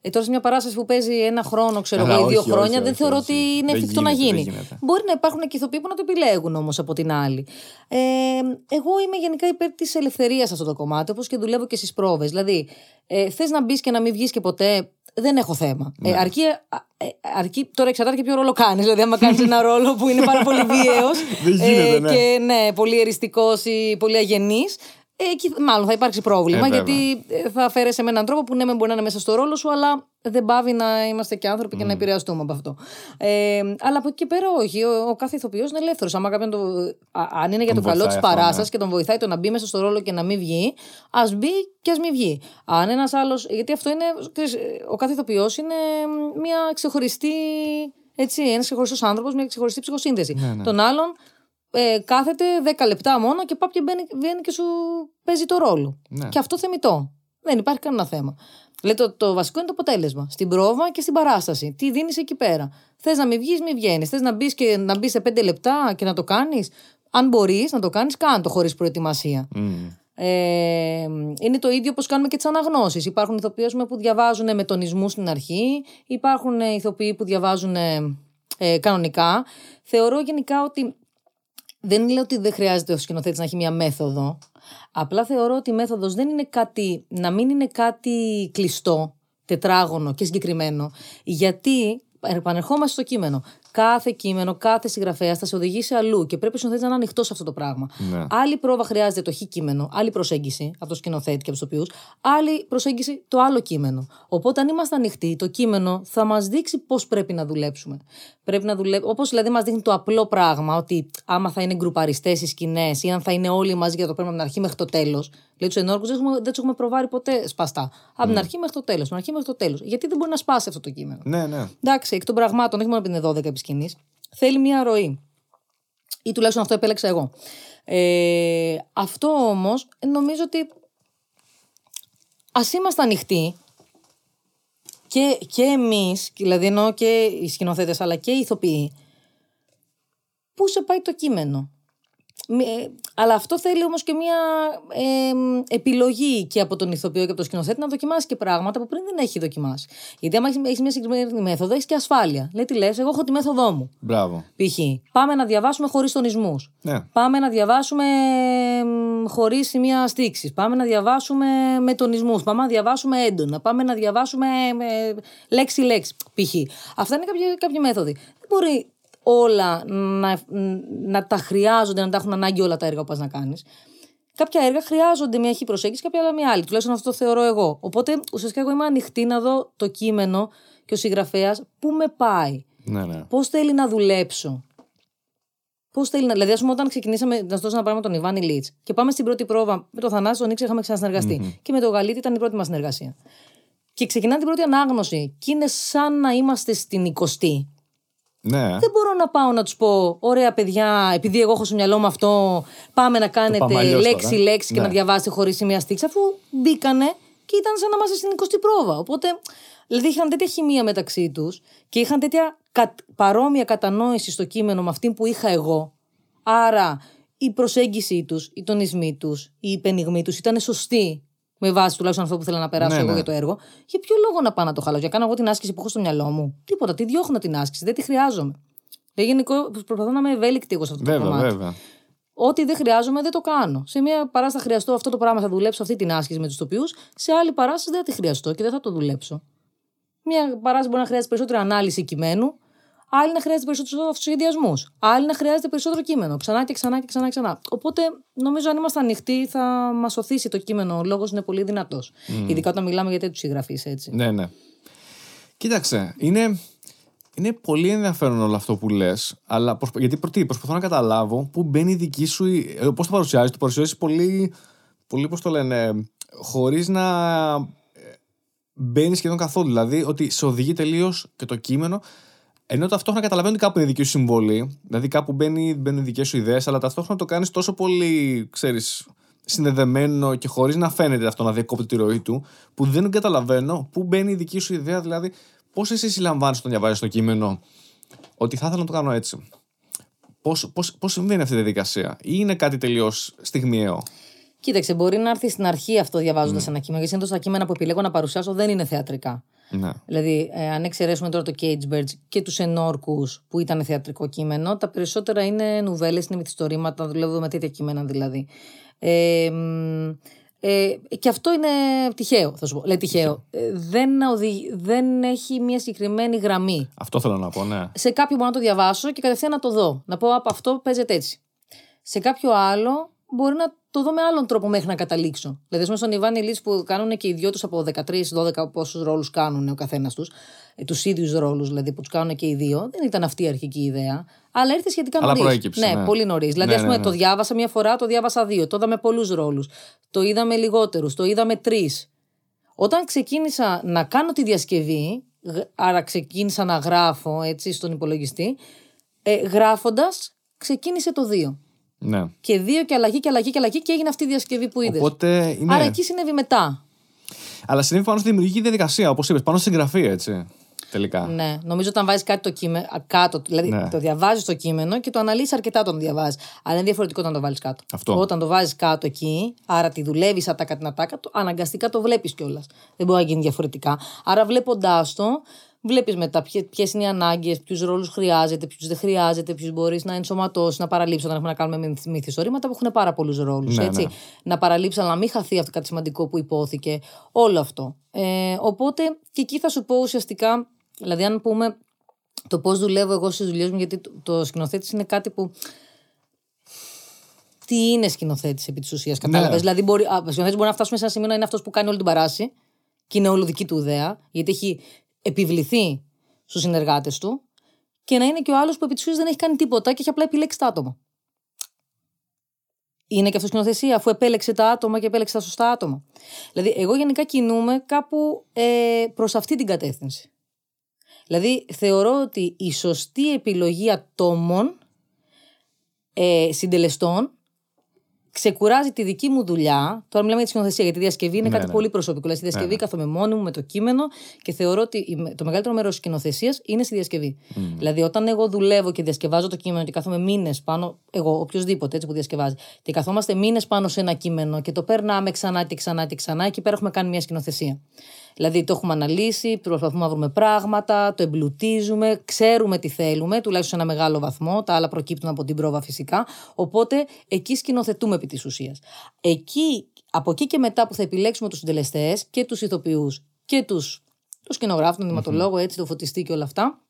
Ε, τώρα σε μια παράσταση που παίζει ένα χρόνο, ξέρω Καλά, εγώ, ή δύο όχι, χρόνια, όχι, δεν όχι, θεωρώ όχι. ότι είναι Δεν εφικτό να γίνεται, γίνει. δεν γίνεται. Μπορεί να υπάρχουν και ηθοποιοί που να το επιλέγουν όμως από την άλλη. Ε, εγώ είμαι γενικά υπέρ της ελευθερίας σε αυτό το κομμάτι, όπως και δουλεύω και στις πρόβες. Δηλαδή, ε, θες να μπεις και να μην βγεις και ποτέ, δεν έχω θέμα. Ναι. Ε, αρκεί, α, ε, αρκεί, τώρα εξαρτάται και ποιο ρόλο κάνεις. Δηλαδή, άμα κάνεις ένα ρόλο που είναι πάρα πολύ βίαιος Δεν γίνεται, ναι. και ναι, πολύ εριστικός ή πολύ αγενής. Εκεί μάλλον θα υπάρξει πρόβλημα, Ε, βέβαια. γιατί ε, θα φέρεσαι με έναν τρόπο που ναι, μεν μπορεί να είναι μέσα στο ρόλο σου, αλλά δεν πάβει να είμαστε και άνθρωποι και να επηρεαστούμε από αυτό. Ε, αλλά από εκεί και πέρα, όχι. Ο, ο κάθε ηθοποιός είναι ελεύθερος. Άμα κάποιον το, α, αν είναι για Τον το καλό της βοηθάει αυτό, παράστασης ναι. και τον βοηθάει το να μπει μέσα στο ρόλο και να μην βγει, ας μπει και ας μην βγει. Αν ένας άλλος. Γιατί αυτό είναι. ξέρεις, Ο κάθε ηθοποιός είναι μια ξεχωριστή. Έτσι, ένας ξεχωριστός άνθρωπος, μια ξεχωριστή ψυχοσύνθεση. Ναι, Τον άλλον ε, κάθεται 10 λεπτά μόνο και πάει και μπαίνει, βγαίνει και σου παίζει το ρόλο. Ναι. Και αυτό θεμητό. Δεν υπάρχει κανένα θέμα. Δηλαδή το, το βασικό είναι το αποτέλεσμα. Στην πρόβα και στην παράσταση. Τι δίνεις εκεί πέρα. Θες να μην βγεις, μην βγαίνεις. Θες να μπεις και να μπεις σε 5 λεπτά και να το κάνεις. Αν μπορείς να το κάνεις, κάνε το χωρίς προετοιμασία. Μμ. Ε, είναι το ίδιο όπως κάνουμε και τις αναγνώσεις. Υπάρχουν ηθοποιοί ας πούμε, που διαβάζουν με τονισμούς στην αρχή, υπάρχουν ε, ηθοποιοί που διαβάζουν ε, ε, κανονικά. Θεωρώ γενικά ότι δεν λέω ότι δεν χρειάζεται ο σκηνοθέτης να έχει μια μέθοδο. Απλά θεωρώ ότι η μέθοδος δεν είναι κάτι, να μην είναι κάτι κλειστό, τετράγωνο και συγκεκριμένο. Γιατί επανερχόμαστε στο κείμενο. Κάθε κείμενο, κάθε συγγραφέα θα σε οδηγήσει αλλού και πρέπει ο σκηνοθέτη να είναι ανοιχτό σε αυτό το πράγμα. Ναι. Άλλη πρόβα χρειάζεται το χ κείμενο, άλλη προσέγγιση από το σκηνοθέτη και από τους οποίους, άλλη προσέγγιση το άλλο κείμενο. Οπότε, αν είμαστε ανοιχτοί, το κείμενο θα μας δείξει πώς πρέπει να δουλέψουμε. Πρέπει να δουλέψουμε. Όπως δηλαδή μας δείχνει το απλό πράγμα, ότι άμα θα είναι γκρουπαριστές οι σκηνές ή αν θα είναι όλοι μαζί για το πράγμα από την αρχή μέχρι το τέλος. Δηλαδή, τους ενόρκου δεν, έχουμε- δεν τους έχουμε προβάρει ποτέ σπαστά. Από την αρχή μέχρι το τέλος. την αρχή μέχρι το τέλος. Γιατί δεν μπορεί να σπάσει αυτό το κείμενο; Ναι, ναι. Εντάξει, εκ των πραγμάτων, όχι μόνο επειδή είναι 12 επί σκηνής, θέλει μία ροή. Ή τουλάχιστον αυτό επέλεξα εγώ. Ε, αυτό όμως νομίζω ότι ας είμαστε ανοιχτοί και, και εμείς, δηλαδή εννοώ και οι σκηνοθέτες αλλά και οι ηθοποιοί, πού σε πάει το κείμενο. Μη- ε, αλλά αυτό θέλει όμως και μια ε, μ, επιλογή και από τον ηθοποιό και από τον σκηνοθέτη να δοκιμάσει και πράγματα που πριν δεν έχει δοκιμάσει. Γιατί άμα έχεις, έχεις μια συγκεκριμένη μέθοδο, έχεις και ασφάλεια. Λέει τι λες, εγώ έχω τη μέθοδό μου. Μπράβο. Π.χ. πάμε να διαβάσουμε χωρίς τονισμούς. Ναι. Πάμε να διαβάσουμε μ, χωρίς σημεία στήξης. Πάμε να διαβάσουμε με τονισμούς. Πάμε να διαβάσουμε έντονα. Πάμε να διαβάσουμε με λέξη-λέξη. Π.χ. Αυτά είναι κάποιοι, κάποιοι μέθοδοι. Δεν μπορεί όλα να, να τα χρειάζονται, να τα έχουν ανάγκη όλα τα έργα που πας να κάνεις. Κάποια έργα χρειάζονται μια χή προσέγγισης, κάποια άλλα μια άλλη. Τουλάχιστον αυτό το θεωρώ εγώ. Οπότε ουσιαστικά εγώ είμαι ανοιχτή να δω το κείμενο και ο συγγραφέας πού με πάει. Ναι, ναι. Πώς θέλει να δουλέψω. Πώς θέλει να. Δηλαδή, ας πούμε, όταν ξεκινήσαμε να σου δώσω ένα πράγμα τον Ιβάνι Λίτ και πάμε στην πρώτη πρόβα με τον Θανάση, τον Νίξ είχαμε ξανασυνεργαστεί. Και με τον Γαλίτη ήταν η πρώτη μας συνεργασία. Και ξεκινά την πρώτη ανάγνωση και είναι σαν να είμαστε στην 20η. Ναι. Δεν μπορώ να πάω να τους πω: Ωραία, παιδιά, επειδή εγώ έχω στο μυαλό μου αυτό, πάμε να κάνετε πάμε αλλιώς τώρα. λέξη-λέξη και Ναι. να διαβάσετε χωρίς σημεία στήξη, αφού μπήκανε και ήταν σαν να είμαστε στην 20η πρόβα. Οπότε, δηλαδή είχαν τέτοια χημεία μεταξύ τους και είχαν τέτοια κα, παρόμοια κατανόηση στο κείμενο με αυτή που είχα εγώ. Άρα η προσέγγιση τους, οι τονισμοί τους, η υπενιγμή τους ήταν σωστή με βάση τουλάχιστον αυτό που θέλω να περάσω Ναι, εγώ ναι. για το έργο. Για ποιο λόγο να πάω να το χαλάσω, για να κάνω εγώ την άσκηση που έχω στο μυαλό μου; Τίποτα, τι διώχνω την άσκηση, δεν τη χρειάζομαι. Ε, γενικό, προσπαθώ να είμαι ευέλικτη εγώ σε αυτό το Βέβαια, κομμάτι. βέβαια. Ό,τι δεν χρειάζομαι δεν το κάνω. Σε μια παράσταση θα χρειαστώ αυτό το πράγμα, θα δουλέψω αυτή την άσκηση με τους τοπιούς. Σε άλλη παράσταση δεν θα τη χρειαστώ και δεν θα το δουλέψω. Μια παράσταση μπορεί να χρειάζεται περισσότερη ανάλυση κειμένου, άλλη να χρειάζεται περισσότερο αυτοσχεδιασμού, άλλη να χρειάζεται περισσότερο κείμενο. Ξανά και ξανά και ξανά και ξανά. Οπότε νομίζω αν είμαστε ανοιχτοί θα μας οθήσει το κείμενο. Ο λόγος είναι πολύ δυνατός. Ειδικά όταν μιλάμε για τέτοιους συγγραφείς έτσι. Ναι, ναι. Κοίταξε, είναι, είναι πολύ ενδιαφέρον όλο αυτό που λες. Αλλά προσπα... γιατί προτί, προσπαθώ να καταλάβω πού μπαίνει η δική σου. Πώς το παρουσιάζεις, το παρουσιάζεις πολύ. Πολύ, πώς το λένε, χωρίς να ε, μπαίνει σχεδόν καθόλου. Δηλαδή ότι σε οδηγεί τελείως και το κείμενο. Ενώ ταυτόχρονα καταλαβαίνω ότι κάπου είναι η δική σου συμβολή. Δηλαδή κάπου μπαίνει, μπαίνουν οι δικές σου ιδέες, αλλά ταυτόχρονα το κάνεις τόσο πολύ, ξέρεις, συνδεδεμένο και χωρίς να φαίνεται αυτό να διακόπτει τη ροή του, που δεν καταλαβαίνω πού μπαίνει η δική σου ιδέα. Δηλαδή, πώς εσύ συλλαμβάνεις όταν διαβάζεις το κείμενο ότι θα ήθελα να το κάνω έτσι. Πώς, πώς, πώς συμβαίνει αυτή η διαδικασία, ή είναι κάτι τελείως στιγμιαίο; Κοίταξε, μπορεί να έρθει στην αρχή αυτό διαβάζοντας ένα κείμενο, γιατί συνήθως τα κείμενα που επιλέγω να παρουσιάσω δεν είναι θεατρικά. Ναι. Δηλαδή, ε, αν εξαιρέσουμε τώρα το Cage Birds και τους Ενόρκους που ήταν θεατρικό κείμενο, τα περισσότερα είναι νουβέλες, είναι μυθιστορήματα, δουλεύω με τέτοια κείμενα δηλαδή. Ε, μ, ε, και αυτό είναι τυχαίο, θα σου πω. Λέει τυχαίο. Ε, δεν, οδηγεί- δεν έχει μια συγκεκριμένη γραμμή. Αυτό θέλω να πω, ναι. Σε κάποιο μπορώ να το διαβάσω και κατευθείαν να το δω. Να πω από αυτό παίζεται έτσι. Σε κάποιο άλλο μπορεί να το δω με άλλον τρόπο μέχρι να καταλήξω. Δηλαδή, ας πούμε, στον Ιβάν Ηλίτ που κάνουν και οι δυο τους από 13-12 πόσους ρόλους κάνουν ο καθένας τους, τους ίδιους ρόλους δηλαδή που τους κάνουν και οι δύο, δεν ήταν αυτή η αρχική ιδέα. Αλλά ήρθε σχετικά Αλλά νωρίς. προέκυψε, Ναι, ναι. πολύ νωρίς. Δηλαδή, Ναι, ας πούμε, ναι, το ναι. διάβασα μία φορά, το διάβασα δύο. Το είδαμε πολλούς ρόλους. Το είδαμε λιγότερους. Το είδαμε τρεις. Όταν ξεκίνησα να κάνω τη διασκευή, γ- άρα ξεκίνησα να γράφω έτσι στον υπολογιστή, ε, γράφοντας ξεκίνησε το 2. Ναι. Και 2 και αλλαγή και αλλαγή και αλλαγή και έγινε αυτή η διασκευή που είδες. Οπότε είναι. Άρα εκεί συνέβη μετά. Αλλά συνέβη πάνω στη δημιουργική διαδικασία, όπως είπες, πάνω στη συγγραφή, έτσι. Τελικά. Ναι, νομίζω όταν βάζεις κάτι το κείμενο, α, κάτω, δηλαδή Ναι. το διαβάζεις το κείμενο και το αναλύεις αρκετά όταν το διαβάζεις. Αλλά είναι διαφορετικό όταν το βάλεις κάτω. Αυτό. Όταν το βάζεις κάτω εκεί, άρα τη δουλεύεις ατάκα την ατάκα, το, αναγκαστικά το βλέπεις κιόλας. Δεν μπορεί να γίνει διαφορετικά. Άρα βλέποντάς το, βλέπεις μετά ποιες είναι οι ανάγκες, ποιους ρόλους χρειάζεται, ποιους δεν χρειάζεται, ποιους μπορείς να ενσωματώσεις, να παραλείψεις όταν έχουμε να κάνουμε με μυθιστορήματα που έχουν πάρα πολλούς ρόλους. Ναι, έτσι. ναι. Να παραλείψεις, αλλά να μην χαθεί αυτό κάτι σημαντικό που υπόθηκε. Όλο αυτό. Ε, οπότε και εκεί θα σου πω ουσιαστικά, δηλαδή αν πούμε το πώς δουλεύω εγώ στις δουλειές μου, γιατί το, το σκηνοθέτης είναι κάτι που. Τι είναι σκηνοθέτης επί της ουσίας, κατάλαβες; Ναι. Δηλαδή, μπορεί, α, ο σκηνοθέτης μπορεί να φτάσουμε σε ένα σημείο να είναι αυτός που κάνει όλη την παράση και είναι όλο δική του ιδέα, γιατί έχει επιβληθεί στους συνεργάτες του, και να είναι και ο άλλος που επί της ουσίας δεν έχει κάνει τίποτα και έχει απλά επιλέξει τα άτομα. Είναι και αυτό σκηνοθεσία, αφού επέλεξε τα άτομα και επέλεξε τα σωστά άτομα. Δηλαδή, εγώ γενικά κινούμαι κάπου ε, προς αυτή την κατεύθυνση. Δηλαδή, θεωρώ ότι η σωστή επιλογή ατόμων, ε, συντελεστών, ξεκουράζει τη δική μου δουλειά. Τώρα μιλάμε για τη σκηνοθεσία, γιατί η διασκευή είναι Ναι, κάτι ναι. πολύ προσωπικό. Δηλαδή, στη διασκευή Ναι, ναι. κάθομαι μόνη μου με το κείμενο και θεωρώ ότι η- το μεγαλύτερο μέρος της σκηνοθεσίας είναι στη διασκευή. Δηλαδή, όταν εγώ δουλεύω και διασκευάζω το κείμενο και κάθομαι μήνες πάνω, εγώ, οποιοδήποτε έτσι που διασκευάζει, και καθόμαστε μήνες πάνω σε ένα κείμενο και το περνάμε ξανά και ξανά και ξανά, εκεί πέρα έχουμε κάνει μια σκηνοθεσία. Δηλαδή, το έχουμε αναλύσει, προσπαθούμε να βρούμε πράγματα, το εμπλουτίζουμε, ξέρουμε τι θέλουμε, τουλάχιστον σε ένα μεγάλο βαθμό. Τα άλλα προκύπτουν από την πρόβα φυσικά. Οπότε, εκεί σκηνοθετούμε επί της ουσίας. Εκεί, από εκεί και μετά που θα επιλέξουμε τους συντελεστές και τους ηθοποιούς και τους το σκηνογράφο, τον νηματολόγο, έτσι, το φωτιστή και όλα αυτά.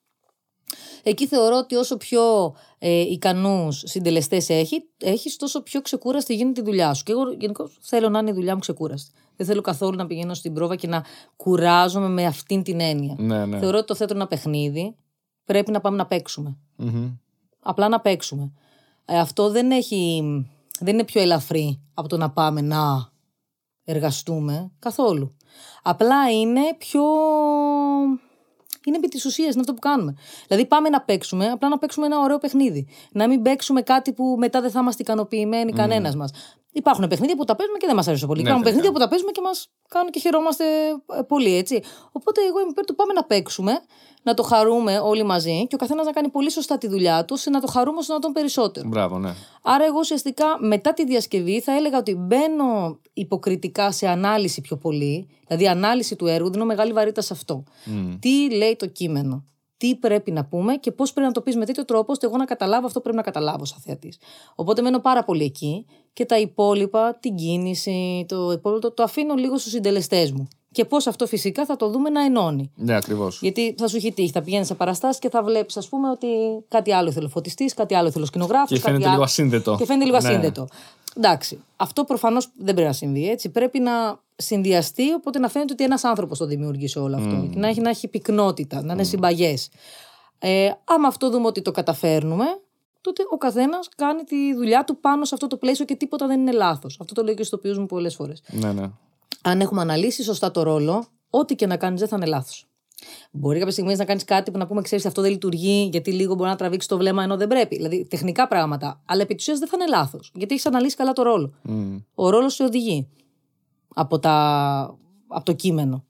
Εκεί θεωρώ ότι όσο πιο ε, ικανούς συντελεστές έχει, έχεις, τόσο πιο ξεκούραστη γίνεται η δουλειά σου. Και εγώ γενικώς θέλω να είναι η δουλειά μου ξεκούραστη. Δεν θέλω καθόλου να πηγαίνω στην πρόβα και να κουράζομαι με αυτήν την έννοια. Ναι, ναι. Θεωρώ ότι το θέατρο είναι ένα παιχνίδι. Πρέπει να πάμε να παίξουμε. Μμμ. Απλά να παίξουμε. Ε, αυτό δεν, έχει, δεν είναι πιο ελαφρύ από το να πάμε να εργαστούμε καθόλου. Απλά είναι πιο. Είναι επί της ουσίας, είναι αυτό που κάνουμε. Δηλαδή, πάμε να παίξουμε, απλά να παίξουμε ένα ωραίο παιχνίδι. Να μην παίξουμε κάτι που μετά δεν θα είμαστε ικανοποιημένοι κανένας μας. Υπάρχουν παιχνίδια που τα παίζουμε και δεν μας αρέσουν πολύ. Ναι, Υπάρχουν τελικά. παιχνίδια που τα παίζουμε και μας κάνουν και χαιρόμαστε ε, πολύ, έτσι. Οπότε εγώ είμαι υπέρ του πάμε να παίξουμε, να το χαρούμε όλοι μαζί και ο καθένας να κάνει πολύ σωστά τη δουλειά τους, ώστε να το χαρούμε όσο να τον περισσότερο. Μπράβο, ναι. Άρα, εγώ ουσιαστικά μετά τη διασκευή θα έλεγα ότι μπαίνω υποκριτικά σε ανάλυση πιο πολύ. Δηλαδή, ανάλυση του έργου, δίνω μεγάλη βαρύτητα σε αυτό. Τι λέει το κείμενο, τι πρέπει να πούμε και πώς πρέπει να το πεις με τέτοιο τρόπο, ώστε εγώ να καταλάβω αυτό που πρέπει να καταλάβω σαν θεατής. Οπότε μένω πάρα πολύ εκεί και τα υπόλοιπα, την κίνηση, το υπόλοιπο, το, το αφήνω λίγο στους συντελεστές μου. Και πώς αυτό φυσικά θα το δούμε να ενώνει. Ναι, ακριβώς. Γιατί θα σου έχει τύχει, θα πηγαίνεις σε παραστάσεις και θα βλέπεις, ας πούμε, ότι κάτι άλλο ήθελε ο φωτιστής, κάτι άλλο ήθελε ο σκηνογράφος. Και φαίνεται λίγο ασύνδετο. Και φαίνεται λίγο Ναι. ασύνδετο. Εντάξει. Αυτό προφανώς δεν πρέπει να συμβεί έτσι. Πρέπει να συνδυαστεί, οπότε να φαίνεται ότι ένας άνθρωπος το δημιούργησε όλο αυτό. Και να έχει, να έχει πυκνότητα, να είναι συμπαγές. Ε, άμα αυτό δούμε ότι το καταφέρνουμε, τότε ο καθένας κάνει τη δουλειά του πάνω σε αυτό το πλαίσιο και τίποτα δεν είναι λάθος. Αυτό το λέω και στο μου πολλές φορές. Ναι, ναι. Αν έχουμε αναλύσει σωστά το ρόλο, ό,τι και να κάνεις δεν θα είναι λάθος. Μπορεί κάποια στιγμή να κάνεις κάτι που να πούμε, ξέρεις, αυτό δεν λειτουργεί, γιατί λίγο μπορεί να τραβήξει το βλέμμα ενώ δεν πρέπει. Δηλαδή τεχνικά πράγματα. Αλλά επί της ουσίας δεν θα είναι λάθος. Γιατί έχεις αναλύσει καλά το ρόλο. Ο ρόλος σε οδηγεί από, τα... από το κείμενο.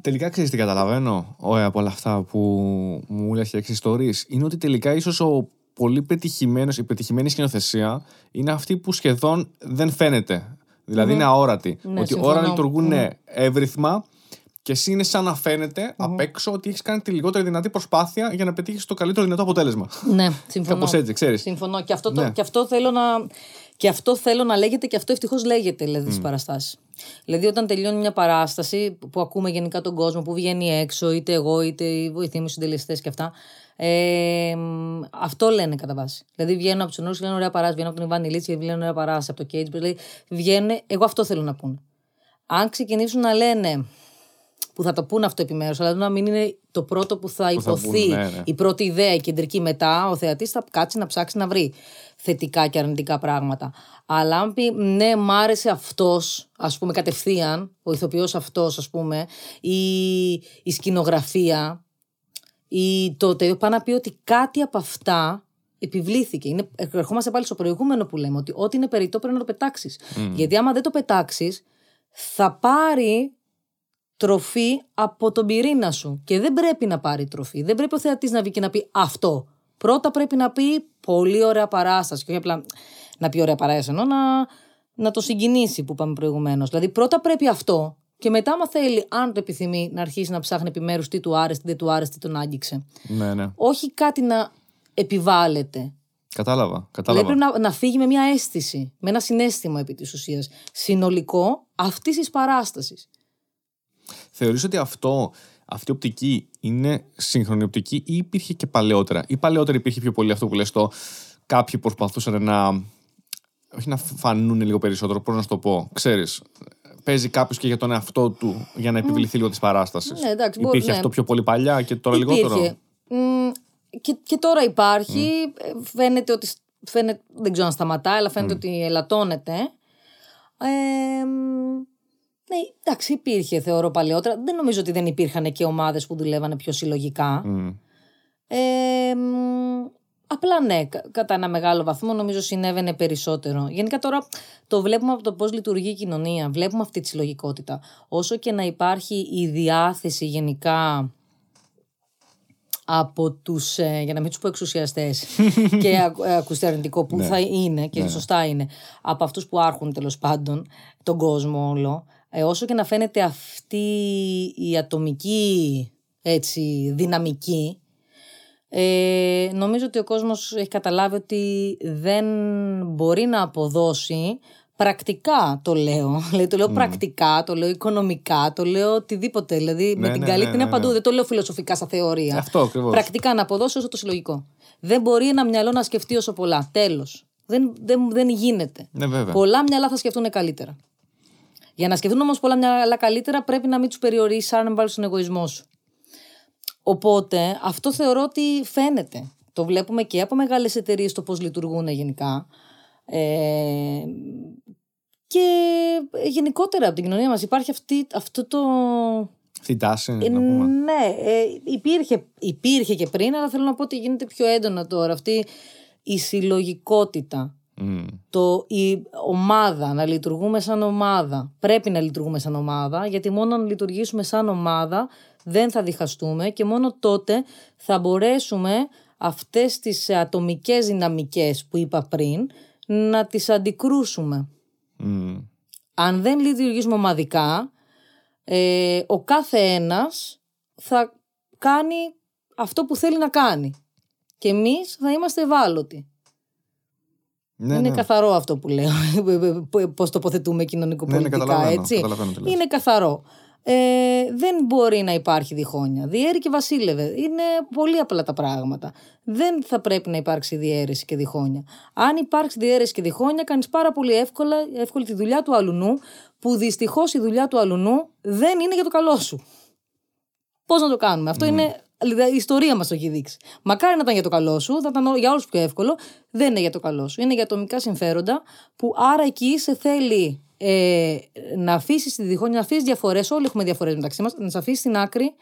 Τελικά ξέρεις τι καταλαβαίνω ε, από όλα αυτά που μου λες και ιστορίες είναι ότι τελικά ίσως ο πολύ πετυχημένος, η πετυχημένη σκηνοθεσία είναι αυτή που σχεδόν δεν φαίνεται. Δηλαδή είναι αόρατη. Ναι, ότι συμφωνώ. όλα λειτουργούν εύρυθμα και εσύ είναι σαν να φαίνεται απ' έξω ότι έχεις κάνει τη λιγότερη δυνατή προσπάθεια για να πετύχεις το καλύτερο δυνατό αποτέλεσμα. Ναι, συμφωνώ. Κάπως έτσι, ξέρεις. Συμφωνώ. Και αυτό, το, Ναι. και αυτό θέλω να. Και αυτό θέλω να λέγεται και αυτό ευτυχώς λέγεται δηλαδή στις παραστάσεις. Δηλαδή, όταν τελειώνει μια παράσταση που ακούμε γενικά τον κόσμο, που βγαίνει έξω, είτε εγώ είτε οι βοηθοί μου συντελεστές και αυτά. Ε, μ, αυτό λένε κατά βάση. Δηλαδή, βγαίνουν από τους ενόρους και λένε ωραία παράσταση, βγαίνουν από τον Ιβάν Ηλίτση και λένε ωραία παράσταση, από το Cage. Δηλαδή, βγαίνουν. Εγώ αυτό θέλω να πούνε. Αν ξεκινήσουν να λένε που θα το πούνε αυτό επιμέρου, αλλά να μην είναι το πρώτο που θα θα υποθεί, πούνε, ναι, ναι. η πρώτη ιδέα, η κεντρική μετά, ο θεατής θα κάτσει να ψάξει να βρει θετικά και αρνητικά πράγματα. Αλλά αν πει ναι, μ' άρεσε αυτός, ας πούμε, κατευθείαν, ο ηθοποιός αυτός, ας πούμε, ή η σκηνογραφία, ή το τέτοιο, πάει να πει ότι κάτι από αυτά επιβλήθηκε. Είναι, ερχόμαστε πάλι στο προηγούμενο που λέμε, ότι ό,τι είναι περιττό πρέπει να το πετάξεις. Γιατί άμα δεν το πετάξεις, θα πάρει τροφή από τον πυρήνα σου. Και δεν πρέπει να πάρει τροφή. Δεν πρέπει ο θεατής να βγει και να πει αυτό. Πρώτα πρέπει να πει πολύ ωραία παράσταση. Και όχι απλά να πει ωραία παράσταση, ενώ να, να το συγκινήσει που είπαμε προηγουμένως. Δηλαδή πρώτα πρέπει αυτό. Και μετά, άμα θέλει, αν το επιθυμεί, να αρχίσει να ψάχνει επιμέρους τι του άρεσε, τι δεν του άρεσε, τι τον άγγιξε. ναι, ναι. Όχι κάτι να επιβάλλεται. Κατάλαβα. Δηλαδή κατάλαβα. πρέπει να, να φύγει με μια αίσθηση, με ένα συνέστημα επί της ουσίας, συνολικό αυτής της παράστασης. Θεωρείς ότι αυτό, αυτή η οπτική είναι σύγχρονη οπτική ή υπήρχε και παλαιότερα; Ή παλαιότερα υπήρχε πιο πολύ αυτό που λες το κάποιοι προσπαθούσαν να. Όχι να φανούν λίγο περισσότερο, πώς να σου το πω. Ξέρεις, παίζει κάποιος και για τον εαυτό του για να επιβληθεί λίγο της παράστασης. Ναι, εντάξει, μπορεί, υπήρχε ναι. αυτό πιο πολύ παλιά και τώρα λιγότερο; Υπήρχε. Μ, και, και τώρα υπάρχει. Ε, Φαίνεται ότι. Φαίνεται, δεν ξέρω αν σταματάει, αλλά φαίνεται ότι ελαττώνεται. Ε, μ, ναι, εντάξει, υπήρχε θεωρώ παλαιότερα. Δεν νομίζω ότι δεν υπήρχαν και ομάδες που δουλεύανε πιο συλλογικά. Μμ. Ε, μ, απλά ναι, κα- κατά ένα μεγάλο βαθμό νομίζω συνέβαινε περισσότερο. Γενικά τώρα το βλέπουμε από το πώς λειτουργεί η κοινωνία. Βλέπουμε αυτή τη συλλογικότητα. Όσο και να υπάρχει η διάθεση γενικά από τους, ε, για να μην τους πω εξουσιαστές και ακου- ε, ακούστε αρνητικό που θα είναι και σωστά είναι, από αυτούς που άρχουν τέλος πάντων τον κόσμο όλο, ε, όσο και να φαίνεται αυτή η ατομική έτσι, δυναμική, ε, νομίζω ότι ο κόσμος έχει καταλάβει ότι δεν μπορεί να αποδώσει πρακτικά το λέω. Δηλαδή, το λέω πρακτικά, το λέω οικονομικά, το λέω οτιδήποτε. Δηλαδή με Ναι, την ναι, καλή ναι, την ναι, είναι παντού. ναι. Δεν το λέω φιλοσοφικά στα θεωρία. Αυτό ακριβώς. Πρακτικά να αποδώσει όσο το συλλογικό. Δεν μπορεί ένα μυαλό να σκεφτεί όσο πολλά. Τέλος. Δεν, δεν, δεν γίνεται. Ναι, βέβαια. Πολλά μυαλά θα σκεφτούν καλύτερα. Για να σκεφτούν όμως πολλά μυαλά καλύτερα, πρέπει να μην τους περιορίσει, άρα να μην βάλει στον εγωισμό σου. Οπότε αυτό θεωρώ ότι φαίνεται. Το βλέπουμε και από μεγάλες εταιρείες το πώς λειτουργούν γενικά. Ε, και γενικότερα από την κοινωνία μας υπάρχει αυτή, αυτό το... Αυτή η τάση, Ε, να πούμε. ναι, ε, υπήρχε, υπήρχε και πριν, αλλά θέλω να πω ότι γίνεται πιο έντονα τώρα. Αυτή η συλλογικότητα Μμ. το, η ομάδα, να λειτουργούμε σαν ομάδα. Πρέπει να λειτουργούμε σαν ομάδα, γιατί μόνο αν λειτουργήσουμε σαν ομάδα δεν θα διχαστούμε και μόνο τότε θα μπορέσουμε αυτές τις ατομικές δυναμικές που είπα πριν να τις αντικρούσουμε. Μμ. Αν δεν λειτουργήσουμε ομαδικά, ε, ο κάθε ένας θα κάνει αυτό που θέλει να κάνει. Και εμείς θα είμαστε ευάλωτοι. Ναι, είναι ναι. καθαρό αυτό που λέω, πώς τοποθετούμε Ναι, κοινωνικοπολιτικά, ναι, καταλαβαίνω, έτσι. καταλαβαίνω τι λες. Είναι καθαρό. Ε, δεν μπορεί να υπάρχει διχόνοια. Διέρη και βασίλευε. Είναι πολύ απλά τα πράγματα. Δεν θα πρέπει να υπάρξει διαίρεση και διχόνοια. Αν υπάρξει διαίρεση και διχόνοια, κάνεις πάρα πολύ εύκολα, εύκολη τη δουλειά του αλουνού, που δυστυχώς η δουλειά του αλουνού δεν είναι για το καλό σου. Πώς να το κάνουμε; Αυτό είναι. Δηλαδή, Η ιστορία μας το έχει δείξει. Μακάρι να ήταν για το καλό σου, θα ήταν για όλους πιο εύκολο. Δεν είναι για το καλό σου. Είναι για ατομικά συμφέροντα που άρα εκεί σε θέλει ε, να αφήσεις τη διχόνοια, να αφήσεις διαφορές. Όλοι έχουμε διαφορές μεταξύ μας. Να τι αφήσεις στην άκρη,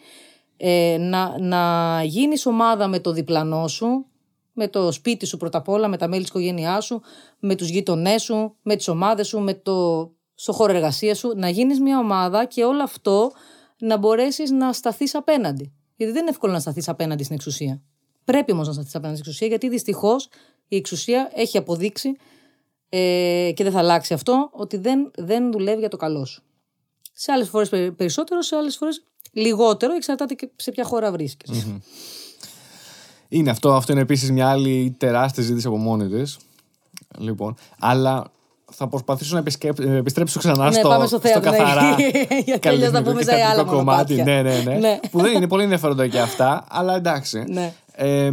ε, να, να γίνεις ομάδα με το διπλανό σου, με το σπίτι σου πρώτα απ' όλα, με τα μέλη της οικογένειά σου, με τους γείτονές σου, με τις ομάδες σου, με το, στο χώρο εργασίας σου. Να γίνεις μια ομάδα και όλο αυτό να μπορέσεις να σταθείς απέναντι. Γιατί δεν είναι εύκολο να σταθείς απέναντι στην εξουσία. Πρέπει όμως να σταθείς απέναντι στην εξουσία, γιατί δυστυχώς η εξουσία έχει αποδείξει ε, και δεν θα αλλάξει αυτό, ότι δεν, δεν δουλεύει για το καλό σου. Σε άλλες φορές περισσότερο, σε άλλες φορές λιγότερο, εξαρτάται και σε ποια χώρα βρίσκεσαι. Είναι αυτό, αυτό είναι επίσης μια άλλη τεράστια ζήτηση από μόνη της. Λοιπόν, αλλά θα προσπαθήσω να επισκέπ... ε, επιστρέψω ξανά Ναι, στο, πάμε στο θέατρο, ναι. καθαρά Γιατί αλλιώς θα πούμε σε καλλιτεχνικό άλλα κομμάτι. μονοπάτια. Ναι, ναι, ναι. Ναι. που δεν είναι πολύ ενδιαφέροντα και αυτά, αλλά εντάξει. Ναι. Ε,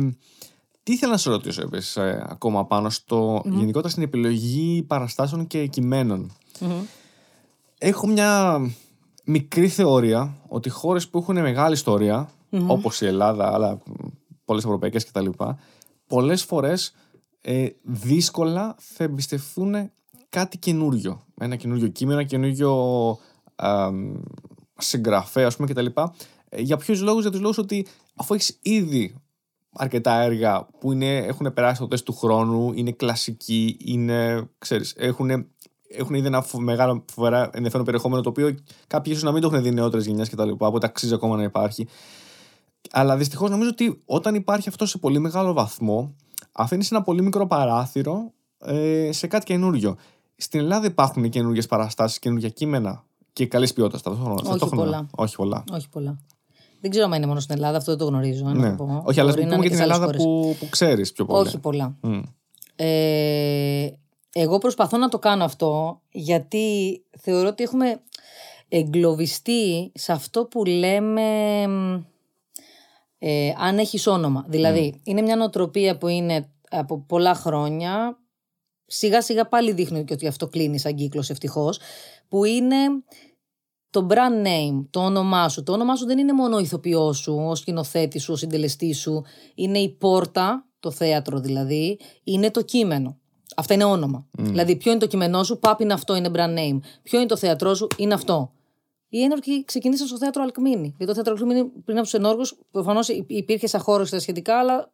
τι ήθελα να σε ρωτήσω επίσης, ε, ακόμα πάνω στο γενικότερα στην επιλογή παραστάσεων και κειμένων. Έχω μια μικρή θεωρία ότι χώρες που έχουν μεγάλη ιστορία, όπως η Ελλάδα, αλλά πολλές ευρωπαϊκές κτλ., πολλές φορές ε, δύσκολα θα εμπιστευτούν κάτι καινούριο. Ένα καινούριο κείμενο, ένα καινούριο α, συγγραφέα, ας πούμε, κτλ. Ε, για ποιους λόγους, για τους λόγους ότι αφού έχεις ήδη αρκετά έργα που είναι, έχουν περάσει το τεστ του χρόνου, είναι κλασικοί, είναι, ξέρεις, έχουν, έχουν ήδη ένα φο- μεγάλο φοβερά ενδιαφέρον περιεχόμενο το οποίο κάποιοι ίσως να μην το έχουν δει νεότερες γενιές κτλ. Οπότε αξίζει ακόμα να υπάρχει. Αλλά δυστυχώς νομίζω ότι όταν υπάρχει αυτό σε πολύ μεγάλο βαθμό, αφήνεις ένα πολύ μικρό παράθυρο ε, σε κάτι καινούριο. Στην Ελλάδα υπάρχουν καινούριε παραστάσεις, καινούργια κείμενα και καλής ποιότητας ταυτόχρονα. ταυτόχρονα. πολλά. Όχι πολλά. Όχι πολλά. Δεν ξέρω αν είναι μόνο στην Ελλάδα, αυτό δεν το γνωρίζω. να Ναι. το πω. Όχι, αλλά Μπορεί ας να πούμε είναι για την σε άλλες Ελλάδα χώρες. που, που ξέρεις πιο πολύ. Όχι πολλά. Μμ. Ε, εγώ προσπαθώ να το κάνω αυτό γιατί θεωρώ ότι έχουμε εγκλωβιστεί σε αυτό που λέμε μ, ε, αν έχεις όνομα. Δηλαδή, είναι μια νοοτροπία που είναι από πολλά χρόνια, σιγά σιγά πάλι δείχνει και ότι αυτό κλείνει σαν κύκλος ευτυχώς, που είναι το brand name, το όνομά σου. Το όνομά σου δεν είναι μόνο ο ηθοποιός σου, ο σκηνοθέτης σου, ο συντελεστής σου. Είναι η πόρτα, το θέατρο δηλαδή, είναι το κείμενο. Αυτά είναι όνομα. Δηλαδή, ποιο είναι το κείμενό σου, πάπ είναι αυτό, είναι brand name. Ποιο είναι το θέατρό σου, είναι αυτό. Οι ένορκοι ξεκινήσαν στο θέατρο Αλκμίνη. Γιατί το θέατρο Αλκμίνη πριν από τους ενόργους, προφανώς υπήρχε σαν χώρο στα σχετικά, αλλά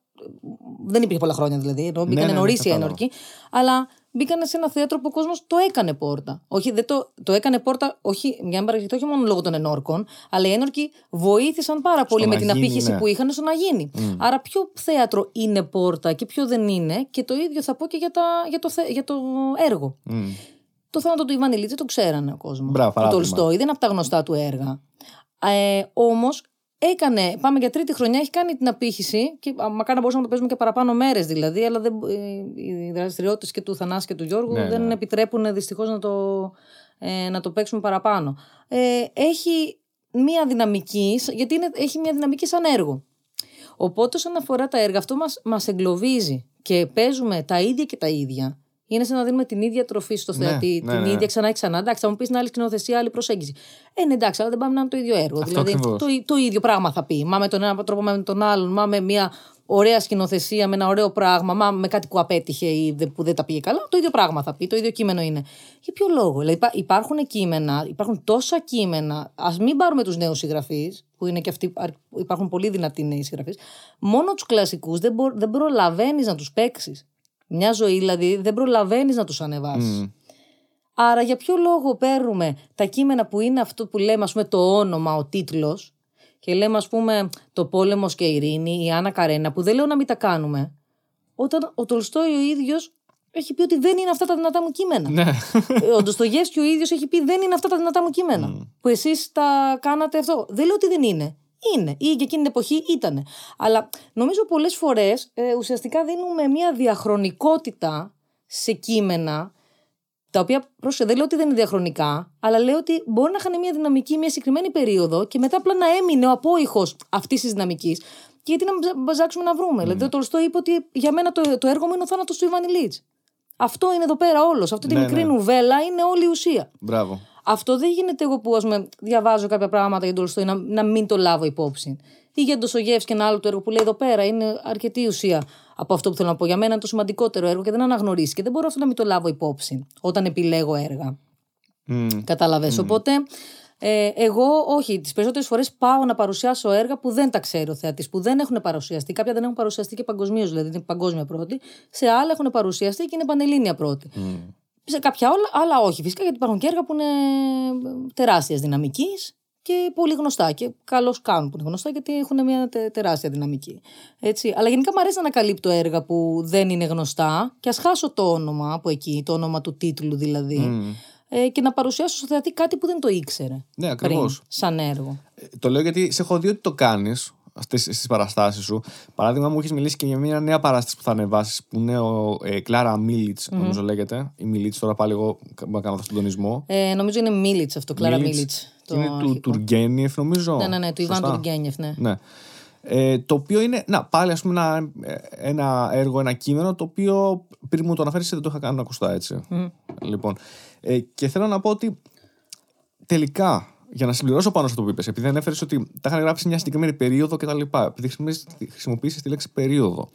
δεν υπήρχε πολλά χρόνια δηλαδή. Ενώ μπήκαν ναι, ναι, νωρίς οι κατάλαβα. ένορκοι. Αλλά μπήκαν σε ένα θέατρο που ο κόσμος το έκανε πόρτα. Όχι, δεν το, το έκανε πόρτα, όχι, για να μην παραγγελθεί, όχι μόνο λόγω των ενόρκων, αλλά οι ένορκοι βοήθησαν πάρα πολύ να με την γίνει, απήχηση ναι. που είχαν στο να γίνει. Άρα, ποιο θέατρο είναι πόρτα και ποιο δεν είναι, και το ίδιο θα πω και για, τα, για, το, θε- για το έργο. Μμ. Το θάνατο του Ιβανιλίτση το ξέρανε ο κόσμος. Μπράβο, Του παράδειγμα. Τολστόη, δεν είναι από τα γνωστά του έργα. Ε, Όμως έκανε, πάμε για τρίτη χρονιά, έχει κάνει την απήχηση και α, μακάρι να μπορούσαμε να το παίζουμε και παραπάνω μέρες δηλαδή, αλλά δεν, ε, οι δραστηριότητες και του Θανάση και του Γιώργου Ναι, δεν ναι. επιτρέπουν δυστυχώς να, το, ε, να το παίξουμε παραπάνω. Ε, έχει μία δυναμική, γιατί είναι, έχει μία δυναμική σαν έργο. Οπότε όσον αφορά τα έργα, αυτό μας, μας εγκλωβίζει και παίζουμε τα ίδια και τα ίδια. Είναι σαν να δίνουμε την ίδια τροφή στο Ναι, θεατή, ναι, την ναι. ίδια ξανά και ξανά. Εντάξει, θα μου πεις την άλλη σκηνοθεσία, άλλη προσέγγιση. Ε, ναι, εντάξει, αλλά δεν πάμε να είναι το ίδιο έργο. Αυτό δηλαδή, ακριβώς. το, το ίδιο πράγμα θα πει. Μα με τον ένα τρόπο, μα με τον άλλον, μα με μια ωραία σκηνοθεσία, με ένα ωραίο πράγμα, μα με κάτι που απέτυχε ή δε- που δεν τα πήγε καλά. Το ίδιο πράγμα θα πει, το ίδιο κείμενο είναι. Για ποιο λόγο; Δηλαδή, υπά- υπάρχουν κείμενα, υπάρχουν τόσα κείμενα. Α μην πάρουμε τους νέους συγγραφείς, που είναι και αυτοί, αρ- υπάρχουν πολύ δυνατοί νέοι συγγραφείς. Μόνο τους κλασικούς δεν, μπο, δεν προλαβαίνεις να τους παίξεις. Μια ζωή δηλαδή δεν προλαβαίνεις να τους ανεβάσεις. Άρα για ποιο λόγο παίρνουμε τα κείμενα που είναι αυτό που λέμε, ας πούμε, το όνομα, ο τίτλος, και λέμε, ας πούμε, το πόλεμος και η ειρήνη, η Άννα Καρένα, που δεν λέω να μην τα κάνουμε. Όταν ο Τολστόη ο ίδιος έχει πει ότι δεν είναι αυτά τα δυνατά μου κείμενα. Ναι. Ο Ντοστογεύσκη ο ίδιος έχει πει δεν είναι αυτά τα δυνατά μου κείμενα. Που εσείς τα κάνατε αυτό. Δεν λέω ότι δεν είναι. Είναι. Ή και εκείνη την εποχή ήταν. Αλλά νομίζω πολλές φορές ε, ουσιαστικά δίνουμε μια διαχρονικότητα σε κείμενα τα οποία, πρόσεχε, δεν λέω ότι δεν είναι διαχρονικά, αλλά λέω ότι μπορεί να είχαν μια δυναμική μια συγκεκριμένη περίοδο και μετά απλά να έμεινε ο απόϊχος αυτής της δυναμικής. Και γιατί να μπαζάξουμε να βρούμε. Mm. Δηλαδή, το Τολστό είπε ότι για μένα το, το έργο μου είναι ο θάνατος του Ιβάνι Λίτ. Αυτό είναι εδώ πέρα όλος. Αυτή τη Ναι, μικρή ναι. νουβέλα είναι όλη η ουσία. Μπράβο. Αυτό δεν γίνεται εγώ που ας πούμε, διαβάζω κάποια πράγματα για τον Τολστόη να, να μην το λάβω υπόψη. Ή για τον Σογεύς και ένα άλλο του έργο που λέει εδώ πέρα είναι αρκετή ουσία από αυτό που θέλω να πω. Για μένα είναι το σημαντικότερο έργο και δεν αναγνωρίσει. Και δεν μπορώ αυτό να μην το λάβω υπόψη όταν επιλέγω έργα. Μμ. Κατάλαβες. Οπότε, ε, εγώ όχι. Τις περισσότερες φορές πάω να παρουσιάσω έργα που δεν τα ξέρει ο θεατής, που δεν έχουν παρουσιαστεί. Κάποια δεν έχουν παρουσιαστεί και παγκοσμίως, δηλαδή είναι παγκόσμια πρώτη. Σε άλλα έχουν παρουσιαστεί και είναι πανελλήνια πρώτη. Σε κάποια όλα, άλλα όχι. Φυσικά γιατί υπάρχουν και έργα που είναι τεράστια δυναμικής και πολύ γνωστά. Και καλώς κάνουν που είναι γνωστά γιατί έχουν μια τε- τεράστια δυναμική. Έτσι. Αλλά γενικά μου αρέσει να ανακαλύπτω έργα που δεν είναι γνωστά και ας χάσω το όνομα από εκεί, το όνομα του τίτλου δηλαδή. Ε, και να παρουσιάσω στο θεατή κάτι που δεν το ήξερε. Ναι, ακριβώς. Πριν, σαν έργο. Ε, Το λέω γιατί σε έχω δει ότι το κάνεις στι παραστάσεις σου. Παράδειγμα, μου έχεις μιλήσει και για μια νέα παράσταση που θα ανεβάσεις που είναι ο ε, Κλάρα Μίλιτ, νομίζω λέγεται. Η Μίλιτ, τώρα πάλι εγώ μπορώ να κάνω αυτόν τον τονισμό. Ε, νομίζω είναι Μίλιτ αυτό, Κλάρα Μίλιτς. Μίλιτ. Είναι του Τουργκένιεφ, νομίζω. Ναι, ναι, ναι, του Ιβάν Σωστά. Τουργκένιεφ, ναι. Ναι. Ε, το οποίο είναι, να, πάλι ας πούμε ένα, ένα έργο, ένα κείμενο το οποίο πριν μου το αναφέρεις δεν το είχα κάνει ακουστά έτσι. Λοιπόν, ε, και θέλω να πω ότι τελικά, για να συμπληρώσω πάνω σε αυτό που είπες, επειδή ανέφερες ότι τα είχαν γράψει μια συγκεκριμένη περίοδο κτλ. Επειδή χρησιμοποιήσει τη λέξη περίοδο,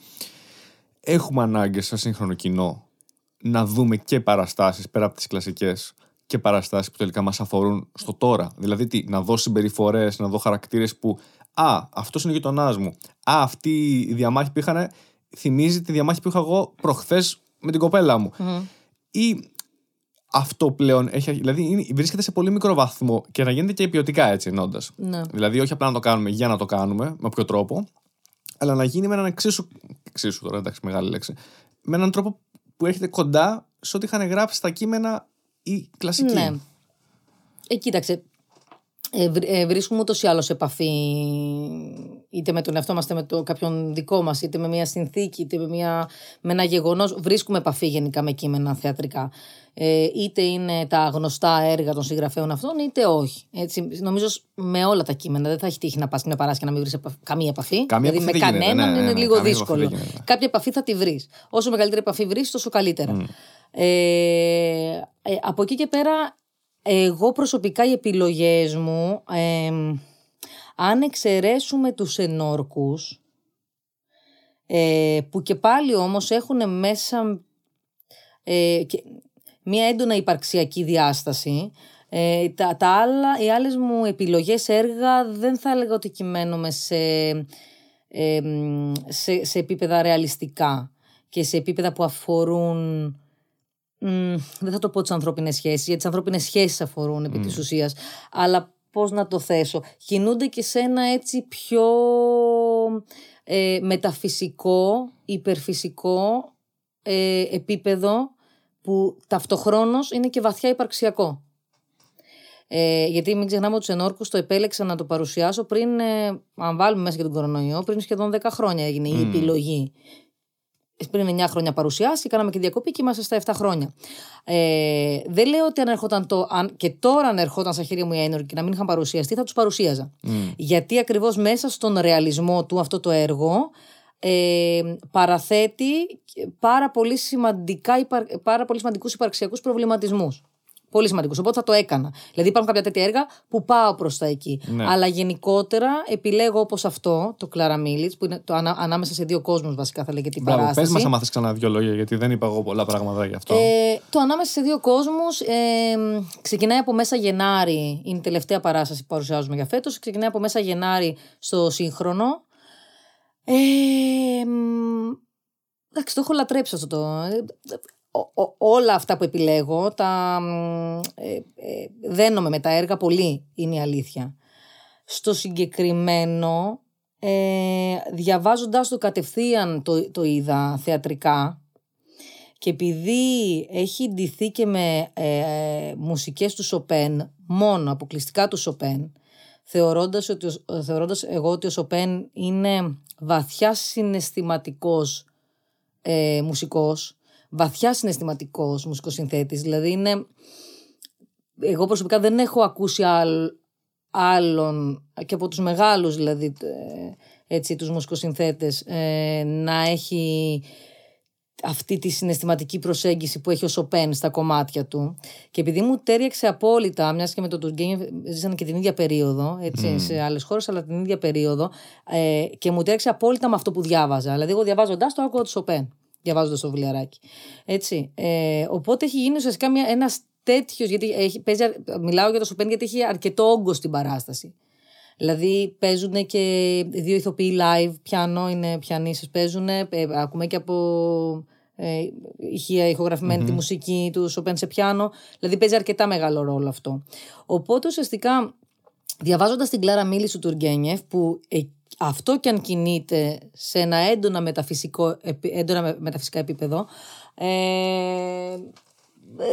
έχουμε ανάγκη σε σύγχρονο κοινό να δούμε και παραστάσεις πέρα από τις κλασικές και παραστάσεις που τελικά μας αφορούν στο τώρα. Δηλαδή τι, να δω συμπεριφορές, να δω χαρακτήρες που «Α, αυτός είναι ο γειτονάς μου». «Α, αυτή η διαμάχη που είχαν θυμίζει τη διαμάχη που είχα εγώ προχθές με την κοπέλα μου». Ή αυτό πλέον έχει, δηλαδή είναι- βρίσκεται σε πολύ μικρό βαθμό και να γίνεται και ποιοτικά έτσι εννοώντας. Ναι. Δηλαδή, όχι απλά να το κάνουμε για να το κάνουμε, με όποιο τρόπο, αλλά να γίνει με έναν εξίσου. εξίσου τώρα, εντάξει, μεγάλη λέξη. Με έναν τρόπο που έρχεται κοντά σε ό,τι είχαν γράψει στα κείμενα οι κλασικοί. Ναι. Ε, κοίταξε. Ε, βρ- ε, βρίσκουμε ούτως ή άλλως σε επαφή είτε με τον εαυτό μας, είτε με το κάποιον δικό μας, είτε με μια συνθήκη, είτε με, μια, με ένα γεγονός. Βρίσκουμε επαφή γενικά με κείμενα θεατρικά. Ε, είτε είναι τα γνωστά έργα των συγγραφέων αυτών, είτε όχι. Έτσι, νομίζω σ- με όλα τα κείμενα δεν θα έχει τύχει να πας μια παράσκεια να μην βρεις καμία επαφή. Καμία δηλαδή επαφή με δεν γίνεται, κανέναν ναι, ναι, είναι ναι, λίγο καμία επαφή δύσκολο. δεν γίνεται. Κάποια επαφή θα τη βρεις. Όσο μεγαλύτερη επαφή βρεις, τόσο καλύτερα. Ε, ε, από εκεί και πέρα, εγώ προσωπικά οι επιλογές μου, ε, αν εξαιρέσουμε τους ενόρκους, ε, που και πάλι όμως έχουν μέσα ε, και μια έντονα υπαρξιακή διάσταση, ε, τα, τα άλλα, οι άλλες μου επιλογές έργα δεν θα έλεγα ότι κυμαίνομαι σε, ε, μ, σε, σε επίπεδα ρεαλιστικά και σε επίπεδα που αφορούν μ, δεν θα το πω τις ανθρώπινες σχέσεις, γιατί τις ανθρώπινες σχέσεις αφορούν επί της ουσίας. Αλλά πώς να το θέσω. Κινούνται και σε ένα έτσι πιο ε, μεταφυσικό, υπερφυσικό ε, επίπεδο που ταυτοχρόνως είναι και βαθιά υπαρξιακό. Ε, γιατί μην ξεχνάμε ότι του ενόρκου το επέλεξα να το παρουσιάσω πριν, ε, αν βάλουμε μέσα και τον κορονοϊό, πριν σχεδόν 10 χρόνια έγινε η επιλογή. Πριν 9 χρόνια παρουσιάσει, κάναμε και διακοπή και είμαστε στα 7 χρόνια. Ε, δεν λέω ότι αν ερχόταν το. Αν, και τώρα αν ερχόταν στα χέρια μου οι ένορκοι και να μην είχαν παρουσιαστεί, θα τους παρουσίαζα. Γιατί ακριβώς μέσα στον ρεαλισμό του αυτό το έργο ε, παραθέτει πάρα πολύ, σημαντικά, υπαρ- πάρα πολύ σημαντικούς υπαρξιακούς προβληματισμούς. Πολύ σημαντικού. Οπότε θα το έκανα. Δηλαδή υπάρχουν κάποια τέτοια έργα που πάω προς τα εκεί. Ναι. Αλλά γενικότερα επιλέγω όπως αυτό, το Κλάρα Μίλιτ, που είναι το ανα- ανάμεσα σε δύο κόσμους βασικά θα λέγεται η Μπράβο, πες παράσταση. μας αν μάθεις ξανά δύο λόγια, γιατί δεν είπα εγώ πολλά πράγματα γι' αυτό. Ε, το ανάμεσα σε δύο κόσμους ε, ξεκινάει από μέσα Γενάρη, είναι η τελευταία παράσταση που παρουσιάζουμε για φέτος, ξεκινάει από μέσα Γενάρη στο σύγχρονο. Ε, μ, Εντάξει, το έχω λατρέψει αυτό το. Ε, ο- ο- όλα αυτά που επιλέγω τα μ, ε, ε, δένομαι με τα έργα πολύ, είναι η αλήθεια. Στο συγκεκριμένο, ε, διαβάζοντας το κατευθείαν το, το είδα θεατρικά και επειδή έχει ντυθεί και με ε, μουσικές του Σοπέν, μόνο αποκλειστικά του Σοπέν, θεωρώντας, ότι, ο- θεωρώντας εγώ ότι ο Σοπέν είναι βαθιά συναισθηματικός ε, μουσικός, βαθιά συναισθηματικός μουσικός συνθέτης, δηλαδή είναι... Εγώ προσωπικά δεν έχω ακούσει άλλ, άλλον και από τους μεγάλους δηλαδή ε, έτσι, τους μουσικοσυνθέτες ε, να έχει αυτή τη συναισθηματική προσέγγιση που έχει ο Σοπέν στα κομμάτια του. Και επειδή μου τέριαξε απόλυτα, μιας και με τον Τουργκένιεφ ζήσανε και την ίδια περίοδο, έτσι, σε άλλες χώρες, αλλά την ίδια περίοδο, ε, και μου τέριαξε απόλυτα με αυτό που διάβαζα. Δηλαδή, εγώ διαβάζοντάς το άκουγα του Σοπέν, διαβάζοντας το βιβλιαράκι. Έτσι. Ε, οπότε έχει γίνει ουσιαστικά ένας τέτοιος. Γιατί έχει, παίζει, αρ- μιλάω για το Σοπέν γιατί έχει αρκετό όγκο στην παράσταση. Δηλαδή παίζουν και δύο ηθοποιοί live, πιάνο είναι πιανίστες, παίζουν, ε, ακούμε και από ε, ηχεία ηχογραφημένη τη μουσική του Σοπέν σε πιάνο, δηλαδή παίζει αρκετά μεγάλο ρόλο αυτό. Οπότε ουσιαστικά διαβάζοντας την Κλάρα Μίλης του Τουργκένιεφ που ε, αυτό και αν κινείται σε ένα έντονα, μεταφυσικό, επι- έντονα με- μεταφυσικά επίπεδο ε, ε,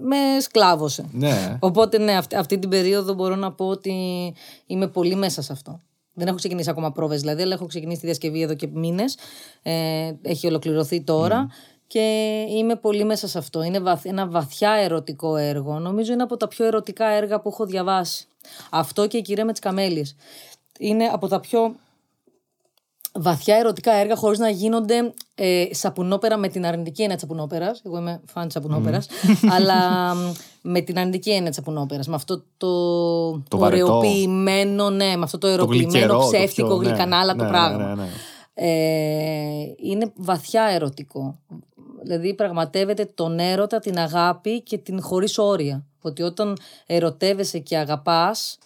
με σκλάβωσε. Ναι. Οπότε ναι, αυτή, αυτή την περίοδο μπορώ να πω ότι είμαι πολύ μέσα σε αυτό. Δεν έχω ξεκινήσει ακόμα πρόβες δηλαδή, αλλά έχω ξεκινήσει τη διασκευή εδώ και μήνες. Ε, έχει ολοκληρωθεί τώρα. Και είμαι πολύ μέσα σε αυτό. Είναι βαθ- ένα βαθιά ερωτικό έργο. Νομίζω είναι από τα πιο ερωτικά έργα που έχω διαβάσει. Αυτό και η κυρία με τις καμέλειες. Είναι από τα πιο βαθιά ερωτικά έργα χωρίς να γίνονται ε, σαπουνόπερα με την αρνητική έννοια της σαπουνόπερας. Εγώ είμαι φαν της σαπουνόπερας. αλλά μ, με την αρνητική έννοια της σαπουνόπερας. Με αυτό το, Το βαρετό. ωρεοποιημένο, ναι, με αυτό το ωρεοποιημένο γλυκερό, το ψεύτικο πιο- ναι, γλυκανάλατο ναι, ναι, πράγμα. ναι, ναι. Ε, είναι βαθιά ερωτικό. Δηλαδή πραγματεύεται τον έρωτα, την αγάπη και την χωρίς όρια. Ότι όταν ερωτεύεσαι και αγαπάς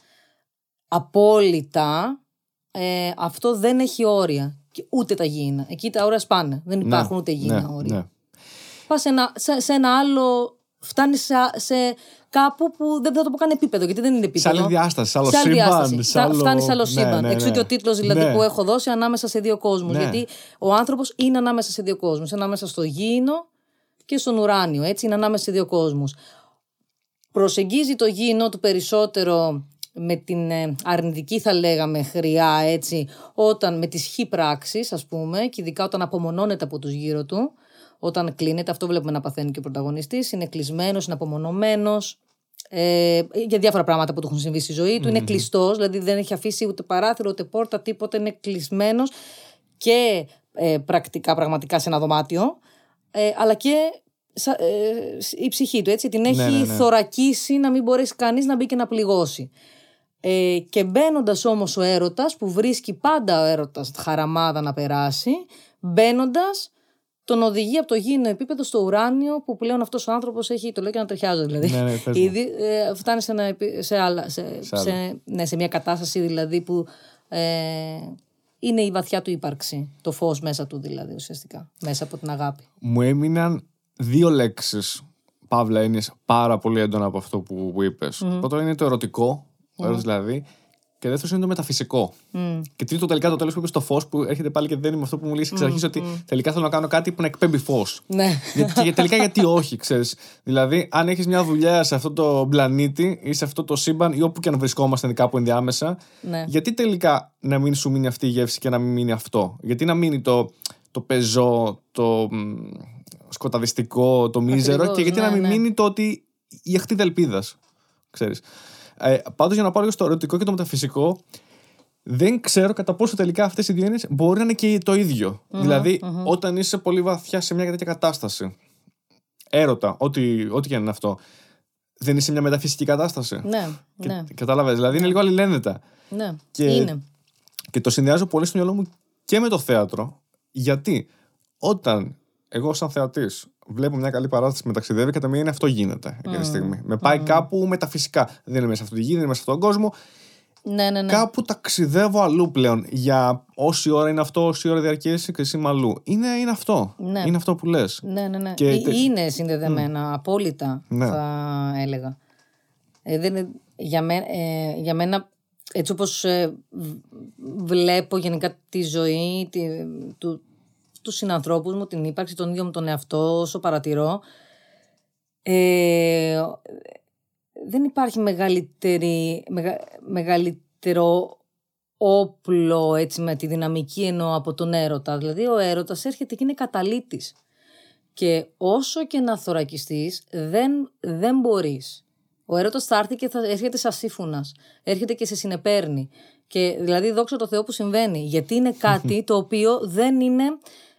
απόλυτα, ε, αυτό δεν έχει όρια. Και ούτε τα γήινα. Εκεί τα όρια σπάνε. Δεν υπάρχουν ούτε γήινα ναι, όρια. ναι. Πας σε ένα, σε, σε ένα άλλο... Φτάνεις σε, σε κάπου που δεν θα το πω καν επίπεδο, γιατί δεν είναι Σε επίπεδο. άλλη διάσταση, σε άλλο Σε άλλη σύμπαν. διάσταση. σε Φτα- άλλο- Φτάνεις σε άλλο Ναι, σύμπαν. ναι, Εξού ναι. και ο τίτλος δηλαδή Ναι. που έχω δώσει ανάμεσα σε δύο κόσμους. Ναι. Γιατί ο άνθρωπος είναι ανάμεσα σε δύο κόσμους. Ανάμεσα στο γήινο και στον ουράνιο. Έτσι είναι ανάμεσα σε δύο κόσμους. Προσεγγίζει το γήινο του περισσότερο με την ε, αρνητική θα λέγαμε χρειά έτσι όταν με τις χι πράξεις ας πούμε και ειδικά όταν απομονώνεται από τους γύρω του όταν κλείνεται, αυτό βλέπουμε να παθαίνει και ο πρωταγωνιστής είναι κλεισμένος, είναι απομονωμένος ε, για διάφορα πράγματα που του έχουν συμβεί στη ζωή του. Είναι κλειστός, δηλαδή δεν έχει αφήσει ούτε παράθυρο ούτε πόρτα, τίποτα. Είναι κλεισμένος και ε, πρακτικά, πραγματικά σε ένα δωμάτιο, ε, αλλά και σα- ε, η ψυχή του, έτσι. Την έχει ναι, ναι. θωρακίσει να μην μπορέσει κανείς να μπει και να πληγώσει. Ε, και μπαίνοντας όμως ο έρωτας, που βρίσκει πάντα ο έρωτας χαραμάδα να περάσει, μπαίνοντας, τον οδηγεί από το γήινο επίπεδο στο ουράνιο, που πλέον αυτός ο άνθρωπος έχει. Το λέω και να τριχιάζω δηλαδή. Ναι, ναι, πες μου. Ήδη ε, φτάνει σε, ένα, επί- σε, άλλα, σε, Σε άλλο. σε, ναι, σε μια κατάσταση δηλαδή που ε, είναι η βαθιά του ύπαρξη. Το φως μέσα του δηλαδή ουσιαστικά. Μέσα από την αγάπη. Μου έμειναν δύο λέξεις, παύλα έννοιε, πάρα πολύ έντονα από αυτό που, που είπες. Πρώτο είναι το ερωτικό, ο έρωτας δηλαδή, και δεύτερος είναι το μεταφυσικό. Και τρίτο, τελικά το τέλος που είπες το φως, που έρχεται πάλι και δεν είμαι αυτό που μου λέει εξ αρχής, ότι τελικά θέλω να κάνω κάτι που να εκπέμπει φως. Ναι. γιατί, και τελικά γιατί όχι, ξέρεις. Δηλαδή, αν έχεις μια δουλειά σε αυτό το πλανήτη ή σε αυτό το σύμπαν ή όπου και αν βρισκόμαστε κάπου ενδιάμεσα, ναι. γιατί τελικά να μην σου μείνει αυτή η γεύση και να μην μείνει αυτό; Γιατί να μείνει το, το πεζό, το μ, σκοταδιστικό, το μίζερο Ακριβώς, και γιατί ναι, να μην ναι. μείνει το ότι η αχτίδα ελπίδας. Ξέρεις. Ε, Πάντως, για να πάω λίγο στο ερωτικό και το μεταφυσικό, δεν ξέρω κατά πόσο τελικά αυτές οι δύο έννοιες μπορεί να είναι και το ιδιο δηλαδη όταν είσαι πολύ βαθιά σε μια τέτοια κατάσταση, έρωτα, ό,τι, ό,τι και αν είναι αυτό, δεν είσαι σε μια μεταφυσική κατάσταση. Ναι, ναι, Κατάλαβε. Δηλαδή είναι λίγο αλληλένδετα. ναι. Και- Είναι. Και το συνδυάζω πολύ στο μυαλό μου και με το θέατρο. Γιατί όταν εγώ, σαν θεατής, βλέπω μια καλή παράσταση με ταξιδεύει, κατά μία είναι αυτό γίνεται εκείνη τη στιγμή. Με πάει κάπου μεταφυσικά. Δεν είναι μέσα σε αυτή τη γη, δεν είναι μέσα σε αυτόν τον κόσμο. Ναι, ναι, ναι. κάπου ταξιδεύω αλλού πλέον. Για όση ώρα είναι αυτό, όση ώρα διαρκέσει και εσύ είμαι αλλού. Είναι, είναι αυτό. Ναι. Είναι αυτό που λες. Ναι, ναι, ναι. Και Ε, τε- Είναι συνδεδεμένα, απόλυτα Ναι. θα έλεγα. Ε, δεν είναι- για, μέ- ε, για μένα, έτσι όπως ε, β- βλέπω γενικά τη ζωή τη, του, τους συνανθρώπους μου, την ύπαρξη, τον ίδιο μου τον εαυτό, όσο παρατηρώ, ε, δεν υπάρχει μεγαλύτερη, μεγα, μεγαλύτερο όπλο έτσι με τη δυναμική εννοώ από τον έρωτα. Δηλαδή ο έρωτας έρχεται και είναι καταλήτης. Και όσο και να θωρακιστείς δεν, δεν μπορείς. Ο έρωτας θα έρθει και θα έρχεται σαν σύμφωνας. Έρχεται και σε συνεπέρνει. Και δηλαδή δόξα τω Θεώ που συμβαίνει. Γιατί είναι κάτι το οποίο δεν είναι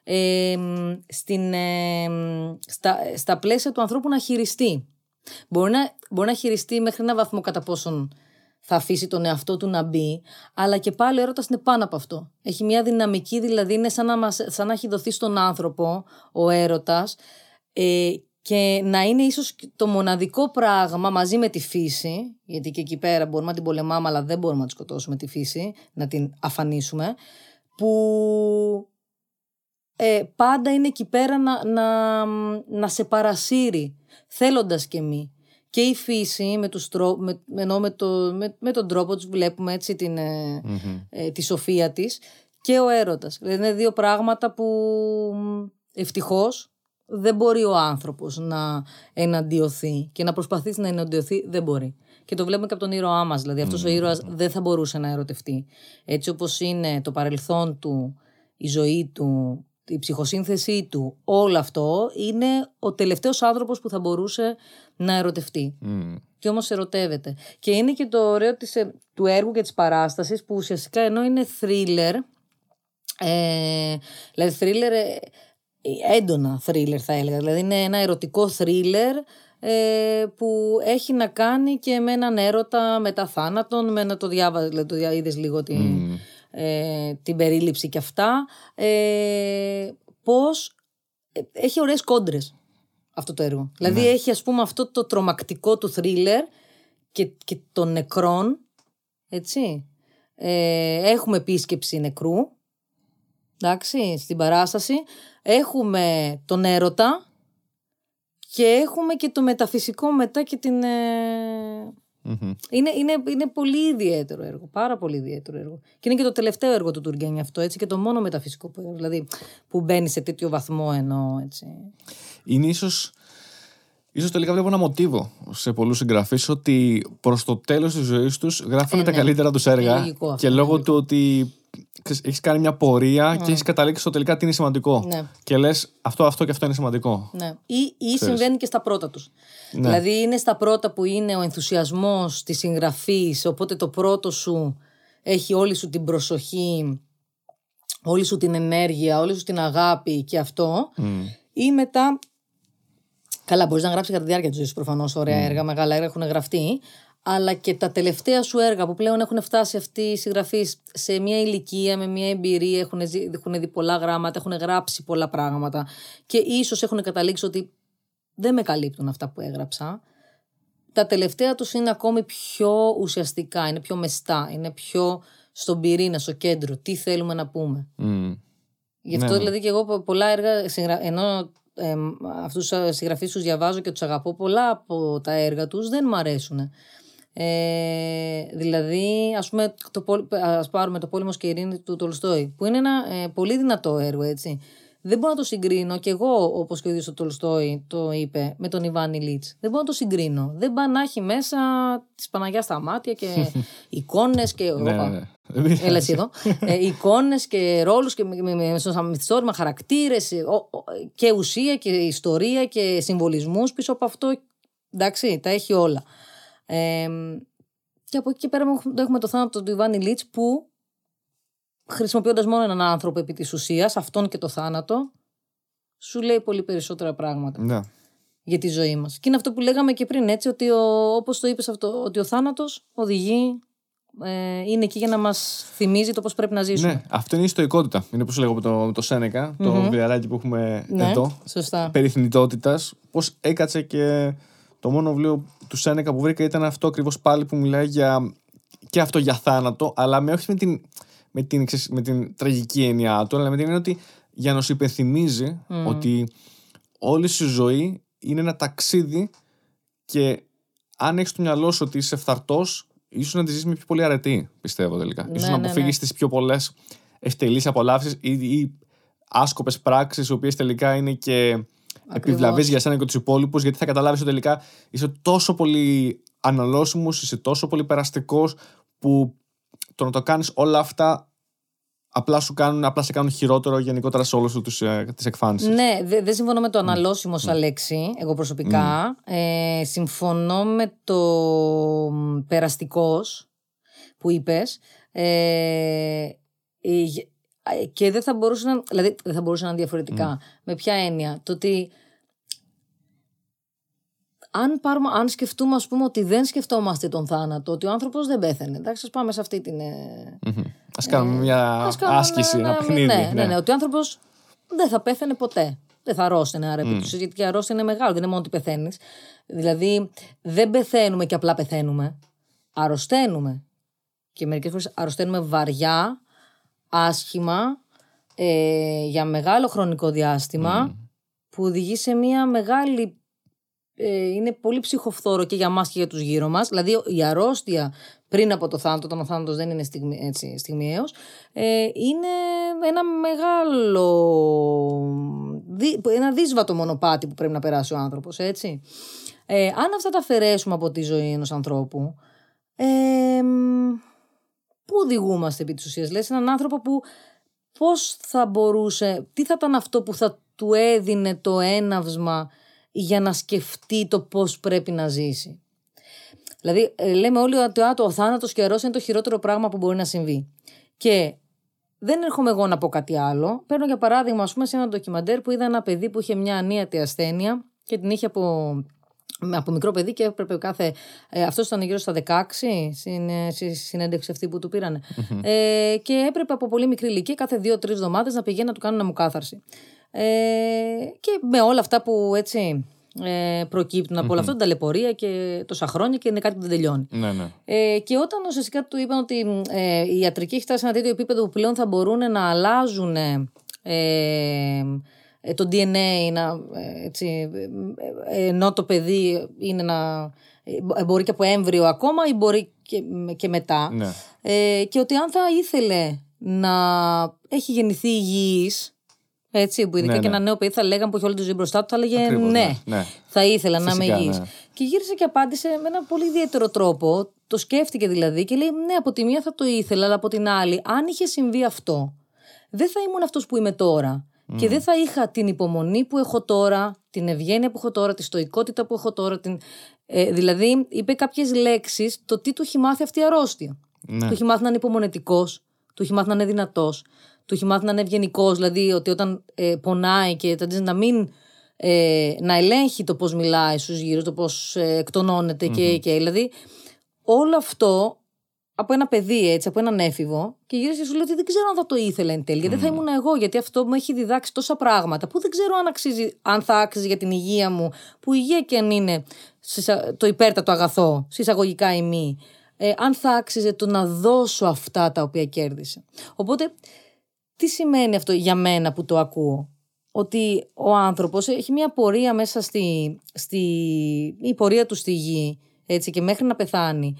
ε, μ, στην, ε, μ, στα, στα πλαίσια του ανθρώπου να χειριστεί. Μπορεί να, μπορεί να χειριστεί μέχρι ένα βαθμό κατά πόσον θα αφήσει τον εαυτό του να μπει, αλλά και πάλι ο έρωτας είναι πάνω από αυτό. Έχει μια δυναμική, δηλαδή είναι σαν να, μας, σαν να έχει δοθεί στον άνθρωπο ο έρωτας ε, και να είναι ίσως το μοναδικό πράγμα μαζί με τη φύση, γιατί και εκεί πέρα μπορούμε να την πολεμάμε, αλλά δεν μπορούμε να τη σκοτώσουμε τη φύση, να την αφανίσουμε, που ε, πάντα είναι εκεί πέρα να, να, να σε παρασύρει, θέλοντας και μη. Και η φύση, με, τους τρό, με, ενώ με, το, με, με τον τρόπο τους βλέπουμε έτσι την, ε, ε, τη σοφία της, και ο έρωτας. Δηλαδή είναι δύο πράγματα που ευτυχώς δεν μπορεί ο άνθρωπος να εναντιωθεί και να προσπαθήσει να εναντιωθεί δεν μπορεί. Και το βλέπουμε και από τον ήρωά μας. Δηλαδή αυτός ο ήρωας δεν θα μπορούσε να ερωτευτεί. Έτσι όπως είναι το παρελθόν του, η ζωή του, η ψυχοσύνθεσή του, όλο αυτό είναι ο τελευταίος άνθρωπος που θα μπορούσε να ερωτευτεί. Μμ. Και όμως ερωτεύεται. Και είναι και το ωραίο της, ε, του έργου και της παράστασης που ουσιαστικά ενώ είναι thriller, ε, δηλαδή thriller, ε, έντονα thriller θα έλεγα, δηλαδή είναι ένα ερωτικό thriller ε, που έχει να κάνει και με έναν έρωτα μετά θάνατον, με να το διάβαζε, δηλαδή το δια- είδες λίγο την, ε, την περίληψη και αυτά, ε, πώς ε, έχει ωραίες κόντρες αυτό το έργο. Δηλαδή έχει ας πούμε αυτό το τρομακτικό του thriller και, και των νεκρών, έτσι. Ε, έχουμε επίσκεψη νεκρού, εντάξει, στην παράσταση. Έχουμε τον έρωτα και έχουμε και το μεταφυσικό μετά και την... ε, Μμμ. είναι, είναι, είναι πολύ ιδιαίτερο έργο. Πάρα πολύ ιδιαίτερο έργο. Και είναι και το τελευταίο έργο του Τουργκένη αυτό, έτσι, και το μόνο μεταφυσικό που, δηλαδή, που μπαίνει σε τέτοιο βαθμό ενώ έτσι. Είναι ίσως, ίσως τελικά βλέπω ένα μοτίβο σε πολλούς συγγραφείς ότι προς το τέλος της ζωής τους γράφουν Ε, τα ναι. καλύτερα τους έργα Είναι λογικό αυτό, και είναι λόγω λογικό. του ότι ξέρεις, έχεις κάνει μια πορεία και έχεις καταλήξει στο τελικά τι είναι σημαντικό. Ναι. Και λες αυτό, αυτό και αυτό είναι σημαντικό. Ναι. Ή, ή συμβαίνει και στα πρώτα τους. Ναι. Δηλαδή είναι στα πρώτα που είναι ο ενθουσιασμός της συγγραφής, οπότε το πρώτο σου έχει όλη σου την προσοχή, όλη σου την ενέργεια, όλη σου την αγάπη και αυτό. Ή μετά, καλά μπορείς να γράψεις κατά τη διάρκεια της ζωής σου προφανώς ωραία έργα, μεγάλα έργα έχουν γραφτεί, αλλά και τα τελευταία σου έργα που πλέον έχουν φτάσει αυτοί οι συγγραφείς σε μια ηλικία, με μια εμπειρία, έχουν, ζει- έχουν δει πολλά γράμματα, έχουν γράψει πολλά πράγματα και ίσως έχουν καταλήξει ότι δεν με καλύπτουν αυτά που έγραψα. Τα τελευταία τους είναι ακόμη πιο ουσιαστικά, είναι πιο μεστά, είναι πιο στον πυρήνα, στο κέντρο. Τι θέλουμε να πούμε. Μμ. Γι' Ναι, αυτό ναι. δηλαδή και εγώ πο- πολλά έργα, συγγρα- ενώ ε, αυτούς τους συγγραφείς τους διαβάζω και τους αγαπώ, πολλά από τα έργα τους δεν μου αρέσουν. Ε, δηλαδή, ας πούμε, το, πόλ- ας πάρουμε το «Πόλεμος και η ειρήνη» του Τολστόη, που είναι ένα ε, πολύ δυνατό έργο, έτσι. Δεν μπορώ να το συγκρίνω και εγώ, όπως και ο ίδιος ο Τολστόη το είπε, με τον Ιβάν Ηλίτς. Δεν μπορώ να το συγκρίνω. Δεν πάει να έχει μέσα της Παναγιάς στα μάτια και εικόνες και... Ναι, Όπα. ναι, ναι. Έλα εσύ εδώ. ε, εικόνες και ρόλους και με, με, με, στο μυθιστόρημα χαρακτήρες ε, ο- ο- και ουσία και ιστορία και συμβολισμούς πίσω από αυτό. Εντάξει, τα έχει όλα. Ε, και από εκεί και πέρα έχουμε- έχουμε το θάνατο του Ιβάνι Λίτς που χρησιμοποιώντας μόνο έναν άνθρωπο επί της ουσίας, αυτόν και το θάνατο, σου λέει πολύ περισσότερα πράγματα Ναι. για τη ζωή μας. Και είναι αυτό που λέγαμε και πριν, έτσι, ότι ο, όπως το είπες αυτό, ότι ο θάνατος οδηγεί, ε, είναι εκεί για να μας θυμίζει το πώς πρέπει να ζήσουμε. ναι, αυτό είναι η στοικότητα. Είναι που σου λέγω με το, με το Σένεκα, το βιβλιαράκι που έχουμε Ναι, εδώ. σωστά. Περί θνητότητας, πώς έκατσε και το μόνο βιβλίο του Σένεκα που βρήκα ήταν αυτό ακριβώς πάλι που μιλάει για και αυτό για θάνατο, αλλά με όχι με την, με την, ξέρεις, με την τραγική έννοια του, αλλά με την έννοια ότι για να σου υπενθυμίζει ότι όλη σου ζωή είναι ένα ταξίδι και αν έχεις στο μυαλό σου ότι είσαι φθαρτός, ίσως να τη ζήσει με πιο πολύ αρετή, πιστεύω τελικά. Ναι, ίσως να ναι, αποφύγεις ναι. τις πιο πολλές ευτελείς απολαύσεις ή, ή άσκοπες πράξεις, οι οποίες τελικά είναι και επιβλαβείς για σένα και τους υπόλοιπους, γιατί θα καταλάβεις ότι τελικά είσαι τόσο πολύ αναλώσιμος, είσαι τόσο πολύ περαστικός, που το να το κάνεις όλα αυτά απλά, σου κάνουν, απλά σε κάνουν χειρότερο γενικότερα σε όλε τις εκφάνσεις. Ναι, δε- δεν συμφωνώ με το αναλώσιμος σαν λέξη, εγώ προσωπικά. Ε, συμφωνώ με το μ, περαστικός που είπες. Ε, ε, γε- ε, και δεν θα μπορούσε να, δηλαδή δεν θα μπορούσε να είναι διαφορετικά. Με ποια έννοια, το ότι αν, πάρουμε, αν σκεφτούμε ας πούμε ότι δεν σκεφτόμαστε τον θάνατο, ότι ο άνθρωπος δεν πέθανε, εντάξει, ας πάμε σε αυτή την... ε, Α κάνουμε μια Ας κάνουμε άσκηση, ένα- ένα παιχνίδι. Ναι, ναι, ναι, ότι ο άνθρωπος δεν θα πέθανε ποτέ. Δεν θα αρρώστηνε άρα επί τους, γιατί και η αρρώστια είναι μεγάλη, δεν είναι μόνο ότι πεθαίνεις. Δηλαδή, δεν πεθαίνουμε και απλά πεθαίνουμε. Αρρωσταίνουμε. Και μερικές φορές αρρωσταίνουμε βαριά, άσχημα, ε, για μεγάλο χρονικό διάστημα, που οδηγεί σε μια μεγάλη ε, είναι πολύ ψυχοφθόρο και για μας και για τους γύρω μας. Δηλαδή η αρρώστια πριν από το θάνατο, όταν ο θάνατος δεν είναι στιγμι, έτσι, στιγμιαίος, ε, είναι ένα μεγάλο, δι- ένα δύσβατο μονοπάτι που πρέπει να περάσει ο άνθρωπος, έτσι. Ε, αν αυτά τα αφαιρέσουμε από τη ζωή ενός ανθρώπου, ε, μ, πού οδηγούμαστε επί της ουσίας; Λες έναν άνθρωπο που πώς θα μπορούσε, τι θα ήταν αυτό που θα του έδινε το έναυσμα για να σκεφτεί το πώς πρέπει να ζήσει; Δηλαδή, ε, λέμε όλοι ότι «Α, το θάνατος και η αρρώστια είναι το χειρότερο πράγμα που μπορεί να συμβεί. Και δεν έρχομαι εγώ να πω κάτι άλλο. Παίρνω για παράδειγμα, ας πούμε, σε ένα ντοκιμαντέρ που είδα ένα παιδί που είχε μια ανίατη ασθένεια και την είχε από, με- από μικρό παιδί και έπρεπε κάθε. Ε, Αυτός ήταν γύρω στα 16, στην, ε, στη συνέντευξη αυτή που του πηρανε Ε, και έπρεπε από πολύ μικρή ηλικία κάθε δύο-τρεις εβδομάδες να πηγαίνει να του κάνουν αιμοκάθαρση. Ε, και με όλα αυτά που έτσι ε, προκύπτουν από όλα αυτά, την ταλαιπωρία και τόσα χρόνια και είναι κάτι που δεν τελειώνει. Ναι, ναι. Ε, και όταν ουσιαστικά του είπαν ότι ε, η ιατρική έχει φτάσει σε ένα τέτοιο επίπεδο που πλέον θα μπορούν να αλλάζουν ε, ε, το DNA, να, ε, έτσι, ε, ε, ενώ το παιδί είναι να, ε, μπορεί και από έμβριο ακόμα ή μπορεί και, και μετά. Ναι. Ε, και ότι αν θα ήθελε να έχει γεννηθεί υγιής, έτσι, που ειδικά Ναι, και ναι. ένα νέο παιδί θα λέγανε που έχει όλη τη ζωή μπροστά του, θα έλεγε Ακριβώς, ναι, ναι, ναι. θα ήθελα να είμαι Φυσικά, υγιής. ναι. Και γύρισε και απάντησε με ένα πολύ ιδιαίτερο τρόπο. Το σκέφτηκε δηλαδή και λέει: Ναι, από τη μία θα το ήθελα, αλλά από την άλλη, αν είχε συμβεί αυτό, δεν θα ήμουν αυτός που είμαι τώρα. Και δεν θα είχα την υπομονή που έχω τώρα, την ευγένεια που έχω τώρα, τη στοικότητα που έχω τώρα. Την... Ε, δηλαδή, είπε κάποιες λέξεις το τι του έχει μάθει αυτή η αρρώστια. Ναι. Του έχει μάθει να είναι υπομονετικός, του έχει μάθει να είναι δυνατός, του έχει μάθει να είναι ευγενικός, δηλαδή ότι όταν ε, πονάει και ταντίζει να μην. Ε, να ελέγχει το πώς μιλάει στους γύρω, το πώς ε, εκτονώνεται και, και δηλαδή όλο αυτό από ένα παιδί έτσι, από έναν έφηβο και γύρισε και σου λέει ότι δεν ξέρω αν θα το ήθελα εν τέλει, γιατί δεν θα ήμουν εγώ, γιατί αυτό μου έχει διδάξει τόσα πράγματα που δεν ξέρω αν, αξίζει, αν θα άξιζε για την υγεία μου, που η υγεία και αν είναι συσσα- το υπέρτατο αγαθό, συσσαγωγικά ή μη, ε, αν θα άξιζε το να δώσω αυτά τα οποία κέρδισε. Οπότε, τι σημαίνει αυτό για μένα που το ακούω; Ότι ο άνθρωπος έχει μια πορεία μέσα στη, στη η πορεία του στη γη έτσι, και μέχρι να πεθάνει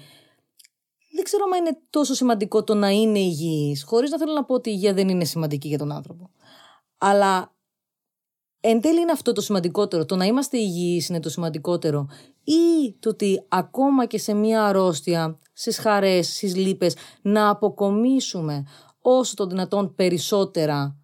δεν ξέρω αν είναι τόσο σημαντικό το να είναι υγιής, χωρίς να θέλω να πω ότι η υγεία δεν είναι σημαντική για τον άνθρωπο. Αλλά εν τέλει είναι αυτό το σημαντικότερο. Το να είμαστε υγιείς είναι το σημαντικότερο. Ή το ότι ακόμα και σε μια αρρώστια, στις χαρές, στις λύπες, να αποκομίσουμε όσο το δυνατόν περισσότερα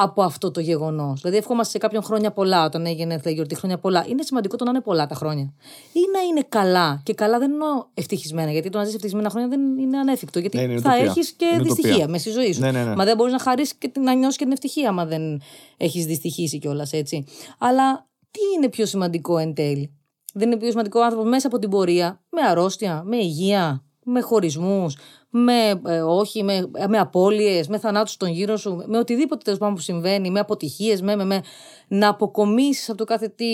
από αυτό το γεγονός. Δηλαδή, ευχόμαστε σε κάποιον χρόνια πολλά, όταν έγινε η γιορτή χρόνια πολλά. Είναι σημαντικό το να είναι πολλά τα χρόνια. Ή να είναι καλά. Και καλά δεν εννοώ ευτυχισμένα, γιατί το να ζεις ευτυχισμένα χρόνια δεν είναι ανέφικτο. Γιατί Ναι, είναι θα ουτοπία. έχεις και Είναι δυστυχία ουτοπία. με στη ζωή σου. Ναι, ναι, ναι. Μα δεν μπορείς να χαρίσεις και να νιώσεις και την ευτυχία, άμα δεν έχεις δυστυχήσει κιόλας έτσι. Αλλά τι είναι πιο σημαντικό εν τέλει; Δεν είναι πιο σημαντικό ο άνθρωπος μέσα από την πορεία, με αρρώστια, με υγεία, με χωρισμούς, με ε, όχι, με, με απώλειες, με θανάτους στον γύρο σου, με οτιδήποτε τέλος πάντων που συμβαίνει, με αποτυχίες, με, με, με, να αποκομίσεις από το κάθε τι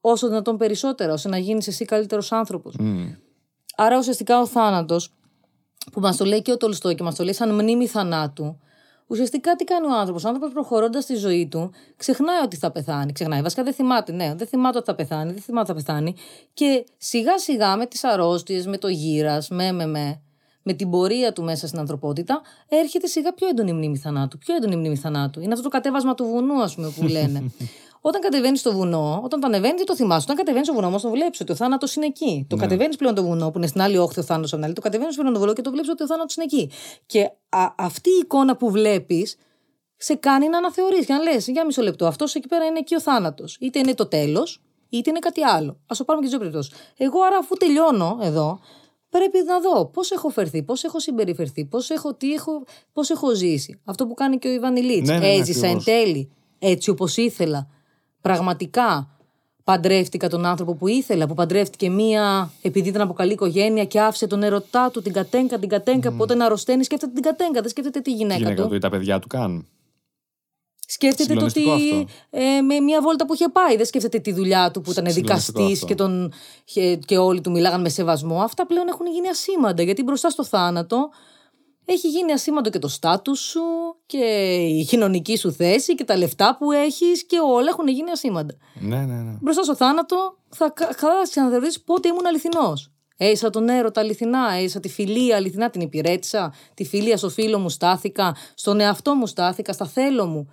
όσο δυνατόν περισσότερα, ώστε να γίνεις εσύ καλύτερος άνθρωπος. Μμ. Άρα ουσιαστικά ο θάνατος που μας το λέει και ο Τολστόη και μας το λέει σαν μνήμη θανάτου, ουσιαστικά τι κάνει ο άνθρωπος. Ο άνθρωπος προχωρώντας τη ζωή του, ξεχνάει ότι θα πεθάνει. Ξεχνάει. Βασικά δεν θυμάται, ναι, δεν θυμάται ότι θα πεθάνει, δεν θυμάται ότι θα πεθάνει. Και σιγά σιγά με τις αρρώστιες, με το γύρας, με, με, με, με την πορεία του μέσα στην ανθρωπότητα, έρχεται σιγά πιο έντονη μνήμη θανάτου. Πιο έντονη μνήμη θανάτου. Είναι αυτό το κατέβασμα του βουνού, ας πούμε, που λένε. Όταν κατεβαίνεις στο βουνό, όταν το ανεβαίνεις, το θυμάσαι. Όταν κατεβαίνεις στο βουνό, όμως το βλέπεις ότι ο θάνατος είναι εκεί. Το Ναι. κατεβαίνεις πλέον το βουνό, που είναι στην άλλη όχθη ο θάνατος από την άλλη. Το κατεβαίνεις πλέον το βουνό και το βλέπεις ότι ο θάνατος είναι εκεί. Και α, αυτή η εικόνα που βλέπεις σε κάνει να αναθεωρείς και να λες: Για μισό λεπτό, αυτός εκεί πέρα είναι εκεί ο θάνατος. Είτε είναι το τέλος, είτε είναι κάτι άλλο. Α το πάρουμε και τις δύο περιπτώσεις. Εγώ άρα, αφού τελειώνω εδώ, πρέπει να δω πώς έχω φερθεί, πώς έχω συμπεριφερθεί, πώς έχω, τι έχω, πώς έχω ζήσει. Αυτό που κάνει και ο Ιβάνι Λίτς. Ναι, ναι, ναι, Έζησα εν ακριβώς. τέλει έτσι όπως ήθελα. Πραγματικά παντρεύτηκα τον άνθρωπο που ήθελα, που παντρεύτηκε μία επειδή ήταν από καλή οικογένεια και άφησε τον ερωτά του, την κατέγκα, την κατέγκα, που όταν αρρωσταίνει σκέφτεται την κατέγκα, δεν σκέφτεται τη Η γυναίκα, γυναίκα του. του ή τα παιδιά του κάνουν. Σκέφτεται το ότι Συγκλονιστικό αυτό. ε, με μια βόλτα που είχε πάει. Δεν σκέφτεται τη δουλειά του που ήταν Συγκλονιστικό δικαστής αυτό. και, τον, και, και όλοι του μιλάγαν με σεβασμό. Αυτά πλέον έχουν γίνει ασήμαντα γιατί μπροστά στο θάνατο έχει γίνει ασήμαντο και το στάτους σου και η κοινωνική σου θέση και τα λεφτά που έχεις και όλα έχουν γίνει ασήμαντα. Ναι, ναι, ναι. Μπροστά στο θάνατο θα κάτσει να θεωρήσει πότε ήμουν αληθινός. Έισα τον έρωτα αληθινά, έισα τη φιλία αληθινά, την υπηρέτησα. Τη φιλία στο φίλο μου στάθηκα, στον εαυτό μου στάθηκα, στα θέλω μου.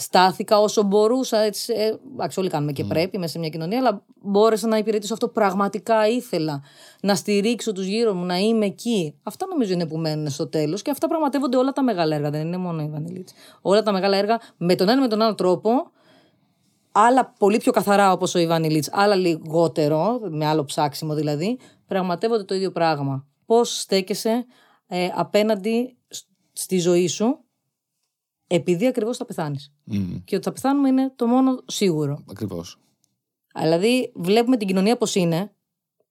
Στάθηκα όσο μπορούσα. Έτσι, ε, εντάξει, όλοι κάνουμε και πρέπει μέσα σε μια κοινωνία, αλλά μπόρεσα να υπηρετήσω αυτό που πραγματικά ήθελα. Να στηρίξω τους γύρω μου, να είμαι εκεί. Αυτά νομίζω είναι που μένουν στο τέλος και αυτά πραγματεύονται όλα τα μεγάλα έργα. Δεν είναι μόνο η Βανιλίτση. Όλα τα μεγάλα έργα με τον ένα ή με τον άλλο τρόπο άλλα πολύ πιο καθαρά όπως ο Ιβάνι Λίτς, άλλα λιγότερο, με άλλο ψάξιμο δηλαδή, πραγματεύονται το ίδιο πράγμα. Πώς στέκεσαι ε, απέναντι σ- στη ζωή σου επειδή ακριβώς θα πεθάνεις. Και ότι θα πεθάνουμε είναι το μόνο σίγουρο. Ακριβώς. Δηλαδή βλέπουμε την κοινωνία πώς είναι,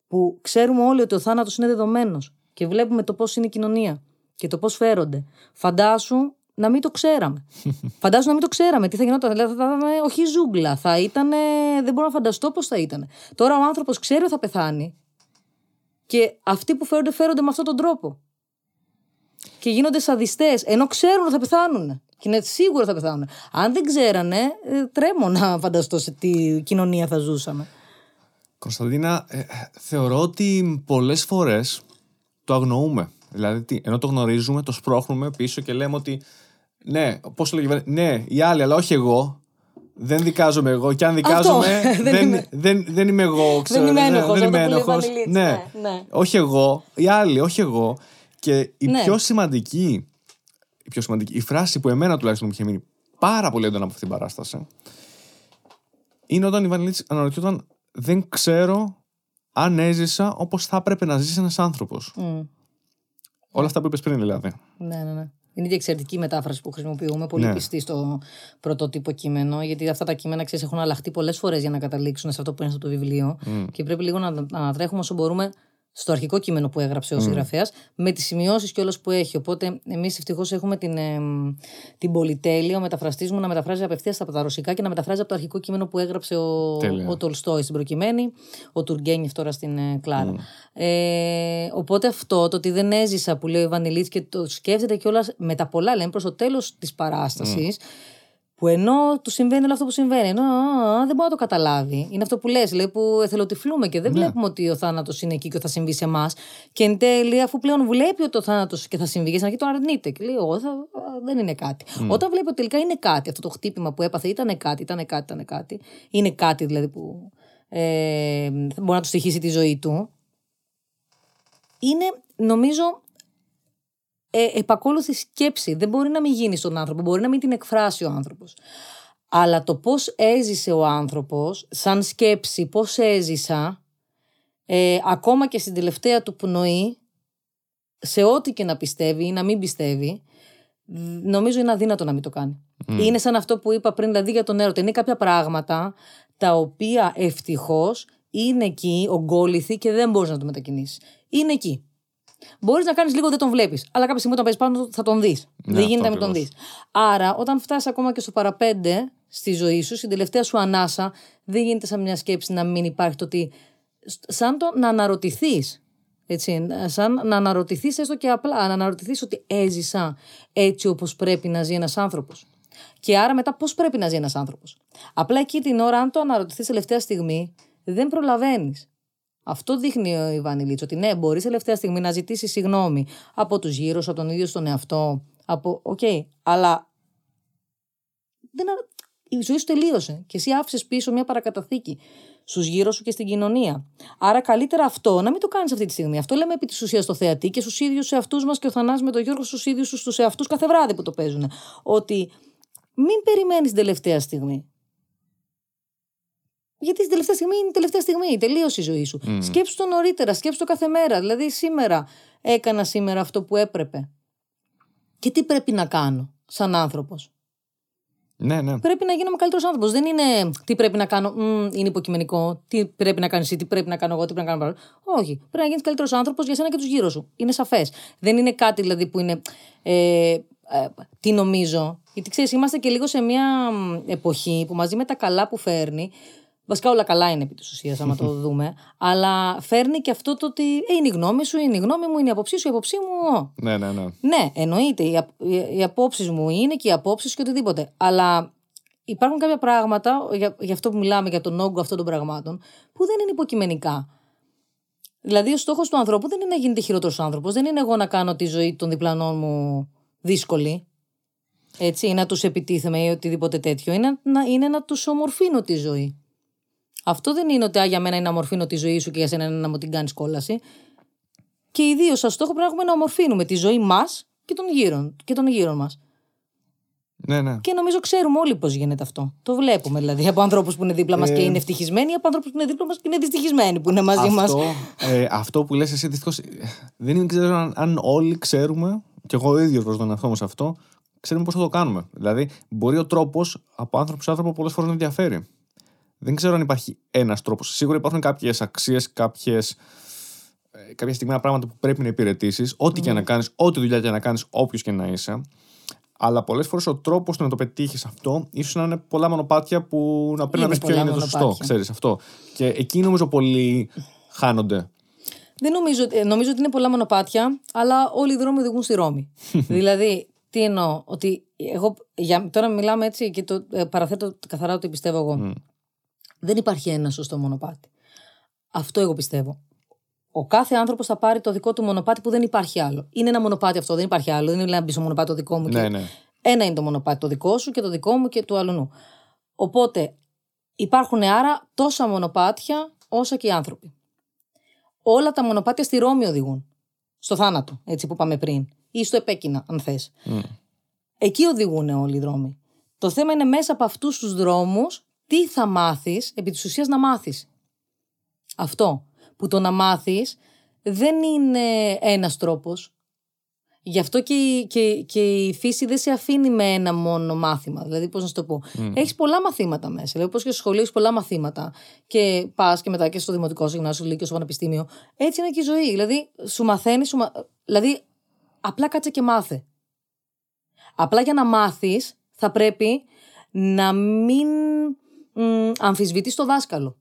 που ξέρουμε όλοι ότι ο θάνατος είναι δεδομένος και βλέπουμε το πώς είναι η κοινωνία και το πώς φέρονται. Φαντάσου να μην το ξέραμε. Φαντάσου να μην το ξέραμε. Τι θα γινόταν. Δηλαδή θα ήταν όχι ζούγκλα. Θα ήταν. Δεν μπορώ να φανταστώ πώς θα ήταν. Τώρα ο άνθρωπος ξέρει ότι θα πεθάνει. Και αυτοί που φέρονται, φέρονται με αυτόν τον τρόπο. Και γίνονται σαδιστές, ενώ ξέρουν ότι θα πεθάνουν. Και είναι σίγουρα θα πεθάνουν. Αν δεν ξέρανε, ε, τρέμω να φανταστώ σε τι κοινωνία θα ζούσαμε. Κωνσταντίνα, ε, θεωρώ ότι πολλές φορές το αγνοούμε. Δηλαδή, τι, ενώ το γνωρίζουμε, το σπρώχνουμε πίσω και λέμε ότι ναι, πώς το λέγε, ναι, οι άλλοι, αλλά όχι εγώ. Δεν δικάζομαι εγώ. Και αν δικάζομαι, Δεν δεν, είμαι. δεν, δεν είμαι εγώ. Ξέρω, είμαι ναι, ένοχος, δεν αυτό είμαι που λέει ένοχος. Βανιλίτς, Ναι. ναι, ναι. όχι εγώ. Οι άλλοι, όχι εγώ. Και η Ναι. πιο σημαντική, η πιο σημαντική, η φράση που εμένα τουλάχιστον μου είχε μείνει πάρα πολύ έντονα από αυτήν την παράσταση, είναι όταν η Βανιλίτση αναρωτιόταν δεν ξέρω αν έζησα όπως θα έπρεπε να ζήσει ένας άνθρωπος. Μμ. Όλα αυτά που είπες πριν δηλαδή. Ναι, ναι, ναι. Είναι και εξαιρετική η μετάφραση που χρησιμοποιούμε, πολύ Ναι. πιστή στο πρωτότυπο κείμενο, γιατί αυτά τα κείμενα ξέρεις, έχουν αλλάχτεί πολλές φορές για να καταλήξουν σε αυτό που είναι στο βιβλίο. Και πρέπει λίγο να, να ανατρέχουμε όσο μπορούμε στο αρχικό κείμενο που έγραψε ο συγγραφέας, με τις σημειώσεις και που έχει. Οπότε, εμείς ευτυχώς έχουμε την, ε, την πολυτέλεια ο μεταφραστής μου να μεταφράζει απευθείας από τα ρωσικά και να μεταφράζει από το αρχικό κείμενο που έγραψε ο, Τέλεια. ο Τολστόη στην προκειμένη, ο Τουργκένιεφ τώρα στην ε, Κλάρα. Ε, οπότε αυτό το ότι δεν έζησα που λέει ο Βανιλίτς και το σκέφτεται κιόλας με τα πολλά λένε προς το τέλος της παράστασης. Που ενώ του συμβαίνει όλο αυτό που συμβαίνει, ενώ α, α, δεν μπορεί να το καταλάβει. Είναι αυτό που λες, λέει, που εθελοτυφλούμε και δεν βλέπουμε ότι ο θάνατος είναι εκεί και ότι θα συμβεί σε εμάς. Και εν τέλει, αφού πλέον βλέπει ότι ο θάνατος και θα συμβεί, και στην αρχή το αρνείται. Και λέει, Εγώ θα, α, δεν είναι κάτι. Όταν βλέπει ότι τελικά είναι κάτι, αυτό το χτύπημα που έπαθε ήταν κάτι, ήταν κάτι, ήταν κάτι. Είναι κάτι δηλαδή που ε, μπορεί να του στοιχήσει τη ζωή του. Είναι, νομίζω, ε, επακόλουθη σκέψη. Δεν μπορεί να μην γίνεις στον άνθρωπο, μπορεί να μην την εκφράσει ο άνθρωπος. Αλλά το πώς έζησε ο άνθρωπος, σαν σκέψη, πώς έζησα, ε, ακόμα και στην τελευταία του πνοή, σε ό,τι και να πιστεύει ή να μην πιστεύει, δ- νομίζω είναι αδύνατο να μην το κάνει. Είναι σαν αυτό που είπα πριν, δηλαδή για τον έρωτα. Είναι κάποια πράγματα τα οποία ευτυχώς είναι εκεί, ογκόληθοι και δεν μπορείς να το μετακινήσεις. Είναι εκεί. Μπορείς να κάνεις λίγο δεν τον βλέπεις. Αλλά κάποια στιγμή όταν παίζεις πάνω του θα τον δεις. δεν αυτό γίνεται να μην τον δεις. ακριβώς. Άρα, όταν φτάσεις ακόμα και στο παραπέντε στη ζωή σου, στην τελευταία σου ανάσα, δεν γίνεται σαν μια σκέψη να μην υπάρχει το ότι. Σαν το να αναρωτηθείς. Έτσι, σαν να αναρωτηθείς έστω και απλά, να αναρωτηθείς ότι έζησα έτσι όπως πρέπει να ζει ένας άνθρωπος. Και άρα μετά πώς πρέπει να ζει ένας άνθρωπος. Απλά εκεί την ώρα, αν το αναρωτηθείς τελευταία στιγμή, δεν προλαβαίνεις. Αυτό δείχνει ο Ιβάν Ίλιτς, ότι ναι, μπορείς τελευταία στιγμή να ζητήσεις συγγνώμη από τους γύρω από τον ίδιο τον εαυτό. Από... OK, okay, αλλά δεν... η ζωή σου τελείωσε και εσύ άφησες πίσω μια παρακαταθήκη στους γύρω σου και στην κοινωνία. Άρα, καλύτερα αυτό να μην το κάνεις αυτή τη στιγμή. Αυτό λέμε επί της ουσίας στο θεατή και στους ίδιους εαυτούς μας και ο Θανάσης με τον Γιώργο στους ίδιους τους εαυτούς κάθε βράδυ που το παίζουν. Ότι μην περιμένεις την τελευταία στιγμή. Γιατί την τελευταία στιγμή είναι η τελευταία στιγμή, τελείωσε η ζωή σου. Mm. Σκέψου το νωρίτερα, σκέψου το κάθε μέρα. Δηλαδή, σήμερα έκανα σήμερα αυτό που έπρεπε. Και τι πρέπει να κάνω σαν άνθρωπος; Ναι, ναι. Πρέπει να γίνομαι καλύτερος άνθρωπος. Δεν είναι τι πρέπει να κάνω, μ, είναι υποκειμενικό, τι πρέπει να κάνεις εσύ, τι πρέπει να κάνω εγώ, τι πρέπει να κάνω. Όχι. Πρέπει να γίνεις καλύτερος άνθρωπος για σένα και τους γύρω σου. Είναι σαφές. Δεν είναι κάτι δηλαδή που είναι. Ε, ε, τι νομίζω. Γιατί ξέρεις, είμαστε και λίγο σε μια εποχή που μαζί με τα καλά που φέρνει, Βασικά όλα καλά είναι επί της ουσίας, άμα το δούμε. Αλλά φέρνει και αυτό το ότι ε, είναι η γνώμη σου, είναι η γνώμη μου, είναι η απόψη σου, η απόψη μου. Ναι, ναι, ναι. Ναι, εννοείται. Οι, οι, οι απόψεις μου είναι και οι απόψεις και οτιδήποτε. Αλλά υπάρχουν κάποια πράγματα, για, για αυτό που μιλάμε, για τον όγκο αυτών των πραγμάτων, που δεν είναι υποκειμενικά. Δηλαδή, ο στόχος του ανθρώπου δεν είναι να γίνεται χειρότερος άνθρωπος. Δεν είναι εγώ να κάνω τη ζωή των διπλανών μου δύσκολη. Έτσι, ή να τους επιτίθεμαι ή οτιδήποτε τέτοιο. Είναι να, είναι να τους ομορφύνω τη ζωή. Αυτό δεν είναι ότι για μένα είναι να ομορφύνω τη ζωή σου και για σένα είναι να μου την κάνεις κόλαση. Και οι δύο σας στόχο πρέπει να έχουμε να ομορφύνουμε τη ζωή μας και των γύρων, και των γύρων μας. Ναι, ναι. Και νομίζω ξέρουμε όλοι πώς γίνεται αυτό. Το βλέπουμε δηλαδή από ανθρώπους που είναι δίπλα μας και είναι ευτυχισμένοι, από ανθρώπους που είναι δίπλα μας και είναι δυστυχισμένοι που είναι μαζί μας. Ε, αυτό που λες εσύ δυστυχώς. Δεν ξέρω αν, αν όλοι ξέρουμε, και εγώ ο ίδιος προς τον εαυτό μου σε αυτό, ξέρουμε πώς θα το κάνουμε. Δηλαδή, μπορεί ο τρόπος από άνθρωπο σε άνθρωπο πολλές φορές να διαφέρει. Δεν ξέρω αν υπάρχει ένας τρόπος. Σίγουρα υπάρχουν κάποιες αξίες, κάποιες, ε, κάποια στιγμένα πράγματα που πρέπει να υπηρετήσεις, ό,τι και να κάνεις, ό,τι δουλειά και να κάνεις, όποιος και να είσαι. Αλλά πολλές φορές ο τρόπος να το πετύχεις αυτό, ίσως να είναι πολλά μονοπάτια που να πρέπει να βρει ποιο είναι το σωστό. Ξέρεις αυτό. Και εκεί νομίζω πολλοί χάνονται. Δεν νομίζω, ε, νομίζω ότι είναι πολλά μονοπάτια, αλλά όλοι οι δρόμοι οδηγούν στη Ρώμη. δηλαδή, τι εννοώ, ότι εγώ για, τώρα μιλάμε έτσι και το ε, παραθέτω καθαρά ότι πιστεύω εγώ. Δεν υπάρχει ένα σωστό μονοπάτι. Αυτό εγώ πιστεύω. Ο κάθε άνθρωπος θα πάρει το δικό του μονοπάτι που δεν υπάρχει άλλο. Είναι ένα μονοπάτι αυτό, δεν υπάρχει άλλο. Δεν είναι να μπει στο μονοπάτι το δικό μου. Ναι, και... ναι. Ένα είναι το μονοπάτι το δικό σου και το δικό μου και του αλλού. Οπότε υπάρχουν άρα τόσα μονοπάτια όσα και οι άνθρωποι. Όλα τα μονοπάτια στη Ρώμη οδηγούν. Στο θάνατο, έτσι που είπαμε πριν. Ή στο επέκεινα, αν θες. Εκεί οδηγούν όλοι οι δρόμοι. Το θέμα είναι μέσα από αυτούς τους δρόμους τι θα μάθεις, επί της ουσίας να μάθεις. Αυτό. Που το να μάθεις δεν είναι ένας τρόπος. Γι' αυτό και, και, και η φύση δεν σε αφήνει με ένα μόνο μάθημα. Δηλαδή, πώς να σου το πω. Mm. Έχεις πολλά μαθήματα μέσα. Δηλαδή, όπως και στο σχολείο έχεις πολλά μαθήματα. Και πας και μετά και στο δημοτικό, στο γυμνάσιο, στο στο πανεπιστήμιο. Έτσι είναι και η ζωή. Δηλαδή, σου μαθαίνει. Σου... Δηλαδή, απλά κάτσε και μάθε. Απλά για να μάθεις, θα πρέπει να μην αμφισβητείς το δάσκαλο.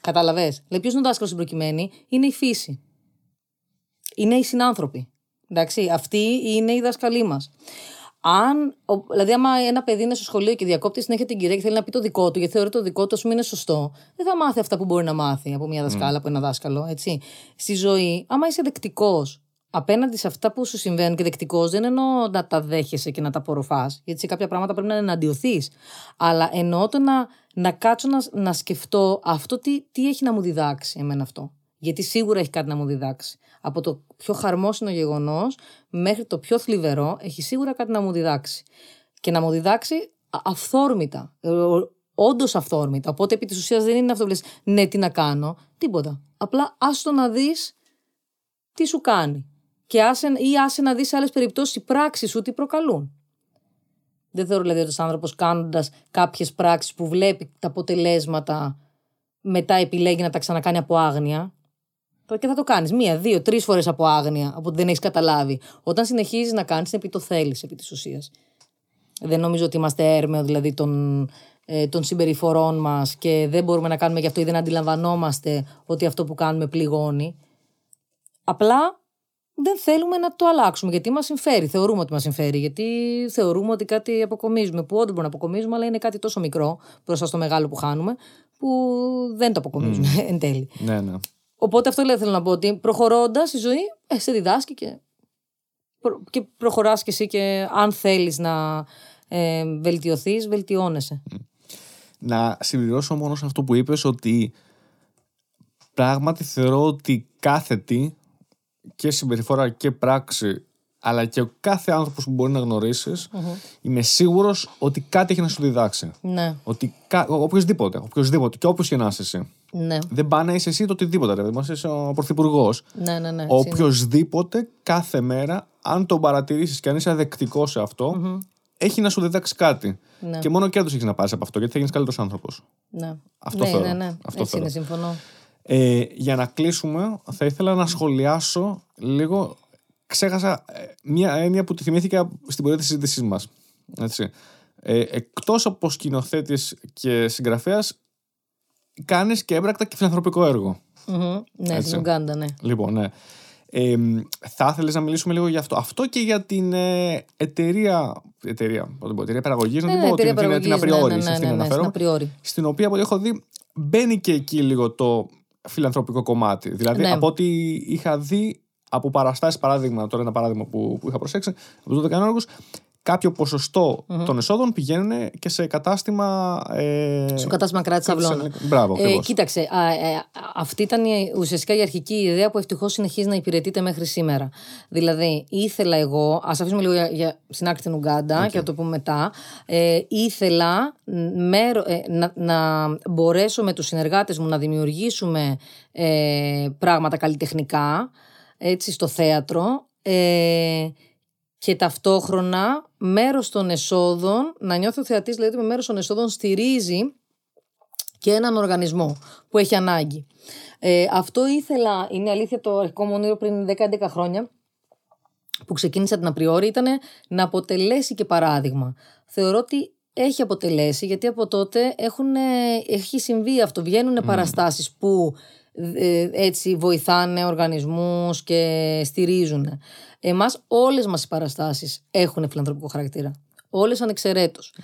Κατάλαβε. Λέει, ποιος είναι ο δάσκαλος στην προκειμένη, είναι η φύση. Είναι οι συνάνθρωποι. Εντάξει, αυτοί είναι οι δάσκαλοι μας. Αν, δηλαδή, άμα ένα παιδί είναι στο σχολείο και διακόπτει συνέχεια την κυρία και θέλει να πει το δικό του, γιατί θεωρεί το δικό του, ας πούμε, είναι σωστό, δεν θα μάθει αυτά που μπορεί να μάθει από μια δασκάλα, mm. από ένα δάσκαλο. Έτσι. Στη ζωή, άμα είσαι δεκτικός απέναντι σε αυτά που σου συμβαίνουν και δεκτικό, δεν εννοώ να τα δέχεσαι και να τα απορροφάς, γιατί σε κάποια πράγματα πρέπει να εναντιωθείς. Αλλά εννοώ το να, να κάτσω να, να σκεφτώ αυτό τι, τι έχει να μου διδάξει εμένα αυτό. Γιατί σίγουρα έχει κάτι να μου διδάξει. Από το πιο χαρμόσυνο γεγονός μέχρι το πιο θλιβερό, έχει σίγουρα κάτι να μου διδάξει. Και να μου διδάξει αυθόρμητα. Ε, Όντως αυθόρμητα. Οπότε επί της ουσίας δεν είναι αυτό που λες, ναι, τι να κάνω. Τίποτα. Απλά άστο να δεις τι σου κάνει και άσε, ή άσε να δεις σε άλλες περιπτώσεις οι πράξεις σου τι προκαλούν. Δεν θεωρώ δηλαδή ότι ο άνθρωπος κάνοντας κάποιες πράξεις που βλέπει τα αποτελέσματα, μετά επιλέγει να τα ξανακάνει από άγνοια. Και θα το κάνεις μία, δύο, τρεις φορές από άγνοια, από ότι δεν έχεις καταλάβει. Όταν συνεχίζεις να κάνεις, επειδή το θέλεις επί της ουσίας. Δεν νομίζω ότι είμαστε έρμεο δηλαδή των, ε, των συμπεριφορών μας και δεν μπορούμε να κάνουμε γι' αυτό ή δεν αντιλαμβανόμαστε ότι αυτό που κάνουμε πληγώνει. Απλά δεν θέλουμε να το αλλάξουμε γιατί μας συμφέρει. Θεωρούμε ότι μας συμφέρει. Γιατί θεωρούμε ότι κάτι αποκομίζουμε. Που όντως μπορούμε να αποκομίζουμε, αλλά είναι κάτι τόσο μικρό μπροστά στο μεγάλο που χάνουμε, που δεν το αποκομίζουμε εν τέλει. Ναι, ναι. Οπότε αυτό λέει, θέλω να πω ότι προχωρώντας η ζωή, ε, σε διδάσκει και, προ, και προχωράς κι εσύ και αν θέλεις να ε, βελτιωθείς, βελτιώνεσαι. Να συμπληρώσω μόνο σε αυτό που είπες ότι πράγματι θεωρώ ότι κάθε τι και συμπεριφορά και πράξη αλλά και ο κάθε άνθρωπος που μπορεί να γνωρισεις είμαι σίγουρος ότι κάτι έχει να σου διδάξει. Ναι, Ότι κα... οποιοδήποτε, οποιοδήποτε και όποιος και να είσαι εσύ. ναι, Δεν πάει να είσαι εσύ το οτιδήποτε, ρε. παιδί μου, είσαι ο πρωθυπουργός. ναι, ναι. ναι. Οποιοδήποτε κάθε μέρα, αν τον παρατηρήσεις και αν είσαι αδεκτικός σε αυτό, έχει να σου διδάξει κάτι. Ναι. Και μόνο κέρδος έχεις να πάρεις από αυτό, γιατί θα γίνεις καλύτερος άνθρωπος. ναι. Αυτό ναι, θέλω. ναι, ναι. Αυτό Έτσι θέλω. είναι, συμφωνώ. Ε, για να κλείσουμε, θα ήθελα να σχολιάσω λίγο. Ξέχασα ε, μία έννοια που τη θυμήθηκα στην πορεία τη συζήτησή μας. Ε, Εκτός από σκηνοθέτης και συγγραφέας, κάνεις και έμπρακτα και φιλανθρωπικό έργο. Μμμ. Ναι, Έτσι. στην Ουγκάντα, ναι. Λοιπόν, ναι. Ε, μ, θα ήθελες να μιλήσουμε λίγο για αυτό. Αυτό και για την ε, εταιρεία. Εταιρεία, πώς το πω, εταιρεία παραγωγής, να Ναι, την ναι, πω, εταιρεία την, την, την παραγωγής, απριόρι, ναι, σε ναι, αυτήν ναι, ναι, αναφέρομαι, στην απριόρι. Στην οποία από ό,τι έχω δει μπαίνει και εκεί λίγο το φιλανθρωπικό κομμάτι. Δηλαδή, Ναι. από ό,τι είχα δει από παραστάσεις, παράδειγμα, τώρα ένα παράδειγμα που, που είχα προσέξει, από του 12 έργου, κάποιο ποσοστό των εσόδων πηγαίνουν και σε κατάστημα. Ε, Στο κατάστημα κράτης αυλών. Μπράβο, Ε, ακριβώς. κοίταξε, α, ε, αυτή ήταν η, ουσιαστικά η αρχική ιδέα που ευτυχώς συνεχίζει να υπηρετείται μέχρι σήμερα. Δηλαδή, ήθελα εγώ, ας αφήσουμε λίγο για, για στην άκρη την Ουγγάντα και θα το πούμε μετά. Ε, ήθελα μέρο, ε, να, να μπορέσω με τους συνεργάτες μου να δημιουργήσουμε ε, πράγματα καλλιτεχνικά έτσι, στο θέατρο. Ε, και ταυτόχρονα μέρος των εσόδων, να νιώθει ο θεατής δηλαδή ότι με μέρος των εσόδων στηρίζει και έναν οργανισμό που έχει ανάγκη. Ε, αυτό ήθελα, είναι αλήθεια το αρχικό μου όνειρο πριν 10-11 χρόνια που ξεκίνησα την απριόρι ήταν να αποτελέσει και παράδειγμα. Θεωρώ ότι έχει αποτελέσει γιατί από τότε έχουν, έχει συμβεί αυτό. Βγαίνουν παραστάσεις που ε, έτσι βοηθάνε οργανισμούς και στηρίζουν. Εμάς όλες μας οι παραστάσεις έχουν φιλανθρωπικό χαρακτήρα. Όλες ανεξαιρέτως.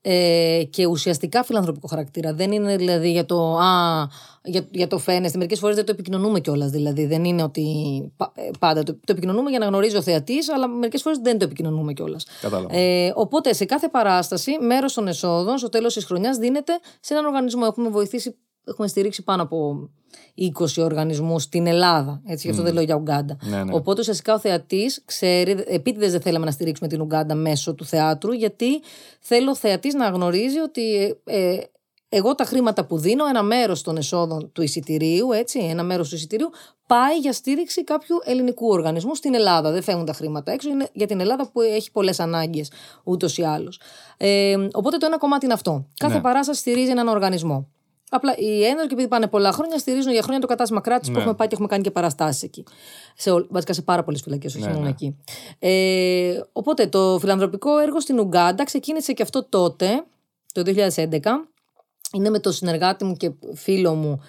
Ε, και ουσιαστικά φιλανθρωπικό χαρακτήρα. Δεν είναι δηλαδή για το, α, για, για το φαίνεστε. Μερικές φορές δεν το επικοινωνούμε κιόλας. Δηλαδή δεν είναι ότι πα- ε, πάντα το, το επικοινωνούμε για να γνωρίζει ο θεατής, αλλά μερικές φορές δεν το επικοινωνούμε κιόλας. Κατάλαβα. Ε, οπότε σε κάθε παράσταση, μέρος των εσόδων, στο τέλος της χρονιάς, δίνεται σε έναν οργανισμό. Έχουμε βοηθήσει, έχουμε στηρίξει πάνω από 20 οργανισμούς στην Ελλάδα. Έτσι, γι' αυτό δεν λέω για Ουγγάντα. Ναι, ναι. Οπότε ουσιαστικά ο θεατής ξέρει, επίτηδες δεν θέλαμε να στηρίξουμε την Ουγγάντα μέσω του θεάτρου, γιατί θέλω ο θεατής να γνωρίζει ότι ε, ε, εγώ τα χρήματα που δίνω, ένα μέρος των εσόδων του εισιτηρίου, έτσι, ένα μέρος του εισιτηρίου, πάει για στήριξη κάποιου ελληνικού οργανισμού στην Ελλάδα. Δεν φεύγουν τα χρήματα έξω, είναι για την Ελλάδα που έχει πολλές ανάγκες ούτως ή άλλως. Ε, οπότε το ένα κομμάτι είναι αυτό. Κάθε Ναι. παράσταση στηρίζει έναν οργανισμό. Απλά οι ένδοροι, επειδή πάνε πολλά χρόνια, στηρίζουν για χρόνια το κατάστημα κράτη που Ναι. έχουμε πάει και έχουμε κάνει και παραστάσεις εκεί. Σε, όλ- βασικά σε πάρα πολλές φυλακές, όχι Ναι, μόνο ναι. εκεί. Ε, οπότε το φιλανθρωπικό έργο στην Ουγγάντα ξεκίνησε και αυτό τότε, το 2011. Είναι με το συνεργάτη μου και φίλο μου,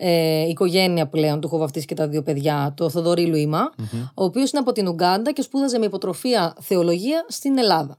ε, οικογένεια πλέον, του έχω βαφτίσει και τα δύο παιδιά, το Θοδωρή Λουίμα, ο οποίος είναι από την Ουγγάντα και σπούδαζε με υποτροφία θεολογία στην ελλαδα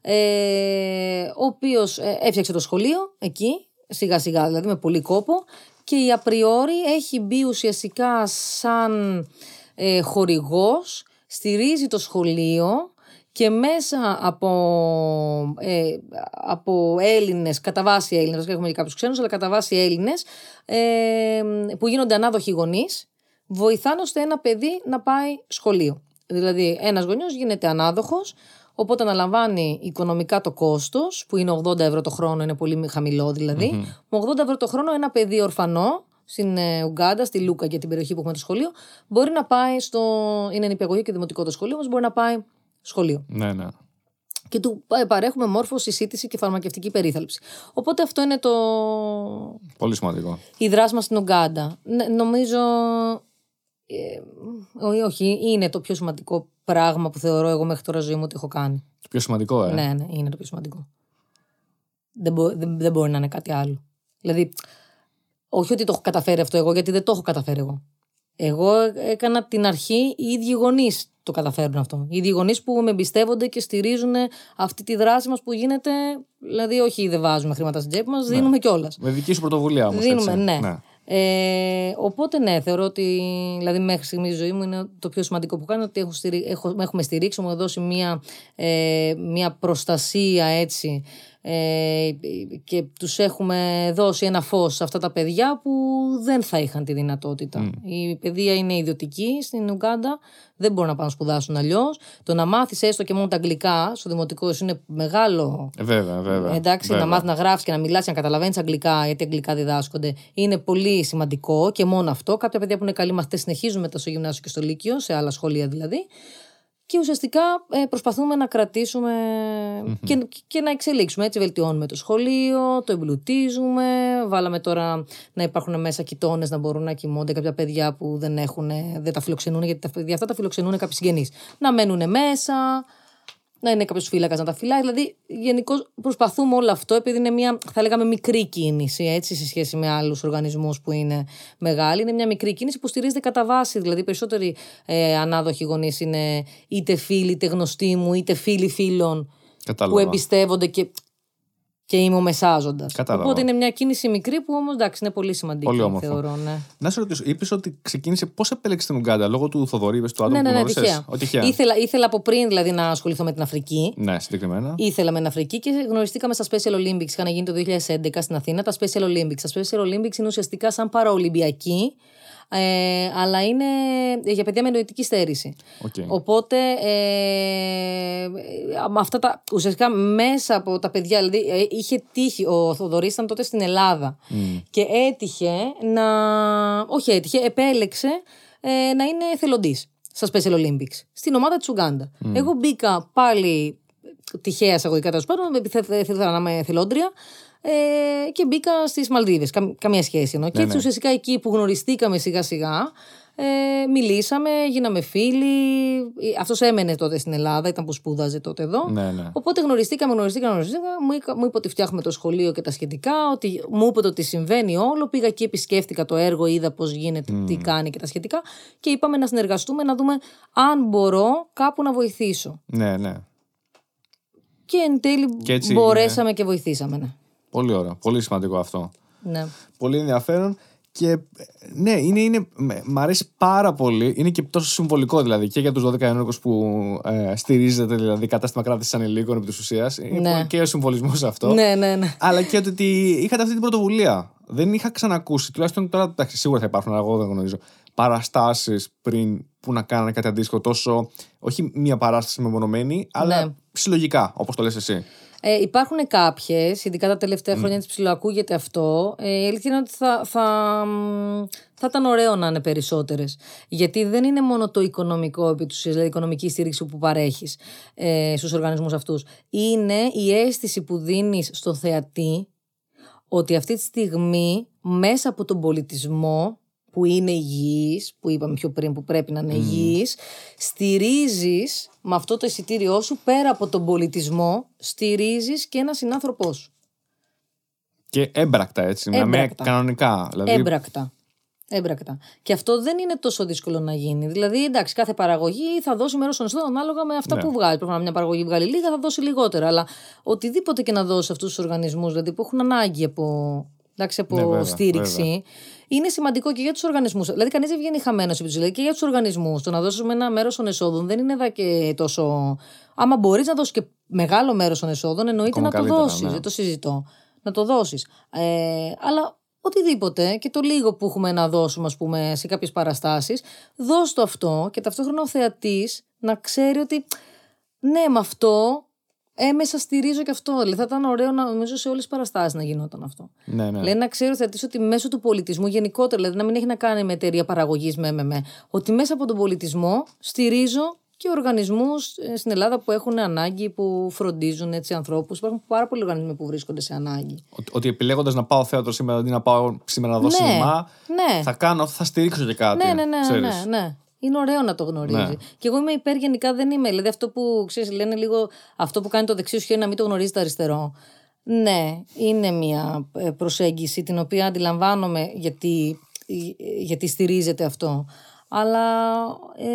Ε, ο οποίος έφτιαξε το σχολείο εκεί, σιγά σιγά δηλαδή με πολύ κόπο και η απριόρι έχει μπει ουσιαστικά σαν ε, χορηγός, στηρίζει το σχολείο και μέσα από, ε, από Έλληνες, κατά βάση Έλληνες, βασικά έχουμε και κάποιους ξένους, αλλά κατά βάση Έλληνες, ε, που γίνονται ανάδοχοι γονείς, βοηθάνε ώστε ένα παιδί να πάει σχολείο. Δηλαδή ένας γονιός γίνεται ανάδοχος, οπότε αναλαμβάνει οικονομικά το κόστος, που είναι 80 ευρώ το χρόνο, είναι πολύ χαμηλό δηλαδή. Με 80 ευρώ το χρόνο ένα παιδί ορφανό, στην ε, Ουγγάντα, στη Λούκα για την περιοχή που έχουμε το σχολείο, μπορεί να πάει στο. είναι νηπιαγωγείο και δημοτικό το σχολείο, όμως μπορεί να πάει σχολείο. Ναι, ναι. Και του πα- παρέχουμε μόρφωση, σύντηση και φαρμακευτική περίθαλψη. Οπότε αυτό είναι το. Πολύ σημαντικό. η δράση μας στην Ουγγάντα. Ναι, νομίζω. Ε, ό- όχι, είναι το πιο σημαντικό πράγμα που θεωρώ εγώ μέχρι τώρα ζωή μου ότι έχω κάνει. Το πιο σημαντικό, ε. Ναι, ναι, είναι το πιο σημαντικό. Δεν, μπο- δεν, δεν μπορεί να είναι κάτι άλλο. Δηλαδή, όχι ότι το έχω καταφέρει αυτό εγώ, γιατί δεν το έχω καταφέρει εγώ. Εγώ έκανα την αρχή, οι ίδιοι γονείς το καταφέρουν αυτό. Οι ίδιοι γονείς που με εμπιστεύονται και στηρίζουν αυτή τη δράση μας που γίνεται. Δηλαδή, όχι δεν βάζουμε χρήματα στην τσέπη μας, δίνουμε κιόλας. Με δική σου πρωτοβουλία όμως. Δίνουμε, ναι. Ε, οπότε ναι, θεωρώ ότι δηλαδή μέχρι στιγμής η ζωή μου είναι το πιο σημαντικό που κάνω ότι έχω στηρί, έχω, έχουμε στηρίξει, μου δώσει μια, ε, μια προστασία έτσι ε, και τους έχουμε δώσει ένα φως σε αυτά τα παιδιά που δεν θα είχαν τη δυνατότητα. Η παιδεία είναι ιδιωτική στην Ουγκάντα, δεν μπορούν να πάνε να σπουδάσουν αλλιώς. Το να μάθεις έστω και μόνο τα αγγλικά στο δημοτικό είναι μεγάλο. Ε, βέβαια, βέβαια. Εντάξει, βέβαια. να μάθεις να γράφεις και να μιλάς και να καταλαβαίνεις αγγλικά, γιατί αγγλικά διδάσκονται, είναι πολύ σημαντικό και μόνο αυτό. Κάποια παιδιά που είναι καλοί μαθητές συνεχίζουν μετά στο γυμνάσιο και στο Λύκειο, σε άλλα σχολεία δηλαδή. Και ουσιαστικά ε, προσπαθούμε να κρατησουμε και, και να εξελίξουμε. Έτσι, βελτιώνουμε το σχολείο, το εμπλουτίζουμε. Βάλαμε τώρα να υπάρχουν μέσα κοιτώνες να μπορούν να κοιμώνται κάποια παιδιά που δεν, έχουν, δεν τα φιλοξενούν, γιατί τα παιδιά αυτά τα φιλοξενούν κάποιοι συγγενείς. Να μένουν μέσα, να είναι κάποιος φύλακας να τα φυλάει. Δηλαδή, γενικώς προσπαθούμε όλο αυτό, επειδή είναι μια, θα λέγαμε, μικρή κίνηση, έτσι, σε σχέση με άλλους οργανισμούς που είναι μεγάλοι. Είναι μια μικρή κίνηση που στηρίζεται κατά βάση. Δηλαδή, οι περισσότεροι ε, ανάδοχοι γονείς είναι είτε φίλοι, είτε γνωστοί μου, είτε φίλοι φίλων Κατάλαβα. που εμπιστεύονται και, και είμαι ο μεσάζοντας. Κατάλαβα. Οπότε είναι μια κίνηση μικρή που όμως εντάξει είναι πολύ σημαντική, Πολύ όμορφο. θεωρώ. Ναι. Να σε ρωτήσω, είπες ότι ξεκίνησε. Πώς επέλεξες την Ουγγάντα, λόγω του Θοδωρή, είπες, του άτομου Ναι, ναι, που ναι, γνώρισες; τυχαία. Ο, τυχαία. Ήθελα, ήθελα από πριν δηλαδή να ασχοληθώ με την Αφρική. Ναι, συγκεκριμένα. Ήθελα με την Αφρική και γνωριστήκαμε στα Special Olympics. Είχαν γίνει το 2011 στην Αθήνα τα Special Olympics. Τα Special Olympics είναι ουσιαστικά σαν παραολυμπιακή, ε, αλλά είναι για παιδιά με νοητική στέρηση. Οκ. Οπότε, ε, με αυτά τα, ουσιαστικά μέσα από τα παιδιά, δηλαδή ε, είχε τύχει, ο Θοδωρής ήταν τότε στην Ελλάδα και έτυχε να, όχι έτυχε, επέλεξε ε, να είναι εθελοντής στα Special Olympics, στην ομάδα της Ουγκάντα. Εγώ μπήκα πάλι τυχαία εισαγωγικά τέλος πάντων, επειδή θε- ήθελα να είμαι εθελόντρια. Ε, και μπήκα στις Μαλδίβες. καμία σχέση εννοώ. και έτσι ναι. ουσιαστικά εκεί που γνωριστήκαμε σιγά σιγά, ε, μιλήσαμε, γίναμε φίλοι. Αυτός έμενε τότε στην Ελλάδα, ήταν που σπούδαζε τότε εδώ. Ναι, ναι. Οπότε γνωριστήκαμε, γνωριστήκαμε, γνωριστήκαμε. Μου, είπα- μου είπε ότι φτιάχνουμε το σχολείο και τα σχετικά, ότι μου είπε ότι συμβαίνει όλο. Πήγα εκεί, επισκέφτηκα το έργο, είδα πώς γίνεται, τι κάνει και τα σχετικά. Και είπαμε να συνεργαστούμε, να δούμε αν μπορώ κάπου να βοηθήσω. Ναι, ναι. Και εν τέλει Και έτσι μπορέσαμε και βοηθήσαμε. Ναι. Πολύ ωραίο. Πολύ σημαντικό αυτό. ναι. Πολύ ενδιαφέρον. Και ε, ναι, είναι, είναι, με- μ' αρέσει πάρα πολύ. Είναι και τόσο συμβολικό δηλαδή και για τους 12 ενόργου που ε, στηρίζεται δηλαδή κατάστημα κράτηση ανηλίκων επί της ουσίας. Είναι Ναι. πολύ και ο συμβολισμός αυτό. ναι, ναι, ναι. Αλλά και ότι είχατε αυτή την πρωτοβουλία. Δεν είχα ξανακούσει, τουλάχιστον τώρα εντάξει, σίγουρα θα υπάρχουν, αλλά εγώ δεν γνωρίζω. Παραστάσεις πριν που να κάνανε κάτι αντίστοιχο, τόσο. Όχι μία παράσταση μεμονωμένη, αλλά Ναι. συλλογικά, όπως το λες εσύ. Ε, υπάρχουν κάποιες, ειδικά τα τελευταία χρόνια της ψηλοακούγεται αυτό. Ε, η αλήθεια είναι ότι θα, θα, μ, θα ήταν ωραίο να είναι περισσότερες. Γιατί δεν είναι μόνο το οικονομικό επί τους δηλαδή η οικονομική στήριξη που παρέχεις ε, στους οργανισμούς αυτούς. Είναι η αίσθηση που δίνεις στον θεατή ότι αυτή τη στιγμή μέσα από τον πολιτισμό που είναι υγιής, που είπαμε πιο πριν που πρέπει να είναι υγιής, στηρίζεις με αυτό το εισιτήριό σου πέρα από τον πολιτισμό, στηρίζεις και ένα συνάνθρωπό σου. Και έμπρακτα έτσι, με Έμπρακτα. κανονικά. Δηλαδή, Έμπρακτα. Έμπρακτα. Και αυτό δεν είναι τόσο δύσκολο να γίνει. Δηλαδή, εντάξει, κάθε παραγωγή θα δώσει μέρος των εσόδων ανάλογα με αυτά Ναι. που βγάζει. Προφανώς, μια παραγωγή βγάλει λίγα, θα δώσει λιγότερα. Αλλά οτιδήποτε και να δώσει αυτούς τους οργανισμούς, δηλαδή που έχουν ανάγκη από, εντάξει, από Ναι, βέβαια, στήριξη, βέβαια. Είναι σημαντικό και για τους οργανισμούς. Δηλαδή, κανείς δεν βγαίνει χαμένος επί της ουσίας. και για τους οργανισμούς. Το να δώσουμε ένα μέρος των εσόδων δεν είναι εδώ και τόσο. Άμα μπορείς να δώσεις και μεγάλο μέρος των εσόδων, εννοείται Ακόμα να το καλύτερα, δώσεις. ναι. Δεν το συζητώ. Να το δώσεις. Ε, αλλά οτιδήποτε και το λίγο που έχουμε να δώσουμε, ας πούμε, σε κάποιες παραστάσεις, δώσ' το αυτό και ταυτόχρονα ο θεατής να ξέρει ότι ναι, με αυτό έμεσα στηρίζω και αυτό. Δηλαδή, θα ήταν ωραίο να νομίζω σε όλες τις παραστάσεις να γινόταν αυτό. Ναι, ναι. Δηλαδή να ξέρει ο θεατή ότι μέσω του πολιτισμού γενικότερα, δηλαδή να μην έχει να κάνει με εταιρεία παραγωγής με, με, με, ότι μέσα από τον πολιτισμό στηρίζω και οργανισμούς στην Ελλάδα που έχουν ανάγκη, που φροντίζουν έτσι ανθρώπους. Υπάρχουν πάρα πολλοί οργανισμοί που βρίσκονται σε ανάγκη. Ότι, ότι επιλέγοντας να πάω θέατρο σήμερα αντί να πάω σήμερα να δω Ναι, σινεμά, ναι. θα κάνω, θα στηρίξω και κάτι. Ναι, ναι, ναι, ξέρεις. ναι, ναι. Είναι ωραίο να το γνωρίζει. Ναι. Και εγώ είμαι υπέρ γενικά, δεν είμαι. Δηλαδή αυτό που ξέρεις, λένε λίγο αυτό που κάνει το δεξί σου χέρι να μην το γνωρίζει το αριστερό. Ναι, είναι μια ε, προσέγγιση την οποία αντιλαμβάνομαι γιατί γιατί στηρίζεται αυτό. Αλλά ε,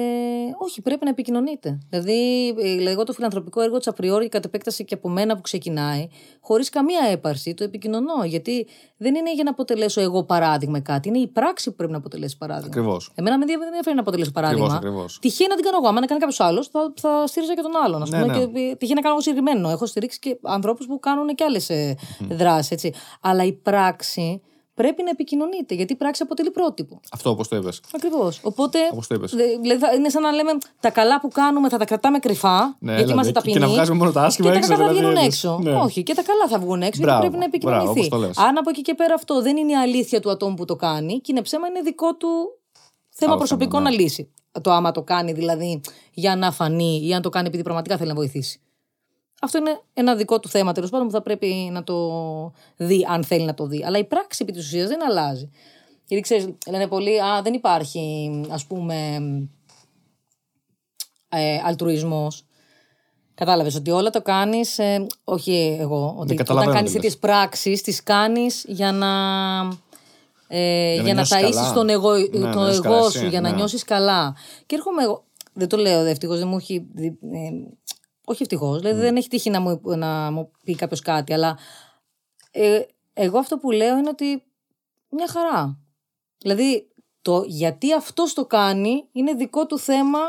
όχι, πρέπει να επικοινωνείτε. Δηλαδή, ε, εγώ το φιλανθρωπικό έργο της Απριόρι κατ' επέκταση και από μένα που ξεκινάει, χωρίς καμία έπαρση, το επικοινωνώ. Γιατί δεν είναι για να αποτελέσω εγώ παράδειγμα κάτι. Είναι η πράξη που πρέπει να αποτελέσει παράδειγμα. Ακριβώς. Εμένα με ενδιαφέρει να αποτελέσω παράδειγμα. Ακριβώς, Τυχαίνει να την κάνω εγώ. Αν να κάνει κάποιος άλλος, θα, θα στήριζα και τον άλλον. Ας Ναι, πούμε, ναι. Και, ε, τυχαίνει να κάνω εγώ συγκεκριμένο. Έχω στηρίξει και ανθρώπους που κάνουν και άλλες δράσεις. Αλλά η πράξη πρέπει να επικοινωνείτε. Γιατί η πράξη αποτελεί πρότυπο. Αυτό όπως το είπες. Ακριβώς. Οπότε. Όπως το είπες. δε- δηλαδή θα- είναι σαν να λέμε τα καλά που κάνουμε θα τα κρατάμε κρυφά. Ναι, γιατί έλα, είμαστε ναι, ταπεινοί. και να βγάζουμε μόνο τα άσχημα και έξω, τα καλά θα δηλαδή, βγαίνουν είδες. έξω. Ναι. Όχι, και τα καλά θα βγουν έξω Μπράβο, γιατί πρέπει να μπράβο, επικοινωνηθεί. όπως το λες. Αν από εκεί και πέρα αυτό δεν είναι η αλήθεια του ατόμου που το κάνει και είναι ψέμα, είναι δικό του θέμα Άλλο προσωπικό θέμα, να ναι. λύσει. Το άμα το κάνει δηλαδή για να φανεί ή αν το κάνει επειδή πραγματικά θέλει να βοηθήσει. Αυτό είναι ένα δικό του θέμα τέλος πάντων που θα πρέπει να το δει, αν θέλει να το δει. Αλλά η πράξη επί της ουσίας δεν αλλάζει. Γιατί ξέρεις, λένε πολλοί, Α, δεν υπάρχει ας πούμε ε, αλτρουισμός. Κατάλαβες ότι όλα το κάνεις. όχι εγώ. Ότι όταν καταλαβαίνω κάνεις τι λες. τέτοιε πράξεις, τις κάνεις για να. Ε, να για να νιώσεις ταΐσεις καλά. τον εγώ, Ναι, τον να νιώσεις εγώ καλά σου, εσύ, για να ναι. νιώσεις καλά. Και έρχομαι εγώ. Δεν το λέω, ευτυχώ δεν μου έχει. Δει- ε, όχι ευτυχώς, Ναι. δηλαδή δεν έχει τύχει να μου, να μου πει κάποιος κάτι, αλλά ε, εγώ αυτό που λέω είναι ότι μια χαρά. Δηλαδή, το γιατί αυτός το κάνει είναι δικό του θέμα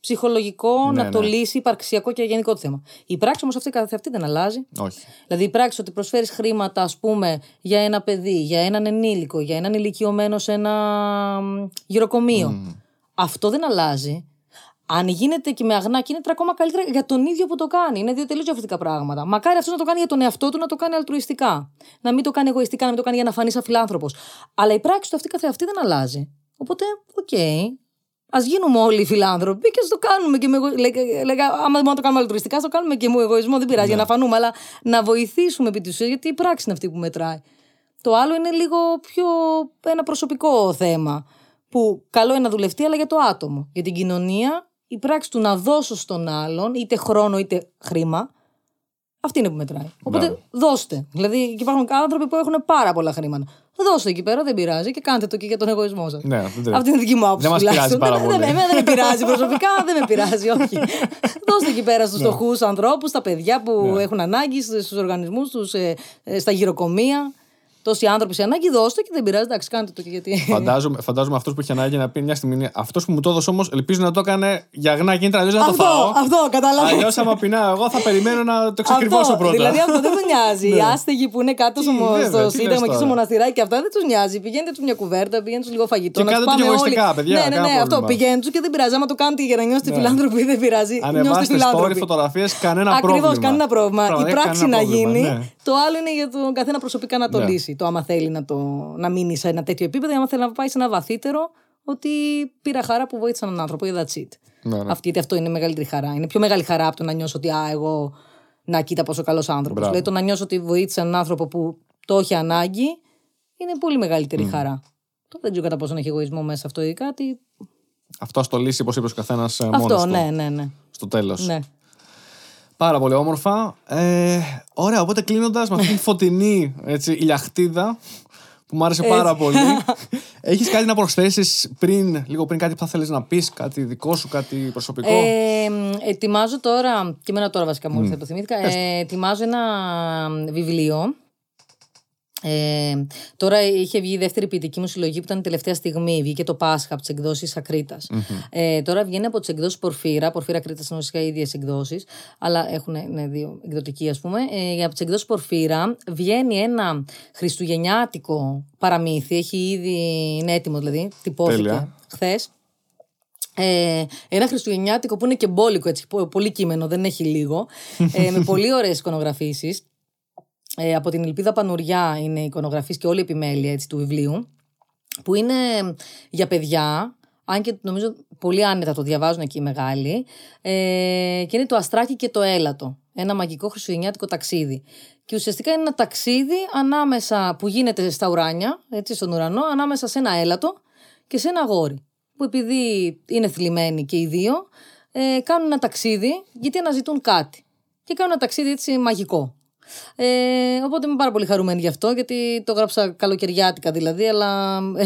ψυχολογικό Ναι, να το ναι. λύσει, υπαρξιακό και γενικό του θέμα. Η πράξη όμως αυτή καθ' αυτή δεν αλλάζει. Όχι. Δηλαδή, η πράξη ότι προσφέρεις χρήματα, ας πούμε, για ένα παιδί, για έναν ενήλικο, για έναν ηλικιωμένο σε ένα μ, γηροκομείο. Αυτό δεν αλλάζει. Αν γίνεται και με αγνά κίνητρα, ακόμα καλύτερα για τον ίδιο που το κάνει. Είναι δύο τελείως διαφορετικά πράγματα. Μακάρι αυτός να το κάνει για τον εαυτό του, να το κάνει αλτρουιστικά. Να μην το κάνει εγωιστικά, να μην το κάνει για να φανεί σαν φιλάνθρωπος. Αλλά η πράξη του αυτή καθεαυτή δεν αλλάζει. Οπότε, οκ. Α γίνουμε όλοι φιλάνθρωποι και ας το κάνουμε και με εγω... λέγα, λέγα, άμα δεν μπορούμε να το κάνουμε αλτρουιστικά, ας το κάνουμε και με εγωισμό. Δεν πειράζει για να φανούμε, αλλά να βοηθήσουμε επί της ουσίας, γιατί η πράξη είναι αυτή που μετράει. Το άλλο είναι λίγο πιο ένα προσωπικό θέμα. Που καλό είναι να δουλευτεί, αλλά για το άτομο. Για την κοινωνία, η πράξη του να δώσω στον άλλον, είτε χρόνο είτε χρήμα, αυτή είναι που μετράει. Οπότε Μπράβο. δώστε. Δηλαδή, και υπάρχουν άνθρωποι που έχουν πάρα πολλά χρήματα. Δώστε εκεί πέρα, δεν πειράζει και κάντε το και για τον εγωισμό σας. Ναι, δεν τρέχει. Αυτή είναι η δική μου άποψη. Δεν μας τουλάχιστον. πειράζει πάρα Δεν- δεν- πολύ. Εμένα δεν με πειράζει προσωπικά, δεν με πειράζει, όχι. Δώστε εκεί πέρα Ναι. στου φτωχού ανθρώπους, στα παιδιά που έχουν ανάγκη, στους οργανισμούς τους, στα γυροκομεία. Τόσοι άνθρωποι σε ανάγκη, δώστε και δεν πειράζει, εντάξει, κάντε το και γιατί. Φαντάζομαι, φαντάζομαι αυτός που είχε ανάγκη να πει μια στιγμή. Αυτός που μου το έδωσε όμως, ελπίζω να το έκανε για αγνά κίνητρα, αλλιώ να το αυτό, φάω. αυτό, καταλαβαίνω. Αλλιώς, άμα πεινάω, εγώ θα περιμένω να το ξεκριβώσω Αυτό, πρώτα. Δηλαδή αυτό δεν με νοιάζει. Οι άστεγοι που είναι κάτω στο, Ναι. βέβαια, στο τι Σύνταγμα λες και στο τώρα. μοναστηράκι και αυτά δεν τους νοιάζει. Πηγαίνετε τους μια κουβέρτα, πηγαίνετε τους λίγο φαγητό. Και να τους κάντε το πάμε και εγωιστικά, όλοι. παιδιά, Ναι, ναι, κανένα ναι, αυτό. πρόβλημα. Πηγαίνετε τους και δεν πειράζει. Άμα το κάνετε για να νιώσετε Ναι. φιλάνθρωποι, δεν πειράζει. Νιώστε Ανεβάστε story, φιλάνθρωποι. φωτογραφίες, κανένα πρόβλημα. Ακριβώ, κανένα πρόβλημα. Η Πραγματικά πράξη κανένα να πρόβλημα, γίνει. ναι. Το άλλο είναι για τον καθένα προσωπικά να το Ναι. Λύσει. Το άμα θέλει να, το, να μείνει σε ένα τέτοιο επίπεδο, ή άμα θέλει να πάει σε ένα βαθύτερο, ότι πήρα χαρά που βοήθησα έναν άνθρωπο. ή That's it. Ναι, ναι. Αυτή, γιατί αυτό είναι μεγαλύτερη χαρά. Είναι πιο μεγάλη χαρά από το να νιώσω ότι α, εγώ να κοίτα πόσο καλός άνθρωπος. Μπράβο. Δηλαδή το να νιώσω ότι βοήθησα έναν άνθρωπο που το έχει ανάγκη είναι πολύ μεγαλύτερη χαρά. Τώρα δεν ξέρω κατά πόσο έχει εγωισμό μέσα αυτό ή κάτι. Αυτό ας το λύσει, όπως είπες ο καθένας μόνος αυτό, του. ναι, ναι, ναι. Στο τέλος. ναι. Πάρα πολύ όμορφα. Ε, ωραία, οπότε κλείνοντας με αυτήν την φωτεινή έτσι, ηλιαχτίδα που μου άρεσε πάρα πολύ. Έχεις κάτι να προσθέσεις πριν, λίγο πριν κάτι που θα θέλεις να πεις, κάτι δικό σου, κάτι προσωπικό; Ε, μ, ετοιμάζω τώρα, και εμένα τώρα βασικά μόλις το θυμήθηκα, ε, ετοιμάζω ένα βιβλίο. Ε, τώρα είχε βγει η δεύτερη ποιητική μου συλλογή που ήταν τελευταία στιγμή. Βγήκε το Πάσχα από τις εκδόσεις Ακρίτας. Ε, τώρα βγαίνει από τις εκδόσεις Πορφύρα. Πορφύρα Ακρίτας είναι ουσιαστικά οι ίδιες εκδόσεις, αλλά έχουν ναι, δύο εκδοτικοί ας πούμε. Ε, από τις εκδόσεις Πορφύρα βγαίνει ένα χριστουγεννιάτικο παραμύθι. Έχει ήδη, είναι έτοιμο δηλαδή, τυπώθηκε Τέλεια. χθες. Ε, ένα χριστουγεννιάτικο που είναι και μπόλικο, έτσι, πο- πολύ κείμενο, δεν έχει λίγο. Ε, με πολύ ωραίες εικονογραφήσεις. Ε, από την Ελπίδα Πανουριά είναι η εικονογραφής και όλη η επιμέλεια έτσι, του βιβλίου. Που είναι για παιδιά, αν και νομίζω πολύ άνετα το διαβάζουν εκεί οι μεγάλοι. Ε, και είναι το Αστράκι και το Έλατο. Ένα μαγικό χριστουγεννιάτικο ταξίδι. Και ουσιαστικά είναι ένα ταξίδι ανάμεσα που γίνεται στα ουράνια, έτσι, στον ουρανό, ανάμεσα σε ένα έλατο και σε ένα αγόρι. Που επειδή είναι θλιμμένοι και οι δύο, ε, κάνουν ένα ταξίδι γιατί αναζητούν κάτι. Και κάνουν ένα ταξίδι έτσι μαγικό. Ε, οπότε είμαι πάρα πολύ χαρούμενη γι' αυτό, γιατί το γράψα καλοκαιριάτικα δηλαδή, αλλά ε,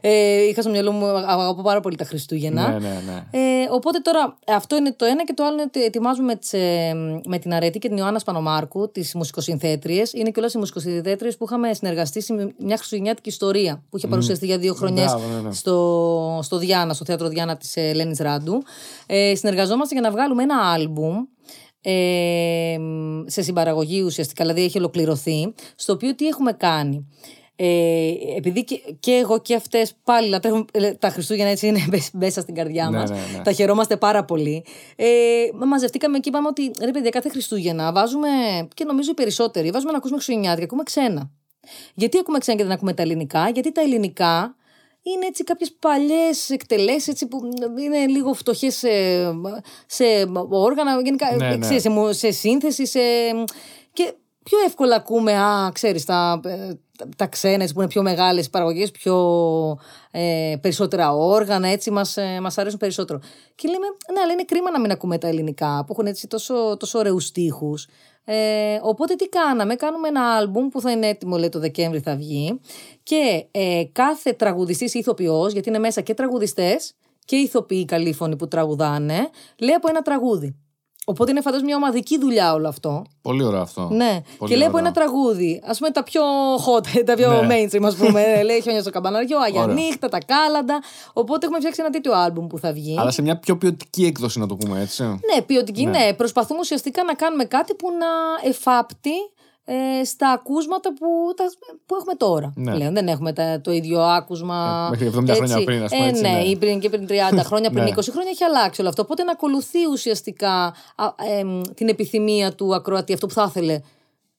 ε, είχα στο μυαλό μου, αγαπώ πάρα πολύ τα Χριστούγεννα. Ναι, ναι, ναι. Ε, οπότε τώρα αυτό είναι το ένα και το άλλο είναι ότι ετοιμάζουμε με, τις, ε, με την Αρέτη και την Ιωάννα Σπανομάρκου, τις μουσικοσυνθέτριες. Είναι και όλε οι μουσικοσυνθέτριες που είχαμε συνεργαστεί σε μια χριστουγεννιάτικη ιστορία που είχε παρουσιαστεί για δύο χρονιές Μπράβο, ναι, ναι. στο, στο Διάνα, στο θέατρο Διάνα της Ελένης Ράντου. Ε, συνεργαζόμαστε για να βγάλουμε ένα άλμπουμ ε, σε συμπαραγωγή ουσιαστικά, δηλαδή έχει ολοκληρωθεί, στο οποίο τι έχουμε κάνει. Ε, επειδή και, και εγώ και αυτές πάλι λατρεύουν ε, τα Χριστούγεννα έτσι είναι μέσα στην καρδιά Ναι, μας. ναι, ναι. Τα χαιρόμαστε πάρα πολύ. Ε, μα- μαζευτήκαμε και είπαμε ότι ρε παιδιά, κάθε Χριστούγεννα βάζουμε, και νομίζω οι περισσότεροι, βάζουμε να ακούσουμε Χριστουγεννιάτικα, ακούμε ξένα. Γιατί ακούμε ξένα και δεν ακούμε τα ελληνικά, Γιατί τα ελληνικά είναι έτσι κάποιες παλιές εκτελέσεις έτσι, που είναι λίγο φτωχές σε, σε όργανα, γενικά Ναι, ναι. ξέρεις, σε, μου- σε σύνθεση, σε... και πιο εύκολα ακούμε, α, ξέρεις, τα, ε, τα, τα ξένα έτσι, που είναι πιο μεγάλες παραγωγές, πιο ε, περισσότερα όργανα, έτσι μας, ε, μας αρέσουν περισσότερο. Και λέμε, ναι, αλλά είναι κρίμα να μην ακούμε τα ελληνικά, που έχουν έτσι τόσο, τόσο ωραίους στίχους. Ε, οπότε τι κάναμε, κάνουμε ένα άλμπουμ που θα είναι έτοιμο, λέει το Δεκέμβρη θα βγει και ε, κάθε τραγουδιστής ή ηθοποιός, γιατί είναι μέσα και τραγουδιστές και ηθοποιοί καλή φωνή που τραγουδάνε, λέει από ένα τραγούδι. Οπότε είναι φαντάζομαι μια ομαδική δουλειά όλο αυτό. Πολύ ωραίο αυτό. Ναι. Πολύ και λέει από ωραίο. ένα τραγούδι. Α πούμε τα πιο hot, τα πιο Ναι. mainstream, ας πούμε. λέει Χιόνια στο καμπαναριό, Αγία Ωραία. Νύχτα, τα κάλαντα. Οπότε έχουμε φτιάξει ένα τέτοιο άλμπουμ που θα βγει. Αλλά σε μια πιο ποιοτική έκδοση, να το πούμε έτσι. Ναι, ποιοτική, ναι. Προσπαθούμε ουσιαστικά να κάνουμε κάτι που να εφάπτει ε, στα ακούσματα που, τα, που έχουμε τώρα. Ναι. Πλέον δεν έχουμε τα, το ίδιο άκουσμα. Ε, μέχρι 70 χρόνια πριν, ας πούμε, Ε, έτσι, ναι, ναι. ή πριν και πριν 30 χρόνια, πριν Ναι. 20 χρόνια έχει αλλάξει όλο αυτό. Οπότε να ακολουθεί ουσιαστικά α, εμ, την επιθυμία του ακροατή, αυτό που θα ήθελε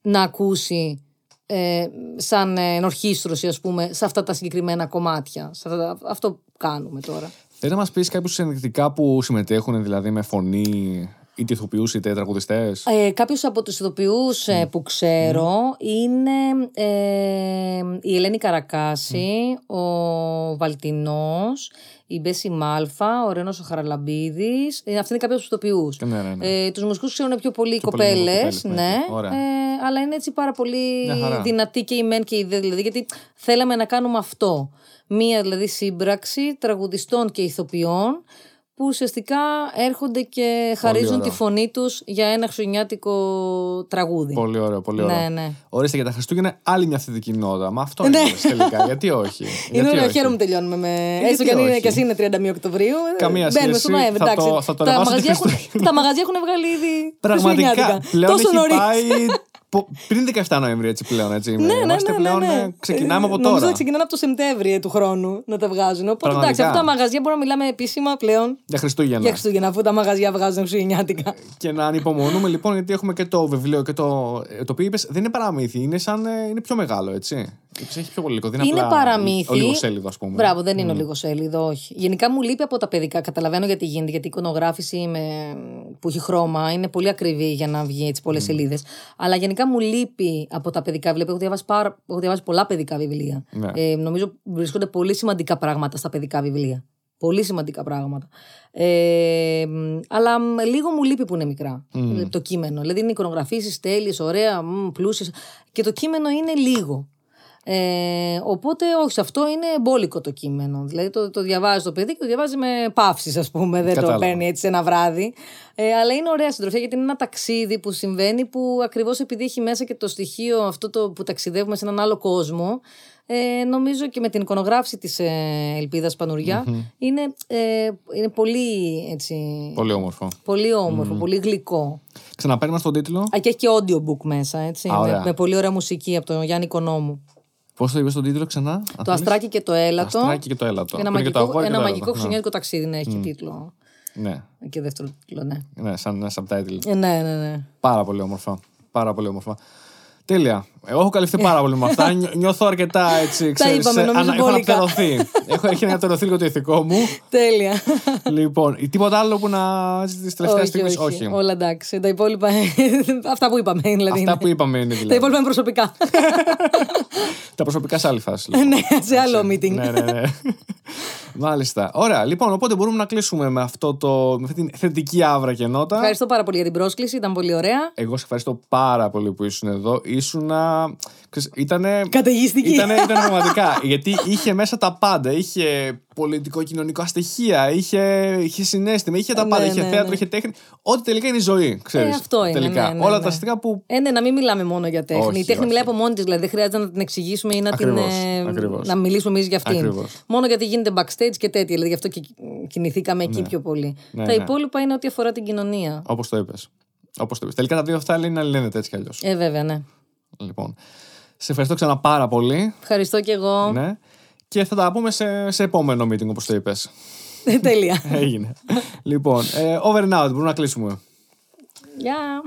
να ακούσει ε, σαν ε, ενορχήστρωση, ας πούμε, σε αυτά τα συγκεκριμένα κομμάτια. Σε αυτά, τα- αυτό που κάνουμε τώρα. Θέλει να μας πεις κάποιους ενδεικτικά που συμμετέχουν, δηλαδή με φωνή, είτε ηθοποιού είτε τραγουδιστές; Ε, κάποιος από τους ηθοποιούς ε, που ξέρω είναι ε, η Ελένη Καρακάση, ο Βαλτινός, η Μπέση Μάλφα, ο Ρένος ο Χαραλαμπίδης. Ε, αυτοί είναι κάποιοι από τους ηθοποιούς. Ναι, ναι, ναι. Ε, τους μουσικούς ξέρουν πιο πολύ οι Πιο πολύ λίγο κοπέλες, κοπέλες, ναι. ναι. Ωραία. Ε, αλλά είναι έτσι πάρα πολύ Μια χαρά. δυνατοί και οι μεν και οι δε, δηλαδή, γιατί θέλαμε να κάνουμε αυτό. Μία δηλαδή σύμπραξη τραγουδιστών και ηθοποιών που ουσιαστικά έρχονται και χαρίζουν ωραίο. τη φωνή τους για ένα χριστουγεννιάτικο τραγούδι. Πολύ ωραίο, πολύ ωραίο. Ναι, ναι. Ορίστε για τα Χριστούγεννα άλλη μια θετική νότα. Μα αυτό είναι τελικά. Γιατί όχι; Είναι Γιατί ωραίο, όχι; χαίρομαι που τελειώνουμε με. γιατί Έστω και αν είναι όχι; και εσύ είναι 31 Οκτωβρίου. ε, Καμία Μπαίνουμε σχέση. στο Νοέμβρη. Θα εντάξει. το- θα το τα, ανεβάσω μαγαζιά τη έχουν, Χριστούγεννα. τα μαγαζιά έχουν βγάλει ήδη. Πραγματικά Χριστουγεννιάτικα. πλέον Τόσο έχει νωρίς. πάει πο- πριν 17 Νοέμβρη έτσι πλέον. Έτσι, Ναι, ναι, Είμαστε ναι, πλέον, ναι, ναι. ε, ξεκινάμε από Νομίζω τώρα. ότι ξεκινάνε από το Σεπτέμβριο του χρόνου να τα βγάζουν. Οπότε εντάξει, Πραγματικά. αυτά τα μαγαζιά μπορούμε να μιλάμε επίσημα πλέον Για Χριστούγεννα. για Χριστούγεννα, αφού τα μαγαζιά βγάζουν Χριστουγεννιάτικα. Και να ανυπομονούμε λοιπόν, γιατί έχουμε και το βιβλίο και το. ε, Το οποίο είπες δεν είναι παραμύθι, είναι, σαν, ε, είναι πιο μεγάλο, έτσι. Είπες, Έχει πιο πολύ υλικό. Δεν Είναι απλά παραμύθι. Ο λίγο σέλιδο, ας πούμε. Μπράβο, δεν είναι ο λίγο σέλιδο, όχι. Γενικά μου λείπει από τα παιδικά. Καταλαβαίνω γιατί γίνεται, γιατί η εικονογράφηση με... που έχει χρώμα είναι πολύ ακριβή για να βγει έτσι πολλές σελίδες. Αλλά γενικά μου λείπει από τα παιδικά βιβλία. Έχω διαβάσει, πάρα... έχω διαβάσει πολλά παιδικά βιβλία. Ναι. Ε, νομίζω βρίσκονται πολύ σημαντικά πράγματα στα παιδικά βιβλία. Πολύ σημαντικά πράγματα. Ε, μ, αλλά μ, λίγο μου λείπει που είναι μικρά ε, το κείμενο. Δηλαδή είναι εικονογραφήσεις τέλειες, ωραία, πλούσιες. Και το κείμενο είναι λίγο. Ε, οπότε, όχι, σε αυτό είναι εμπόλικο το κείμενο. Δηλαδή το, το διαβάζει το παιδί και το διαβάζει με παύσει, ας πούμε. Δεν Κατάλαβα. το παίρνει έτσι σε ένα βράδυ. Ε, αλλά είναι ωραία συντροφιά γιατί είναι ένα ταξίδι που συμβαίνει που ακριβώς επειδή έχει μέσα και το στοιχείο αυτό το που ταξιδεύουμε σε έναν άλλο κόσμο. Ε, νομίζω και με την εικονογράφηση της ε, Ελπίδας Πανουριά είναι, ε, είναι πολύ, έτσι, Πολύ όμορφο. πολύ όμορφο, πολύ γλυκό. Ξαναπαίρνουμε στον τίτλο. Α, και έχει και audiobook μέσα, έτσι, Α, με, ωραία. με πολύ ωραία μουσική από τον Γιάννη Κονόμου. Πώς το είπες στον τίτλο ξανά. αν Το θέλεις; Αστράκι και το Έλατο. Αστράκι και το έλατο. Ένα Που είναι και το μαγικό, αγόρι και ένα το μαγικό έλατο. χριστουγεννιάτικο ταξίδι να έχει και τίτλο. Ναι, Και δεύτερο τίτλο, ναι. ναι, σαν ένα subtitle. Ε, ναι, ναι, ναι. Πάρα πολύ όμορφα. Πάρα πολύ όμορφα. Τέλεια. Εγώ έχω καλυφθεί πάρα πολύ με αυτά. Νιώ- Νιώθω αρκετά έτσι. Ξέρεις, είπαμε, ε, νομίζω ανα- Έχω πολύ κα- αναπτερωθεί. έχω έχει αναπτερωθεί λίγο το ηθικό μου. Τέλεια. λοιπόν, τίποτα άλλο που να. τη τελευταία στιγμή. όχι, Όλα εντάξει. Τα υπόλοιπα. αυτά που είπαμε. Δηλαδή, Αυτά είναι. που είπαμε είναι Τα δηλαδή. υπόλοιπα είναι προσωπικά. Τα προσωπικά σε άλλη φάση. λοιπόν. ναι, σε άλλο meeting. ναι, ναι, ναι. Μάλιστα. Ωραία. Λοιπόν, οπότε μπορούμε να κλείσουμε με, αυτό το, με αυτή την θετική άβρα και νότα. Ευχαριστώ πάρα πολύ για την πρόσκληση, ήταν πολύ ωραία. Εγώ σε ευχαριστώ πάρα πολύ που ήσουν εδώ. Ήσουν. Ήτανε. Καταιγιστική. Ήτανε, ήταν πραγματικά. γιατί είχε μέσα τα πάντα. Είχε πολιτικό-κοινωνικό αστοιχεία, είχε, είχε συνέστημα, είχε τα Ναι, πάντα. είχε ναι, θέατρο, ναι. είχε τέχνη. Ό,τι τελικά είναι η ζωή. Ξέρεις, Ε, αυτό είναι, Τελικά. ναι, ναι, Όλα ναι. τα αστικά που. Ε, ναι, να μην μιλάμε μόνο για τέχνη. Όχι, η τέχνη όχι. μιλάει από μόνη της, δηλαδή δεν χρειάζεται να την εξηγήσουμε ή να, την, Ακριβώς, ε, ακριβώς. να μιλήσουμε εμείς για αυτήν. Ακριβώς. Μόνο γιατί γίνεται backstage και τέτοια. Δηλαδή γι' αυτό και κινηθήκαμε εκεί πιο πολύ. Ναι, τα ναι. υπόλοιπα είναι ό,τι αφορά την κοινωνία. Όπως το είπες. Όπως το είπες. Τελικά τα δύο αυτά είναι αλληλένδετα έτσι κι αλλιώς. Ε, βέβαια, ναι. Λοιπόν. Σε ευχαριστώ ξανά πάρα πολύ. Ευχαριστώ και εγώ. Ναι. Και θα τα πούμε σε, σε επόμενο meeting, όπως το είπες. Τέλεια. Έγινε. λοιπόν, ε, over and out, μπορούμε να κλείσουμε. Γεια.